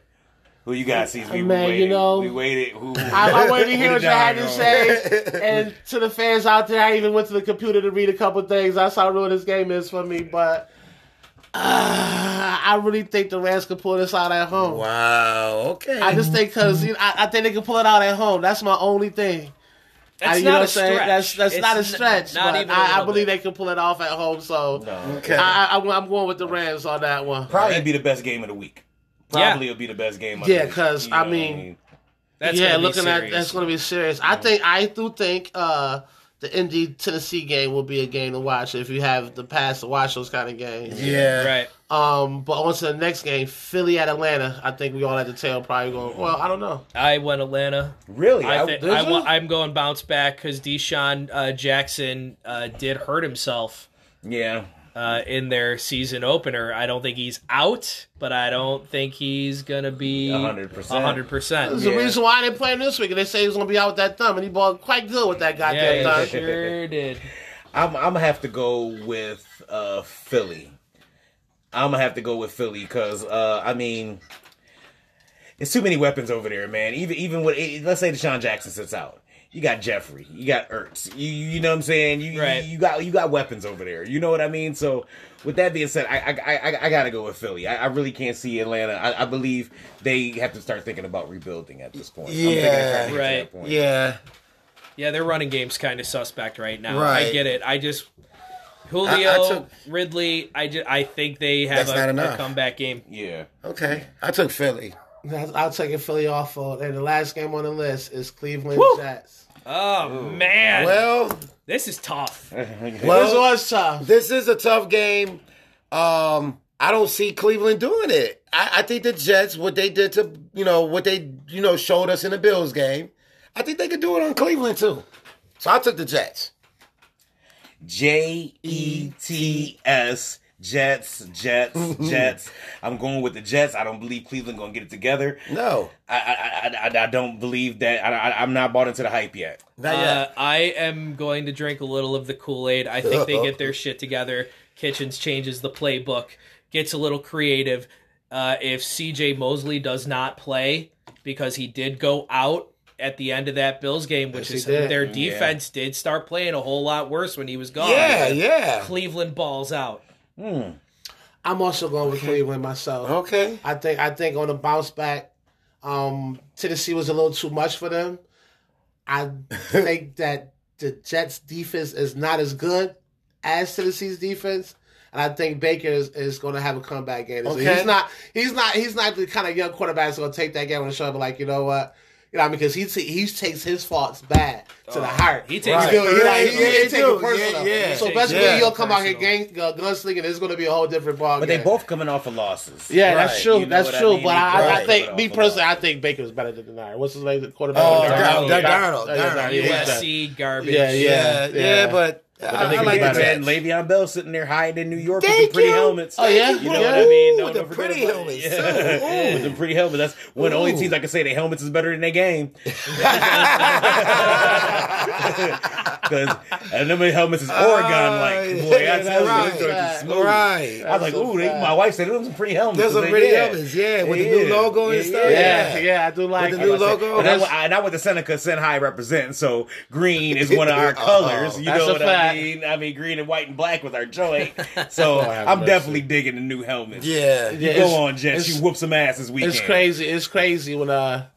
Speaker 3: Who you got? Sees we
Speaker 1: Man, you
Speaker 3: waited.
Speaker 1: know,
Speaker 3: we waited. Who, who,
Speaker 1: I, I wanted to hear what you had to say. And to the fans out there, I even went to the computer to read a couple things. That's how real this game is for me. But uh, I really think the Rams could pull this out at home.
Speaker 4: Wow. Okay.
Speaker 1: I just think because you know, I, I think they can pull it out at home. That's my only thing.
Speaker 2: That's
Speaker 1: I, you
Speaker 2: not
Speaker 1: know
Speaker 2: a
Speaker 1: what I'm saying?
Speaker 2: stretch.
Speaker 1: That's that's
Speaker 2: It's
Speaker 1: not a
Speaker 2: n-
Speaker 1: stretch.
Speaker 2: Not
Speaker 1: but
Speaker 2: even a
Speaker 1: I, I
Speaker 2: little
Speaker 1: believe
Speaker 2: bit.
Speaker 1: they can pull it off at home. So
Speaker 3: No.
Speaker 4: Okay.
Speaker 1: I, I, I'm going with the Rams on that one.
Speaker 3: Probably be the best game of the week.
Speaker 2: Yeah.
Speaker 3: Probably it'll be the best game. Of
Speaker 1: Yeah,
Speaker 3: because week.
Speaker 1: 'cause,
Speaker 3: You know
Speaker 1: I mean,
Speaker 2: That's
Speaker 1: yeah,
Speaker 2: gonna be
Speaker 1: looking at
Speaker 2: serious.
Speaker 1: that's going to be serious. I think I do think uh, the Indy Tennessee game will be a game to watch if you have the pass to watch those kind of games.
Speaker 4: yeah.
Speaker 2: right.
Speaker 1: Um, but on to the next game, Philly at Atlanta. I think we all at the tail probably going. Well, I don't know.
Speaker 2: I went Atlanta.
Speaker 3: really,
Speaker 2: I
Speaker 3: I,
Speaker 2: think
Speaker 1: did
Speaker 2: I
Speaker 1: you?
Speaker 2: wa- I'm going bounce back because DeSean uh, Jackson uh, did hurt himself
Speaker 3: yeah.
Speaker 2: Uh, in their season opener. I don't think he's out, but I don't think he's gonna be
Speaker 3: 100%.
Speaker 2: hundred percent.
Speaker 1: There's
Speaker 3: Yeah.
Speaker 1: a reason why they playing this week, and they say he's going to be out with that thumb, and he balled quite good with that goddamn
Speaker 2: Yeah,
Speaker 1: thumb.
Speaker 2: he sure did.
Speaker 3: I'm, I'm gonna have to go with uh, Philly. I'm gonna have to go with Philly because uh, I mean, it's too many weapons over there, man. Even even with let's say DeSean Jackson sits out, you got Jeffery, you got Ertz, you you know what I'm saying? You
Speaker 2: Right.
Speaker 3: you, you got you got weapons over there. You know what I mean? So with that being said, I I I, I gotta go with Philly. I, I really can't see Atlanta. I, I believe they have to start thinking about rebuilding at this point. I'm thinking they're
Speaker 4: Yeah.
Speaker 3: to
Speaker 2: Right.
Speaker 3: that point.
Speaker 4: Yeah.
Speaker 2: Yeah, their running game's kind of suspect right now.
Speaker 4: Right.
Speaker 2: I get it. I just Julio,
Speaker 4: I- I took-
Speaker 2: Ridley. I just I think they have a, a comeback game.
Speaker 3: Yeah.
Speaker 4: Okay. I took Philly.
Speaker 1: I'll take it Philly off. Of, and the last game on the list is Cleveland
Speaker 2: Woo!
Speaker 1: Jets.
Speaker 2: Oh man,
Speaker 4: Well,
Speaker 2: this is tough.
Speaker 1: This
Speaker 4: well,
Speaker 1: was tough.
Speaker 4: this is a tough game. Um, I don't see Cleveland doing it. I, I think the Jets, what they did to, you know, what they, you know, showed us in the Bills game, I think they could do it on Cleveland too. So I took the Jets.
Speaker 3: J E T S. Jets, Jets, Jets. I'm going with the Jets. I don't believe Cleveland gonna get it together.
Speaker 4: No,
Speaker 3: I I, I, I, I don't believe that. I, I, I'm not bought into the hype yet.
Speaker 4: not
Speaker 2: Uh. I am going to drink a little of the Kool Aid. I think they get their shit together. Kitchens changes the playbook, gets a little creative. Uh, if CJ Mosley does not play because he did go out at the end of that Bills game, which
Speaker 1: Yes,
Speaker 2: is
Speaker 1: did.
Speaker 2: their defense did start playing a whole lot worse when he was gone.
Speaker 4: yeah, yeah.
Speaker 2: Cleveland balls out.
Speaker 1: I'm also going with Cleveland myself.
Speaker 4: Okay.
Speaker 1: I think I think on the bounce back, um, Tennessee was a little too much for them. I think that the Jets defense is not as good as Tennessee's defense. And I think Baker is, is going to have a comeback game. So
Speaker 4: Okay.
Speaker 1: He's not. He's not. He's not the kind of young quarterback that's going to take that game on the shoulder. But like you know what, you know because he he takes his faults bad to the heart.
Speaker 2: he takes
Speaker 1: He
Speaker 2: it
Speaker 1: do- he like-
Speaker 4: Yeah,
Speaker 1: he-
Speaker 4: yeah,
Speaker 1: he
Speaker 4: he
Speaker 1: take it personal.
Speaker 4: Yeah, yeah.
Speaker 1: So
Speaker 2: He
Speaker 1: basically,
Speaker 4: takes it
Speaker 1: he'll come out here
Speaker 2: personal.
Speaker 1: gang uh, gunslinging. It's going to be a whole different ball.
Speaker 3: But they
Speaker 1: game.
Speaker 3: both coming off of losses.
Speaker 1: Yeah,
Speaker 4: Right.
Speaker 1: that's true.
Speaker 3: You know
Speaker 1: that's
Speaker 3: what I
Speaker 1: true.
Speaker 3: mean?
Speaker 1: But I, I think, me personally, I think Baker's better than Denard. What's his name? The quarterback.
Speaker 4: Oh,
Speaker 1: Darnold.
Speaker 4: Darnold, Darnold,
Speaker 1: Yeah, yeah,
Speaker 4: Darnold,
Speaker 1: yeah,
Speaker 4: yeah.
Speaker 2: USC garbage.
Speaker 1: Yeah,
Speaker 4: Yeah,
Speaker 1: yeah,
Speaker 4: yeah,
Speaker 1: yeah.
Speaker 4: But I,
Speaker 1: I
Speaker 4: I
Speaker 1: think
Speaker 4: like
Speaker 1: it's
Speaker 4: the
Speaker 1: better.
Speaker 4: Jets.
Speaker 3: man, Le'Veon Bell sitting there hiding in New York with
Speaker 4: Thank
Speaker 3: the pretty
Speaker 4: you.
Speaker 3: helmets.
Speaker 1: Oh, yeah?
Speaker 3: you know
Speaker 1: Yeah.
Speaker 3: what I mean.
Speaker 4: Ooh,
Speaker 3: Don't-
Speaker 4: the
Speaker 3: don't
Speaker 4: pretty
Speaker 3: about
Speaker 4: helmets,
Speaker 3: Yeah.
Speaker 4: Ooh.
Speaker 3: with the pretty helmet. That's one of the only
Speaker 4: Ooh.
Speaker 3: teams I can say their helmets is better than their game. Because and them helmets is Oregon like. Boy, I tell you,
Speaker 4: right.
Speaker 3: them joints is smooth.
Speaker 4: Right.
Speaker 3: I was like,
Speaker 1: so
Speaker 3: ooh, they, my wife said those are pretty helmets.
Speaker 4: There's some
Speaker 3: They-
Speaker 4: pretty
Speaker 3: yeah.
Speaker 4: helmets, yeah, with the new logo and stuff.
Speaker 1: Yeah, yeah, I do like
Speaker 4: the new logo?
Speaker 3: And I,
Speaker 1: That's-
Speaker 3: and I went to Seneca, Senhai representing, so green is one of our oh. colors. You know what. I mean? I mean, green and white and black with our joint. So
Speaker 1: have
Speaker 3: I'm
Speaker 1: mercy.
Speaker 3: definitely digging the new helmets.
Speaker 4: Yeah.
Speaker 1: Yeah,
Speaker 3: Go on, Jets. You whoop some ass this weekend.
Speaker 1: It's crazy. It's crazy when uh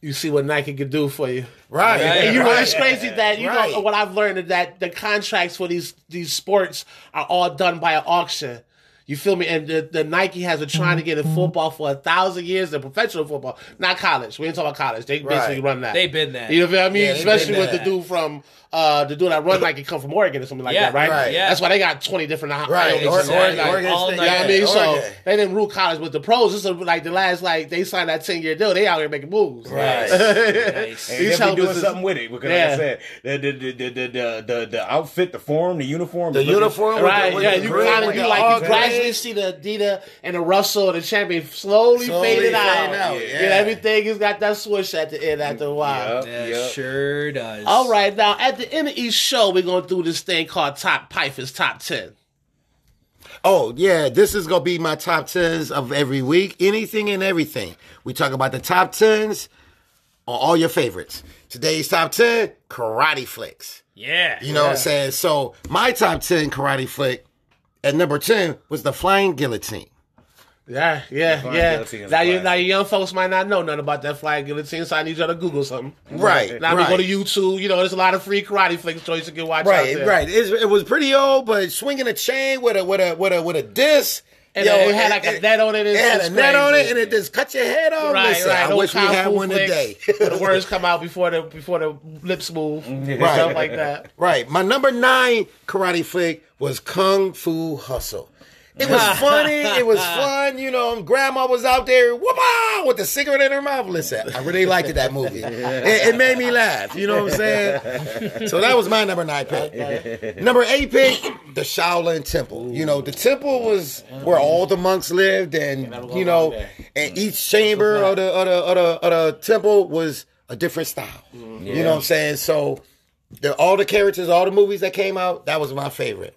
Speaker 1: you see what Nike can do for you.
Speaker 4: Right.
Speaker 2: Right,
Speaker 1: And you know,
Speaker 4: right.
Speaker 1: it's crazy that you
Speaker 4: Right.
Speaker 1: know what I've learned is that the contracts for these these sports are all done by an auction. You feel me? And the, the Nike has been trying to get in football for a thousand years, the professional football, not college. We ain't talking about college. They basically run that.
Speaker 2: They've been that.
Speaker 1: You know what I mean?
Speaker 4: Yeah,
Speaker 1: Especially
Speaker 4: been
Speaker 1: with the dude from uh the dude that run Nike come from Oregon or something like
Speaker 2: Yeah,
Speaker 1: that, right?
Speaker 4: right.
Speaker 2: Yeah.
Speaker 1: That's why they got twenty different
Speaker 4: Right.
Speaker 1: helmets
Speaker 4: Or-
Speaker 1: Oregon.
Speaker 4: Oregon
Speaker 2: all
Speaker 4: State.
Speaker 1: You know what I
Speaker 4: yeah,
Speaker 1: mean? So they didn't rule college with the pros. This is like the last like they signed that ten year deal. They out here making moves.
Speaker 4: Right.
Speaker 2: Nice.
Speaker 3: And
Speaker 1: These
Speaker 3: definitely doing something with it because,
Speaker 1: Yeah.
Speaker 3: like I said, the the, the, the, the, the, the outfit, the form, the uniform,
Speaker 4: The
Speaker 3: is
Speaker 4: uniform
Speaker 1: Right, yeah, you kind of
Speaker 4: with
Speaker 1: you like
Speaker 4: all
Speaker 1: you gradually
Speaker 4: gray.
Speaker 1: see the Adidas and the Russell, the champion slowly,
Speaker 4: Slowly
Speaker 1: fading out.
Speaker 4: fading out,
Speaker 1: Yeah,
Speaker 4: yeah.
Speaker 1: everything has got that swoosh at the end after a while.
Speaker 3: Yup,
Speaker 2: That
Speaker 3: yup.
Speaker 2: sure does.
Speaker 1: All right, now at the end of each show, we're gonna do this thing called Top Pifers Top Ten.
Speaker 4: Oh, yeah, this is going to be my top 10s of every week. Anything and everything. We talk about the top 10s on all your favorites. Today's top 10, Karate Flicks.
Speaker 2: Yeah.
Speaker 4: You know what I'm saying? So, my top 10 Karate Flick at number 10 was The Flying Guillotine.
Speaker 1: Yeah, yeah, yeah. Now you, now you young folks might not know nothing about that flying guillotine, so I need y'all to Google something.
Speaker 4: Right,
Speaker 1: Now we go to YouTube. You know, there's a lot of free karate flicks choice you can watch out
Speaker 4: Right,
Speaker 1: there.
Speaker 4: right. It's, it was pretty old, but swinging a chain with a with a with a with a disc.
Speaker 1: And it had like a net on it.
Speaker 4: It had
Speaker 1: it's
Speaker 4: a net on it, and it just cut your head off.
Speaker 1: Right,
Speaker 4: Listen,
Speaker 1: right.
Speaker 4: I
Speaker 1: Those
Speaker 4: wish we
Speaker 1: kung
Speaker 4: had
Speaker 1: fu
Speaker 4: one today.
Speaker 1: flicks where the words come out before the before the lips move, and
Speaker 4: Right.
Speaker 1: stuff like that.
Speaker 4: Right. My number nine karate flick was Kung Fu Hustle. It was funny. It was fun. You know, um, grandma was out there whoop with the cigarette in her mouth. Listen, I really liked that movie. It, it made me laugh. You know what I'm saying? So that was my number nine pick. Number eight pick, the Shaolin Temple. You know, the temple was where all the monks lived, and you know, and each chamber of the of the of the, of the temple was a different style. You know what I'm saying? So the, all the characters, all the movies that came out, that was my favorite.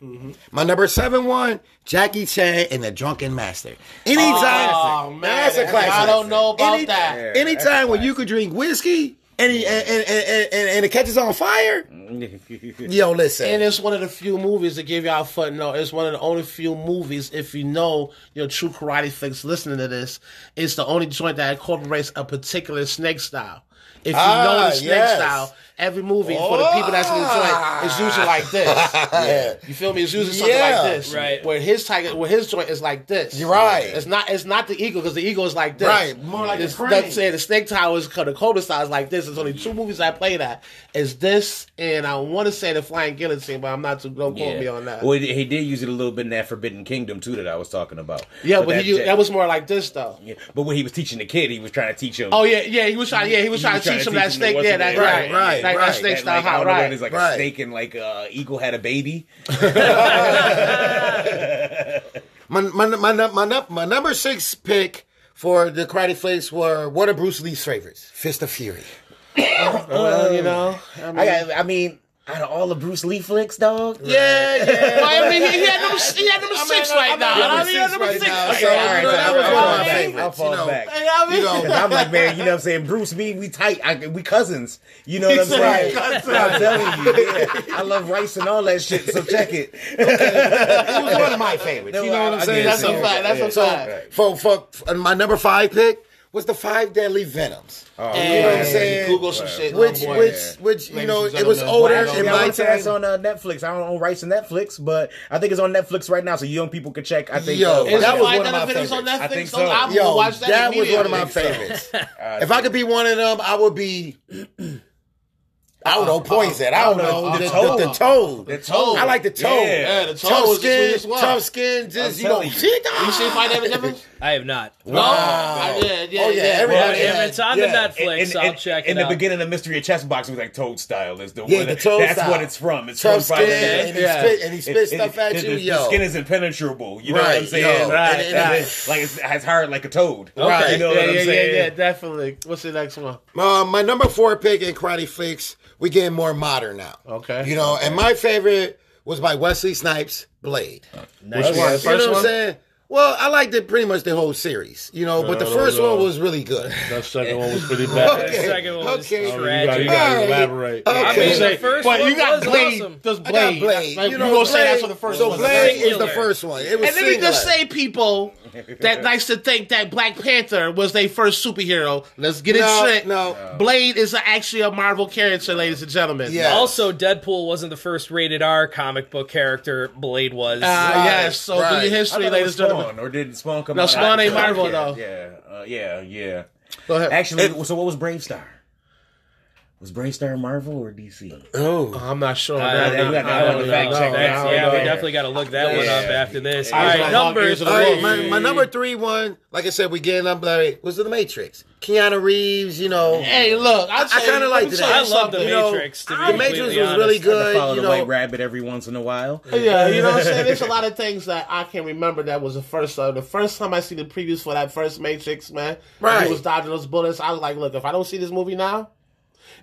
Speaker 4: My number seven one, Jackie Chan and the Drunken Master. Anytime,
Speaker 1: Oh, man.
Speaker 4: that's a classic.
Speaker 1: I don't know about
Speaker 4: Any-
Speaker 1: that.
Speaker 3: Yeah,
Speaker 4: Anytime
Speaker 3: that's
Speaker 4: when you could drink whiskey and, he, and, and, and, and, and it catches on fire. Yo, listen.
Speaker 1: And it's one of the few movies to give y'all a footnote. It's one of the only few movies, if you know your true karate flicks listening to this, it's the only joint that incorporates a particular snake style. If you
Speaker 4: Ah,
Speaker 1: know the snake
Speaker 4: yes.
Speaker 1: style, every movie for the people that's in the joint ah. is usually like this.
Speaker 4: yeah.
Speaker 1: You feel me? It's usually something
Speaker 4: Yeah.
Speaker 1: like this.
Speaker 2: Right.
Speaker 1: Where his tiger, where his joint is like this.
Speaker 4: You're right.
Speaker 1: It's not. It's not the eagle because the eagle is like this.
Speaker 4: Right, more like a
Speaker 1: It's-
Speaker 4: crane.
Speaker 1: That's saying the snake tower is the Cobra style is like this. There's only two movies I play that. Is this and I want to say the Flying Guillotine, but I'm not too. Don't quote me on that.
Speaker 3: Well, he he did use it a little bit in that Forbidden Kingdom too that I was talking about.
Speaker 1: yeah, but,
Speaker 3: that,
Speaker 1: he, that was more like this though.
Speaker 3: Yeah, but when he was teaching the kid, he was trying to teach him.
Speaker 1: Oh yeah, yeah. He was trying. Yeah, he was
Speaker 3: He
Speaker 1: trying
Speaker 3: was
Speaker 1: to
Speaker 3: trying
Speaker 1: teach
Speaker 3: to
Speaker 1: him that
Speaker 3: teach him the
Speaker 1: snake.
Speaker 3: what's
Speaker 1: Yeah, that
Speaker 3: name.
Speaker 1: right,
Speaker 4: Right, right,
Speaker 1: Like
Speaker 4: right.
Speaker 1: that snake
Speaker 3: that,
Speaker 1: style
Speaker 3: like, I
Speaker 1: hot,
Speaker 3: don't know
Speaker 1: right?
Speaker 3: when it's like
Speaker 4: Right.
Speaker 3: a snake and like uh, eagle had a baby.
Speaker 4: My, my, my, my, my, num- my number six pick for the Karate Flicks were one of Bruce Lee's favorites, Fist of Fury.
Speaker 1: Well, you know, I mean,
Speaker 3: I, got, I mean, out of all the Bruce Lee flicks, dog.
Speaker 4: Yeah, yeah.
Speaker 1: well, I mean, he, he had number, he had number six right now. I mean, he had number
Speaker 4: right
Speaker 1: six.
Speaker 4: now,
Speaker 1: Okay,
Speaker 4: so,
Speaker 1: all
Speaker 4: you
Speaker 1: right,
Speaker 4: know,
Speaker 1: all
Speaker 4: that
Speaker 1: right,
Speaker 4: was
Speaker 1: all
Speaker 4: one of
Speaker 1: right.
Speaker 4: my
Speaker 3: I'll
Speaker 4: favorites.
Speaker 3: fall
Speaker 4: you know.
Speaker 3: back.
Speaker 1: Hey, I mean,
Speaker 4: You know,
Speaker 3: 'Cause I'm like, man, you know what I'm saying? Bruce, me, we tight. I, we cousins. You know what I'm saying?
Speaker 1: Right.
Speaker 3: I'm telling you, yeah. I love rice and all that shit. So check it.
Speaker 4: It was one of my favorites. You know what I'm saying?
Speaker 1: That's a
Speaker 3: it.
Speaker 1: fact. That's a
Speaker 4: So
Speaker 1: fact.
Speaker 4: for, for, for my number five pick was the five deadly venoms.
Speaker 3: Oh,
Speaker 4: you know what I'm saying?
Speaker 1: Google some shit.
Speaker 4: Which,
Speaker 1: oh,
Speaker 4: which, which, you
Speaker 1: Ladies
Speaker 4: know, it was older
Speaker 1: Well,
Speaker 4: in
Speaker 3: Actually,
Speaker 4: my
Speaker 3: want to that's on uh, Netflix. I don't own rights in Netflix, but I think it's on Netflix right now, so young people can check. I think.
Speaker 4: Yo,
Speaker 3: uh,
Speaker 1: Is
Speaker 4: that
Speaker 1: it
Speaker 4: was one of my
Speaker 1: Dollar Videos on
Speaker 4: favorites.
Speaker 1: Netflix?
Speaker 3: I think
Speaker 1: So
Speaker 3: so.
Speaker 1: I will
Speaker 4: Yo,
Speaker 1: watch that.
Speaker 4: that was one of my
Speaker 1: immediately.
Speaker 4: favorites. if I could be one of them, I would be. I don't know, poison. I don't know. The, the,
Speaker 3: Toad.
Speaker 4: the, toad.
Speaker 3: The Toad.
Speaker 4: I like the toad.
Speaker 1: Yeah, the Toad
Speaker 4: tough skin, tough skin. Just you know,
Speaker 3: you.
Speaker 4: shit.
Speaker 1: You see Five Dollar Videos?
Speaker 2: I have not.
Speaker 1: No, I did. Yeah,
Speaker 4: Oh, yeah,
Speaker 1: yeah.
Speaker 4: everybody
Speaker 2: Well,
Speaker 4: had-
Speaker 2: if it's on
Speaker 3: Yeah,
Speaker 2: the Netflix,
Speaker 3: in-
Speaker 2: I'll
Speaker 3: in-
Speaker 2: check
Speaker 3: In
Speaker 2: it
Speaker 3: the
Speaker 2: out.
Speaker 3: beginning of Mystery of Chess Box, it was like Toad style. Is the
Speaker 4: Yeah,
Speaker 3: one
Speaker 4: the
Speaker 3: that-
Speaker 4: Toad
Speaker 3: That's
Speaker 4: style.
Speaker 3: what it's from. It's
Speaker 4: tough
Speaker 3: from
Speaker 4: skin,
Speaker 3: Friday.
Speaker 4: and he
Speaker 1: Yeah.
Speaker 4: spit and he spit
Speaker 3: It-
Speaker 4: stuff
Speaker 3: it-
Speaker 4: at
Speaker 3: the,
Speaker 4: you.
Speaker 3: the,
Speaker 4: yo,
Speaker 3: the skin is impenetrable. You know what
Speaker 4: Right,
Speaker 3: I'm saying?
Speaker 4: yo,
Speaker 1: Right,
Speaker 3: And
Speaker 1: right.
Speaker 3: it's like it's, it's hard like a toad.
Speaker 4: Right.
Speaker 3: You know
Speaker 1: Yeah,
Speaker 3: what I'm
Speaker 1: yeah, yeah,
Speaker 3: saying?
Speaker 1: yeah, definitely. What's the next one?
Speaker 4: Uh, my number four pick in Karate Flicks, we getting more modern now.
Speaker 1: Okay.
Speaker 4: You know, and my favorite was by Wesley Snipes, Blade.
Speaker 2: Nice.
Speaker 1: Which one?
Speaker 4: You know
Speaker 1: First
Speaker 4: what I'm
Speaker 1: one?
Speaker 4: saying? Well, I liked it pretty much the whole series, you know, but the
Speaker 1: No,
Speaker 4: first
Speaker 1: no.
Speaker 4: one was really good.
Speaker 1: That second one was pretty bad.
Speaker 2: The second one was
Speaker 4: Okay.
Speaker 1: Oh, you
Speaker 2: tragic.
Speaker 1: gotta, you gotta
Speaker 4: Alright.
Speaker 1: elaborate.
Speaker 4: Okay.
Speaker 2: I mean, the first
Speaker 1: but
Speaker 2: one
Speaker 1: you got
Speaker 2: was
Speaker 1: Blade.
Speaker 2: awesome.
Speaker 1: Just
Speaker 4: I got Blade.
Speaker 1: Like,
Speaker 4: you
Speaker 1: you
Speaker 4: know,
Speaker 1: gonna say
Speaker 4: Blade-
Speaker 1: that's what the first
Speaker 4: so
Speaker 1: one.
Speaker 4: So Blade is the first one. It was
Speaker 1: And let me just say, people that likes to think that Black Panther was their first superhero. Let's get it
Speaker 4: No,
Speaker 1: straight.
Speaker 4: no.
Speaker 1: Blade is actually a Marvel character, ladies and gentlemen.
Speaker 4: Yeah.
Speaker 2: Also, Deadpool wasn't the first rated R comic book character. Blade was.
Speaker 1: Uh,
Speaker 4: Right,
Speaker 1: yes. So do
Speaker 4: right.
Speaker 1: your history,
Speaker 3: thought it
Speaker 1: ladies
Speaker 3: was
Speaker 1: and gentlemen.
Speaker 3: Or did Spawn come
Speaker 1: No,
Speaker 3: out?
Speaker 1: Spawn
Speaker 3: after?
Speaker 1: ain't Marvel,
Speaker 3: yeah,
Speaker 1: though.
Speaker 3: Yeah, uh, yeah, yeah.
Speaker 1: Go ahead.
Speaker 3: Actually, so what was BraveStarr? Was BraveStarr Marvel or DC?
Speaker 4: Oh.
Speaker 1: I'm not sure.
Speaker 2: Uh,
Speaker 1: No, no, no,
Speaker 3: I
Speaker 1: no,
Speaker 3: wanna fact check that.
Speaker 2: Yeah, we definitely got to look that one up after this.
Speaker 1: I
Speaker 2: All
Speaker 1: was
Speaker 2: right,
Speaker 1: like,
Speaker 2: numbers
Speaker 4: All right,
Speaker 2: three.
Speaker 4: my, my number three one, like I said, we getting up like was the Matrix. Keanu Reeves, you know.
Speaker 1: Hey, look, I,
Speaker 4: I kinda liked it.
Speaker 2: I love the
Speaker 4: You know,
Speaker 2: Matrix. To be
Speaker 4: the Matrix
Speaker 2: completely
Speaker 4: was really good.
Speaker 3: Follow
Speaker 4: you
Speaker 3: the
Speaker 4: know,
Speaker 3: White Rabbit every once in a while.
Speaker 1: Yeah, you know what I'm saying? There's a lot of things that I can remember that was the first uh, the first time I see the previews for that first Matrix, man.
Speaker 4: Right.
Speaker 1: He was dodging those bullets. I was like, look, if I don't see this movie now,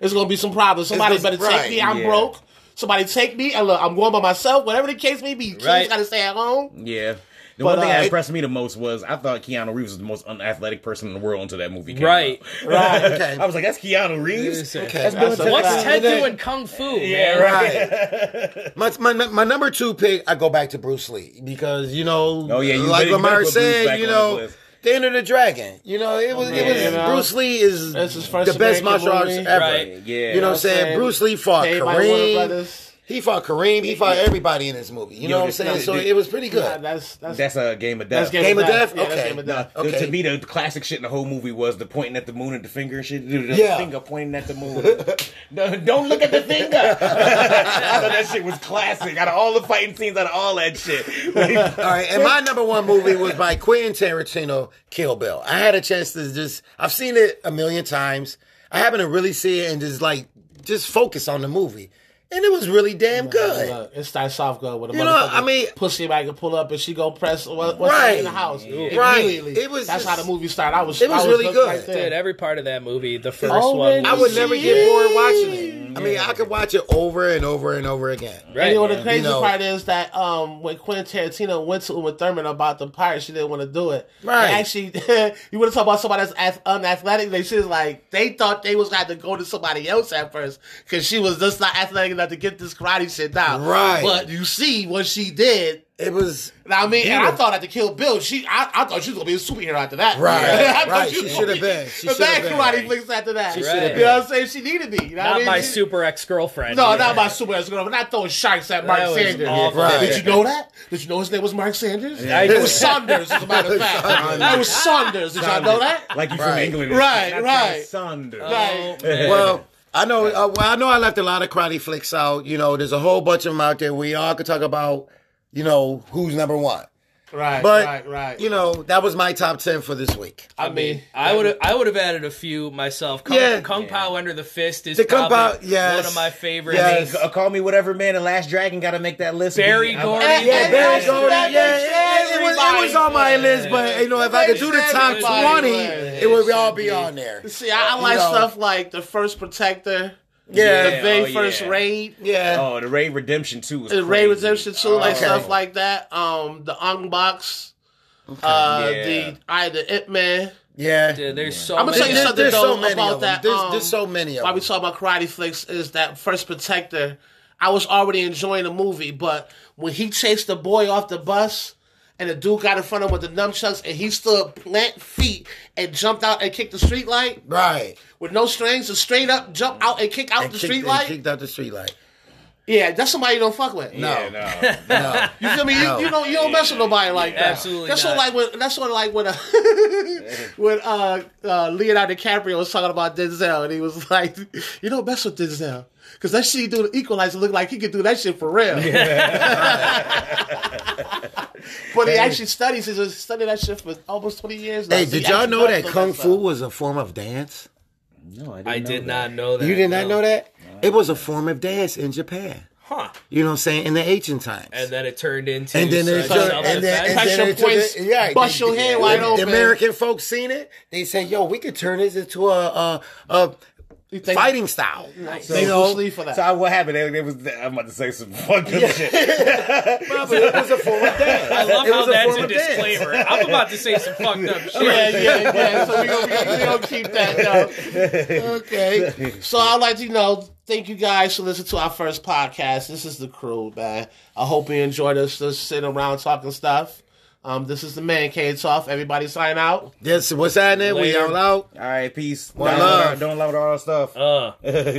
Speaker 1: it's gonna be some problems. Somebody
Speaker 4: It's
Speaker 1: better
Speaker 4: just-
Speaker 1: take
Speaker 4: right,
Speaker 1: me. I'm
Speaker 3: yeah.
Speaker 1: broke. Somebody take me. And look, I'm going by myself. Whatever the case may be, kids
Speaker 2: Right.
Speaker 1: gotta stay at home.
Speaker 3: Yeah. The
Speaker 1: But,
Speaker 3: one thing
Speaker 1: uh,
Speaker 3: that impressed me the most was I thought Keanu Reeves was the most unathletic person in the world until that movie came
Speaker 2: Right.
Speaker 3: out.
Speaker 1: Right.
Speaker 4: Okay.
Speaker 3: I was like, that's Keanu Reeves.
Speaker 2: Okay.
Speaker 3: That's
Speaker 1: That's
Speaker 3: Bill
Speaker 2: What's
Speaker 1: fact.
Speaker 2: Ted
Speaker 4: And then-
Speaker 2: doing kung fu?
Speaker 3: Yeah,
Speaker 2: man?
Speaker 3: right.
Speaker 4: My, my my number two pick, I go back to Bruce Lee because you know,
Speaker 3: Oh, yeah, you
Speaker 4: like Lamar
Speaker 3: better put Bruce
Speaker 4: said, you
Speaker 3: on
Speaker 4: know,
Speaker 3: the list.
Speaker 4: the Enter the Dragon. You know, it was it was
Speaker 1: you know,
Speaker 4: Bruce Lee is
Speaker 1: that's his first
Speaker 4: the best martial arts ever.
Speaker 2: Right.
Speaker 3: Yeah.
Speaker 4: You know what I'm saying?
Speaker 1: saying?
Speaker 4: Bruce Lee fought
Speaker 1: Paid by Warner
Speaker 4: Kareem.
Speaker 1: Brothers.
Speaker 4: He fought Kareem. He fought everybody in this movie. You
Speaker 3: Yo,
Speaker 4: know what I'm saying?
Speaker 3: this-
Speaker 4: So it was pretty
Speaker 1: Yeah,
Speaker 4: good.
Speaker 1: that's that's
Speaker 3: That's a game of
Speaker 1: that's
Speaker 3: death.
Speaker 4: Game of Death?
Speaker 1: Yeah, that's
Speaker 4: Okay.
Speaker 1: Game of Death.
Speaker 3: The-
Speaker 4: Okay.
Speaker 3: To me, the classic shit in the whole movie was the pointing at the moon and the finger and shit. The
Speaker 4: Yeah.
Speaker 3: finger pointing at the moon. Don't look at the finger. I thought that shit was classic. Out of all the fighting scenes, out of all that shit.
Speaker 4: All right, and my number one movie was by Quentin Tarantino, Kill Bill. I had a chance to just, I've seen it a million times. I happen to really see it and just like, just focus on the movie. And it was really damn good.
Speaker 1: Look, it starts off good with a
Speaker 4: You know, I mean-
Speaker 1: pussy I can pull up and she go press what, what's
Speaker 4: Right.
Speaker 1: in the house
Speaker 4: Right.
Speaker 1: immediately.
Speaker 4: It was
Speaker 1: that's
Speaker 4: just-
Speaker 1: how the movie started. I was
Speaker 4: it was
Speaker 1: I
Speaker 4: really good.
Speaker 1: Right there.
Speaker 2: Dude, every part of that movie, the first
Speaker 1: Oh,
Speaker 2: one,
Speaker 1: man,
Speaker 4: I would never get bored watching it. I mean, I could watch it over and over and over again.
Speaker 2: Right,
Speaker 1: and you know what the crazy
Speaker 4: You know-
Speaker 1: part is that um, when Quentin Tarantino went to Uma Thurman about the pirates, she didn't want to do it.
Speaker 4: Right.
Speaker 1: And actually, you want to talk about somebody that's unathletic? They she's like they thought they was had to go to somebody else at first because she was just not athletic enough to get this karate shit down.
Speaker 4: Right.
Speaker 1: But you see what she did.
Speaker 4: It was
Speaker 1: I mean, and I
Speaker 4: Beautiful.
Speaker 1: thought after Kill Bill, she I, I thought she was gonna be a superhero after that.
Speaker 4: Right,
Speaker 1: I thought
Speaker 4: right.
Speaker 1: was
Speaker 4: She should have
Speaker 1: be
Speaker 4: been. She
Speaker 1: the
Speaker 4: should have
Speaker 1: bad
Speaker 4: been.
Speaker 1: karate flicks after that.
Speaker 4: She
Speaker 2: should have
Speaker 1: You know what I'm saying? She needed to be. You know what I
Speaker 2: not
Speaker 1: mean?
Speaker 2: my
Speaker 1: She-
Speaker 2: super ex girlfriend.
Speaker 1: no, not my super ex girlfriend. Not throwing sharks at Mark
Speaker 2: That was
Speaker 1: Sanders.
Speaker 2: awful.
Speaker 4: Right.
Speaker 1: Did you know that? Did you know his name was Mark Sanders?
Speaker 2: I
Speaker 1: It was Saunders, as a matter of fact. It was Saunders. Did y'all know that?
Speaker 3: Like you from
Speaker 4: Right.
Speaker 3: England.
Speaker 1: Right, right.
Speaker 3: Saunders.
Speaker 1: Right.
Speaker 4: well. I know. Uh, well, I know. I left a lot of karate flicks out. You know, there's a whole bunch of them out there. We all could talk about. You know, who's number one.
Speaker 1: Right,
Speaker 4: But
Speaker 1: right, right.
Speaker 4: you know, that was my top ten for this week.
Speaker 1: I mean,
Speaker 2: I would have I would have added a few myself. Kung,
Speaker 4: Yeah.
Speaker 2: Kung Pow Enter the Fist is
Speaker 4: The Kung Pow- yes.
Speaker 2: one of my favorites.
Speaker 4: Yes.
Speaker 3: Uh, Call me whatever, man. and Last Dragon got to make that list.
Speaker 2: Berry
Speaker 3: I'm-
Speaker 2: Gordy.
Speaker 1: Yeah,
Speaker 4: Yeah,
Speaker 1: And
Speaker 4: Berry
Speaker 1: that's-
Speaker 4: Gordy.
Speaker 1: that
Speaker 4: Yeah, it, it was, it was on my
Speaker 1: everybody
Speaker 4: list, but you know, if I could do the top twenty, it would all be on there.
Speaker 1: See, I, I like
Speaker 4: know.
Speaker 1: stuff like the first Protector,
Speaker 4: Yeah,
Speaker 1: the very
Speaker 3: oh,
Speaker 1: first
Speaker 3: yeah.
Speaker 1: raid,
Speaker 4: yeah.
Speaker 3: Oh, the Raid Redemption too was
Speaker 1: the
Speaker 3: crazy.
Speaker 1: Raid Redemption 2, like
Speaker 4: Okay.
Speaker 1: stuff like that. Um, the Ong-Bak, uh,
Speaker 3: Yeah.
Speaker 1: the I the Ip Man.
Speaker 4: yeah.
Speaker 2: Dude, there's so
Speaker 1: I'm gonna
Speaker 2: many.
Speaker 1: tell you something
Speaker 4: there's
Speaker 1: though
Speaker 4: so many
Speaker 1: about
Speaker 4: of them.
Speaker 1: that.
Speaker 4: There's-
Speaker 1: um,
Speaker 4: there's so many of
Speaker 1: Why we talk about karate flicks is that first Protector. I was already enjoying the movie, but when he chased the boy off the bus. And the dude got in front of him with the nunchucks, and he stood plant feet and jumped out and kicked the street light
Speaker 4: Right.
Speaker 1: with no strings, just straight up jump out and kick out
Speaker 4: And
Speaker 1: the
Speaker 4: kicked-
Speaker 1: street
Speaker 4: and
Speaker 1: light.
Speaker 4: kicked out the street light.
Speaker 1: Yeah, that's somebody you don't fuck with.
Speaker 4: No,
Speaker 3: Yeah, no.
Speaker 4: no.
Speaker 1: You feel me? You,
Speaker 4: No.
Speaker 1: you don't you don't mess with nobody like that.
Speaker 2: Absolutely
Speaker 1: That's
Speaker 2: not.
Speaker 1: sort of like when that's sort of like when uh, when uh, uh, Leonardo DiCaprio was talking about Denzel, and he was like, "You don't mess with Denzel." Because that shit he do the equalizer look like he could do that shit for real. but he actually studies. He's studied that shit for almost twenty years now.
Speaker 4: Hey,
Speaker 1: So
Speaker 4: did y'all
Speaker 1: actually
Speaker 4: know
Speaker 1: does
Speaker 4: that kung
Speaker 1: stuff.
Speaker 4: fu was a form of dance?
Speaker 3: No, I didn't,
Speaker 2: I
Speaker 3: know
Speaker 2: did
Speaker 3: that.
Speaker 2: not know that.
Speaker 4: You did not
Speaker 2: no.
Speaker 4: know that? It was a form of dance in Japan.
Speaker 2: Huh.
Speaker 4: You know what I'm saying? In the ancient times.
Speaker 2: And then it turned into
Speaker 4: And then it
Speaker 2: such
Speaker 4: turned-
Speaker 2: self-defense.
Speaker 4: and then, and
Speaker 1: Touch
Speaker 4: then
Speaker 1: your
Speaker 4: it took
Speaker 1: points,
Speaker 4: it- yeah,
Speaker 1: bust
Speaker 4: they-
Speaker 1: your head
Speaker 4: the-
Speaker 1: wide
Speaker 4: the
Speaker 1: open.
Speaker 4: American folks seen it. They said, "Yo, we could turn this into a a, a
Speaker 1: You
Speaker 4: fighting style."
Speaker 1: They
Speaker 4: you
Speaker 1: don't
Speaker 4: know,
Speaker 1: for that.
Speaker 3: So I- what happened? It, it was. I'm about to say some fucked up shit.
Speaker 4: But it was a form of dance.
Speaker 2: I love
Speaker 4: It
Speaker 2: how
Speaker 4: was a
Speaker 2: that's a
Speaker 4: of dance.
Speaker 2: disclaimer. I'm about to say some fucked up shit.
Speaker 1: yeah, yeah, yeah. So we gonna, we gonna, keep that though. Okay. So I'd like to, you know, thank you guys for listening to our first podcast. This is the crew, man. I hope you enjoyed us just sitting around talking stuff. Um, this is the man cave talk. Everybody sign out.
Speaker 4: Yes, what's happening? We all out.
Speaker 3: All right, peace.
Speaker 4: One
Speaker 3: Don't
Speaker 4: love.
Speaker 3: love. Don't love all our stuff.
Speaker 2: Uh.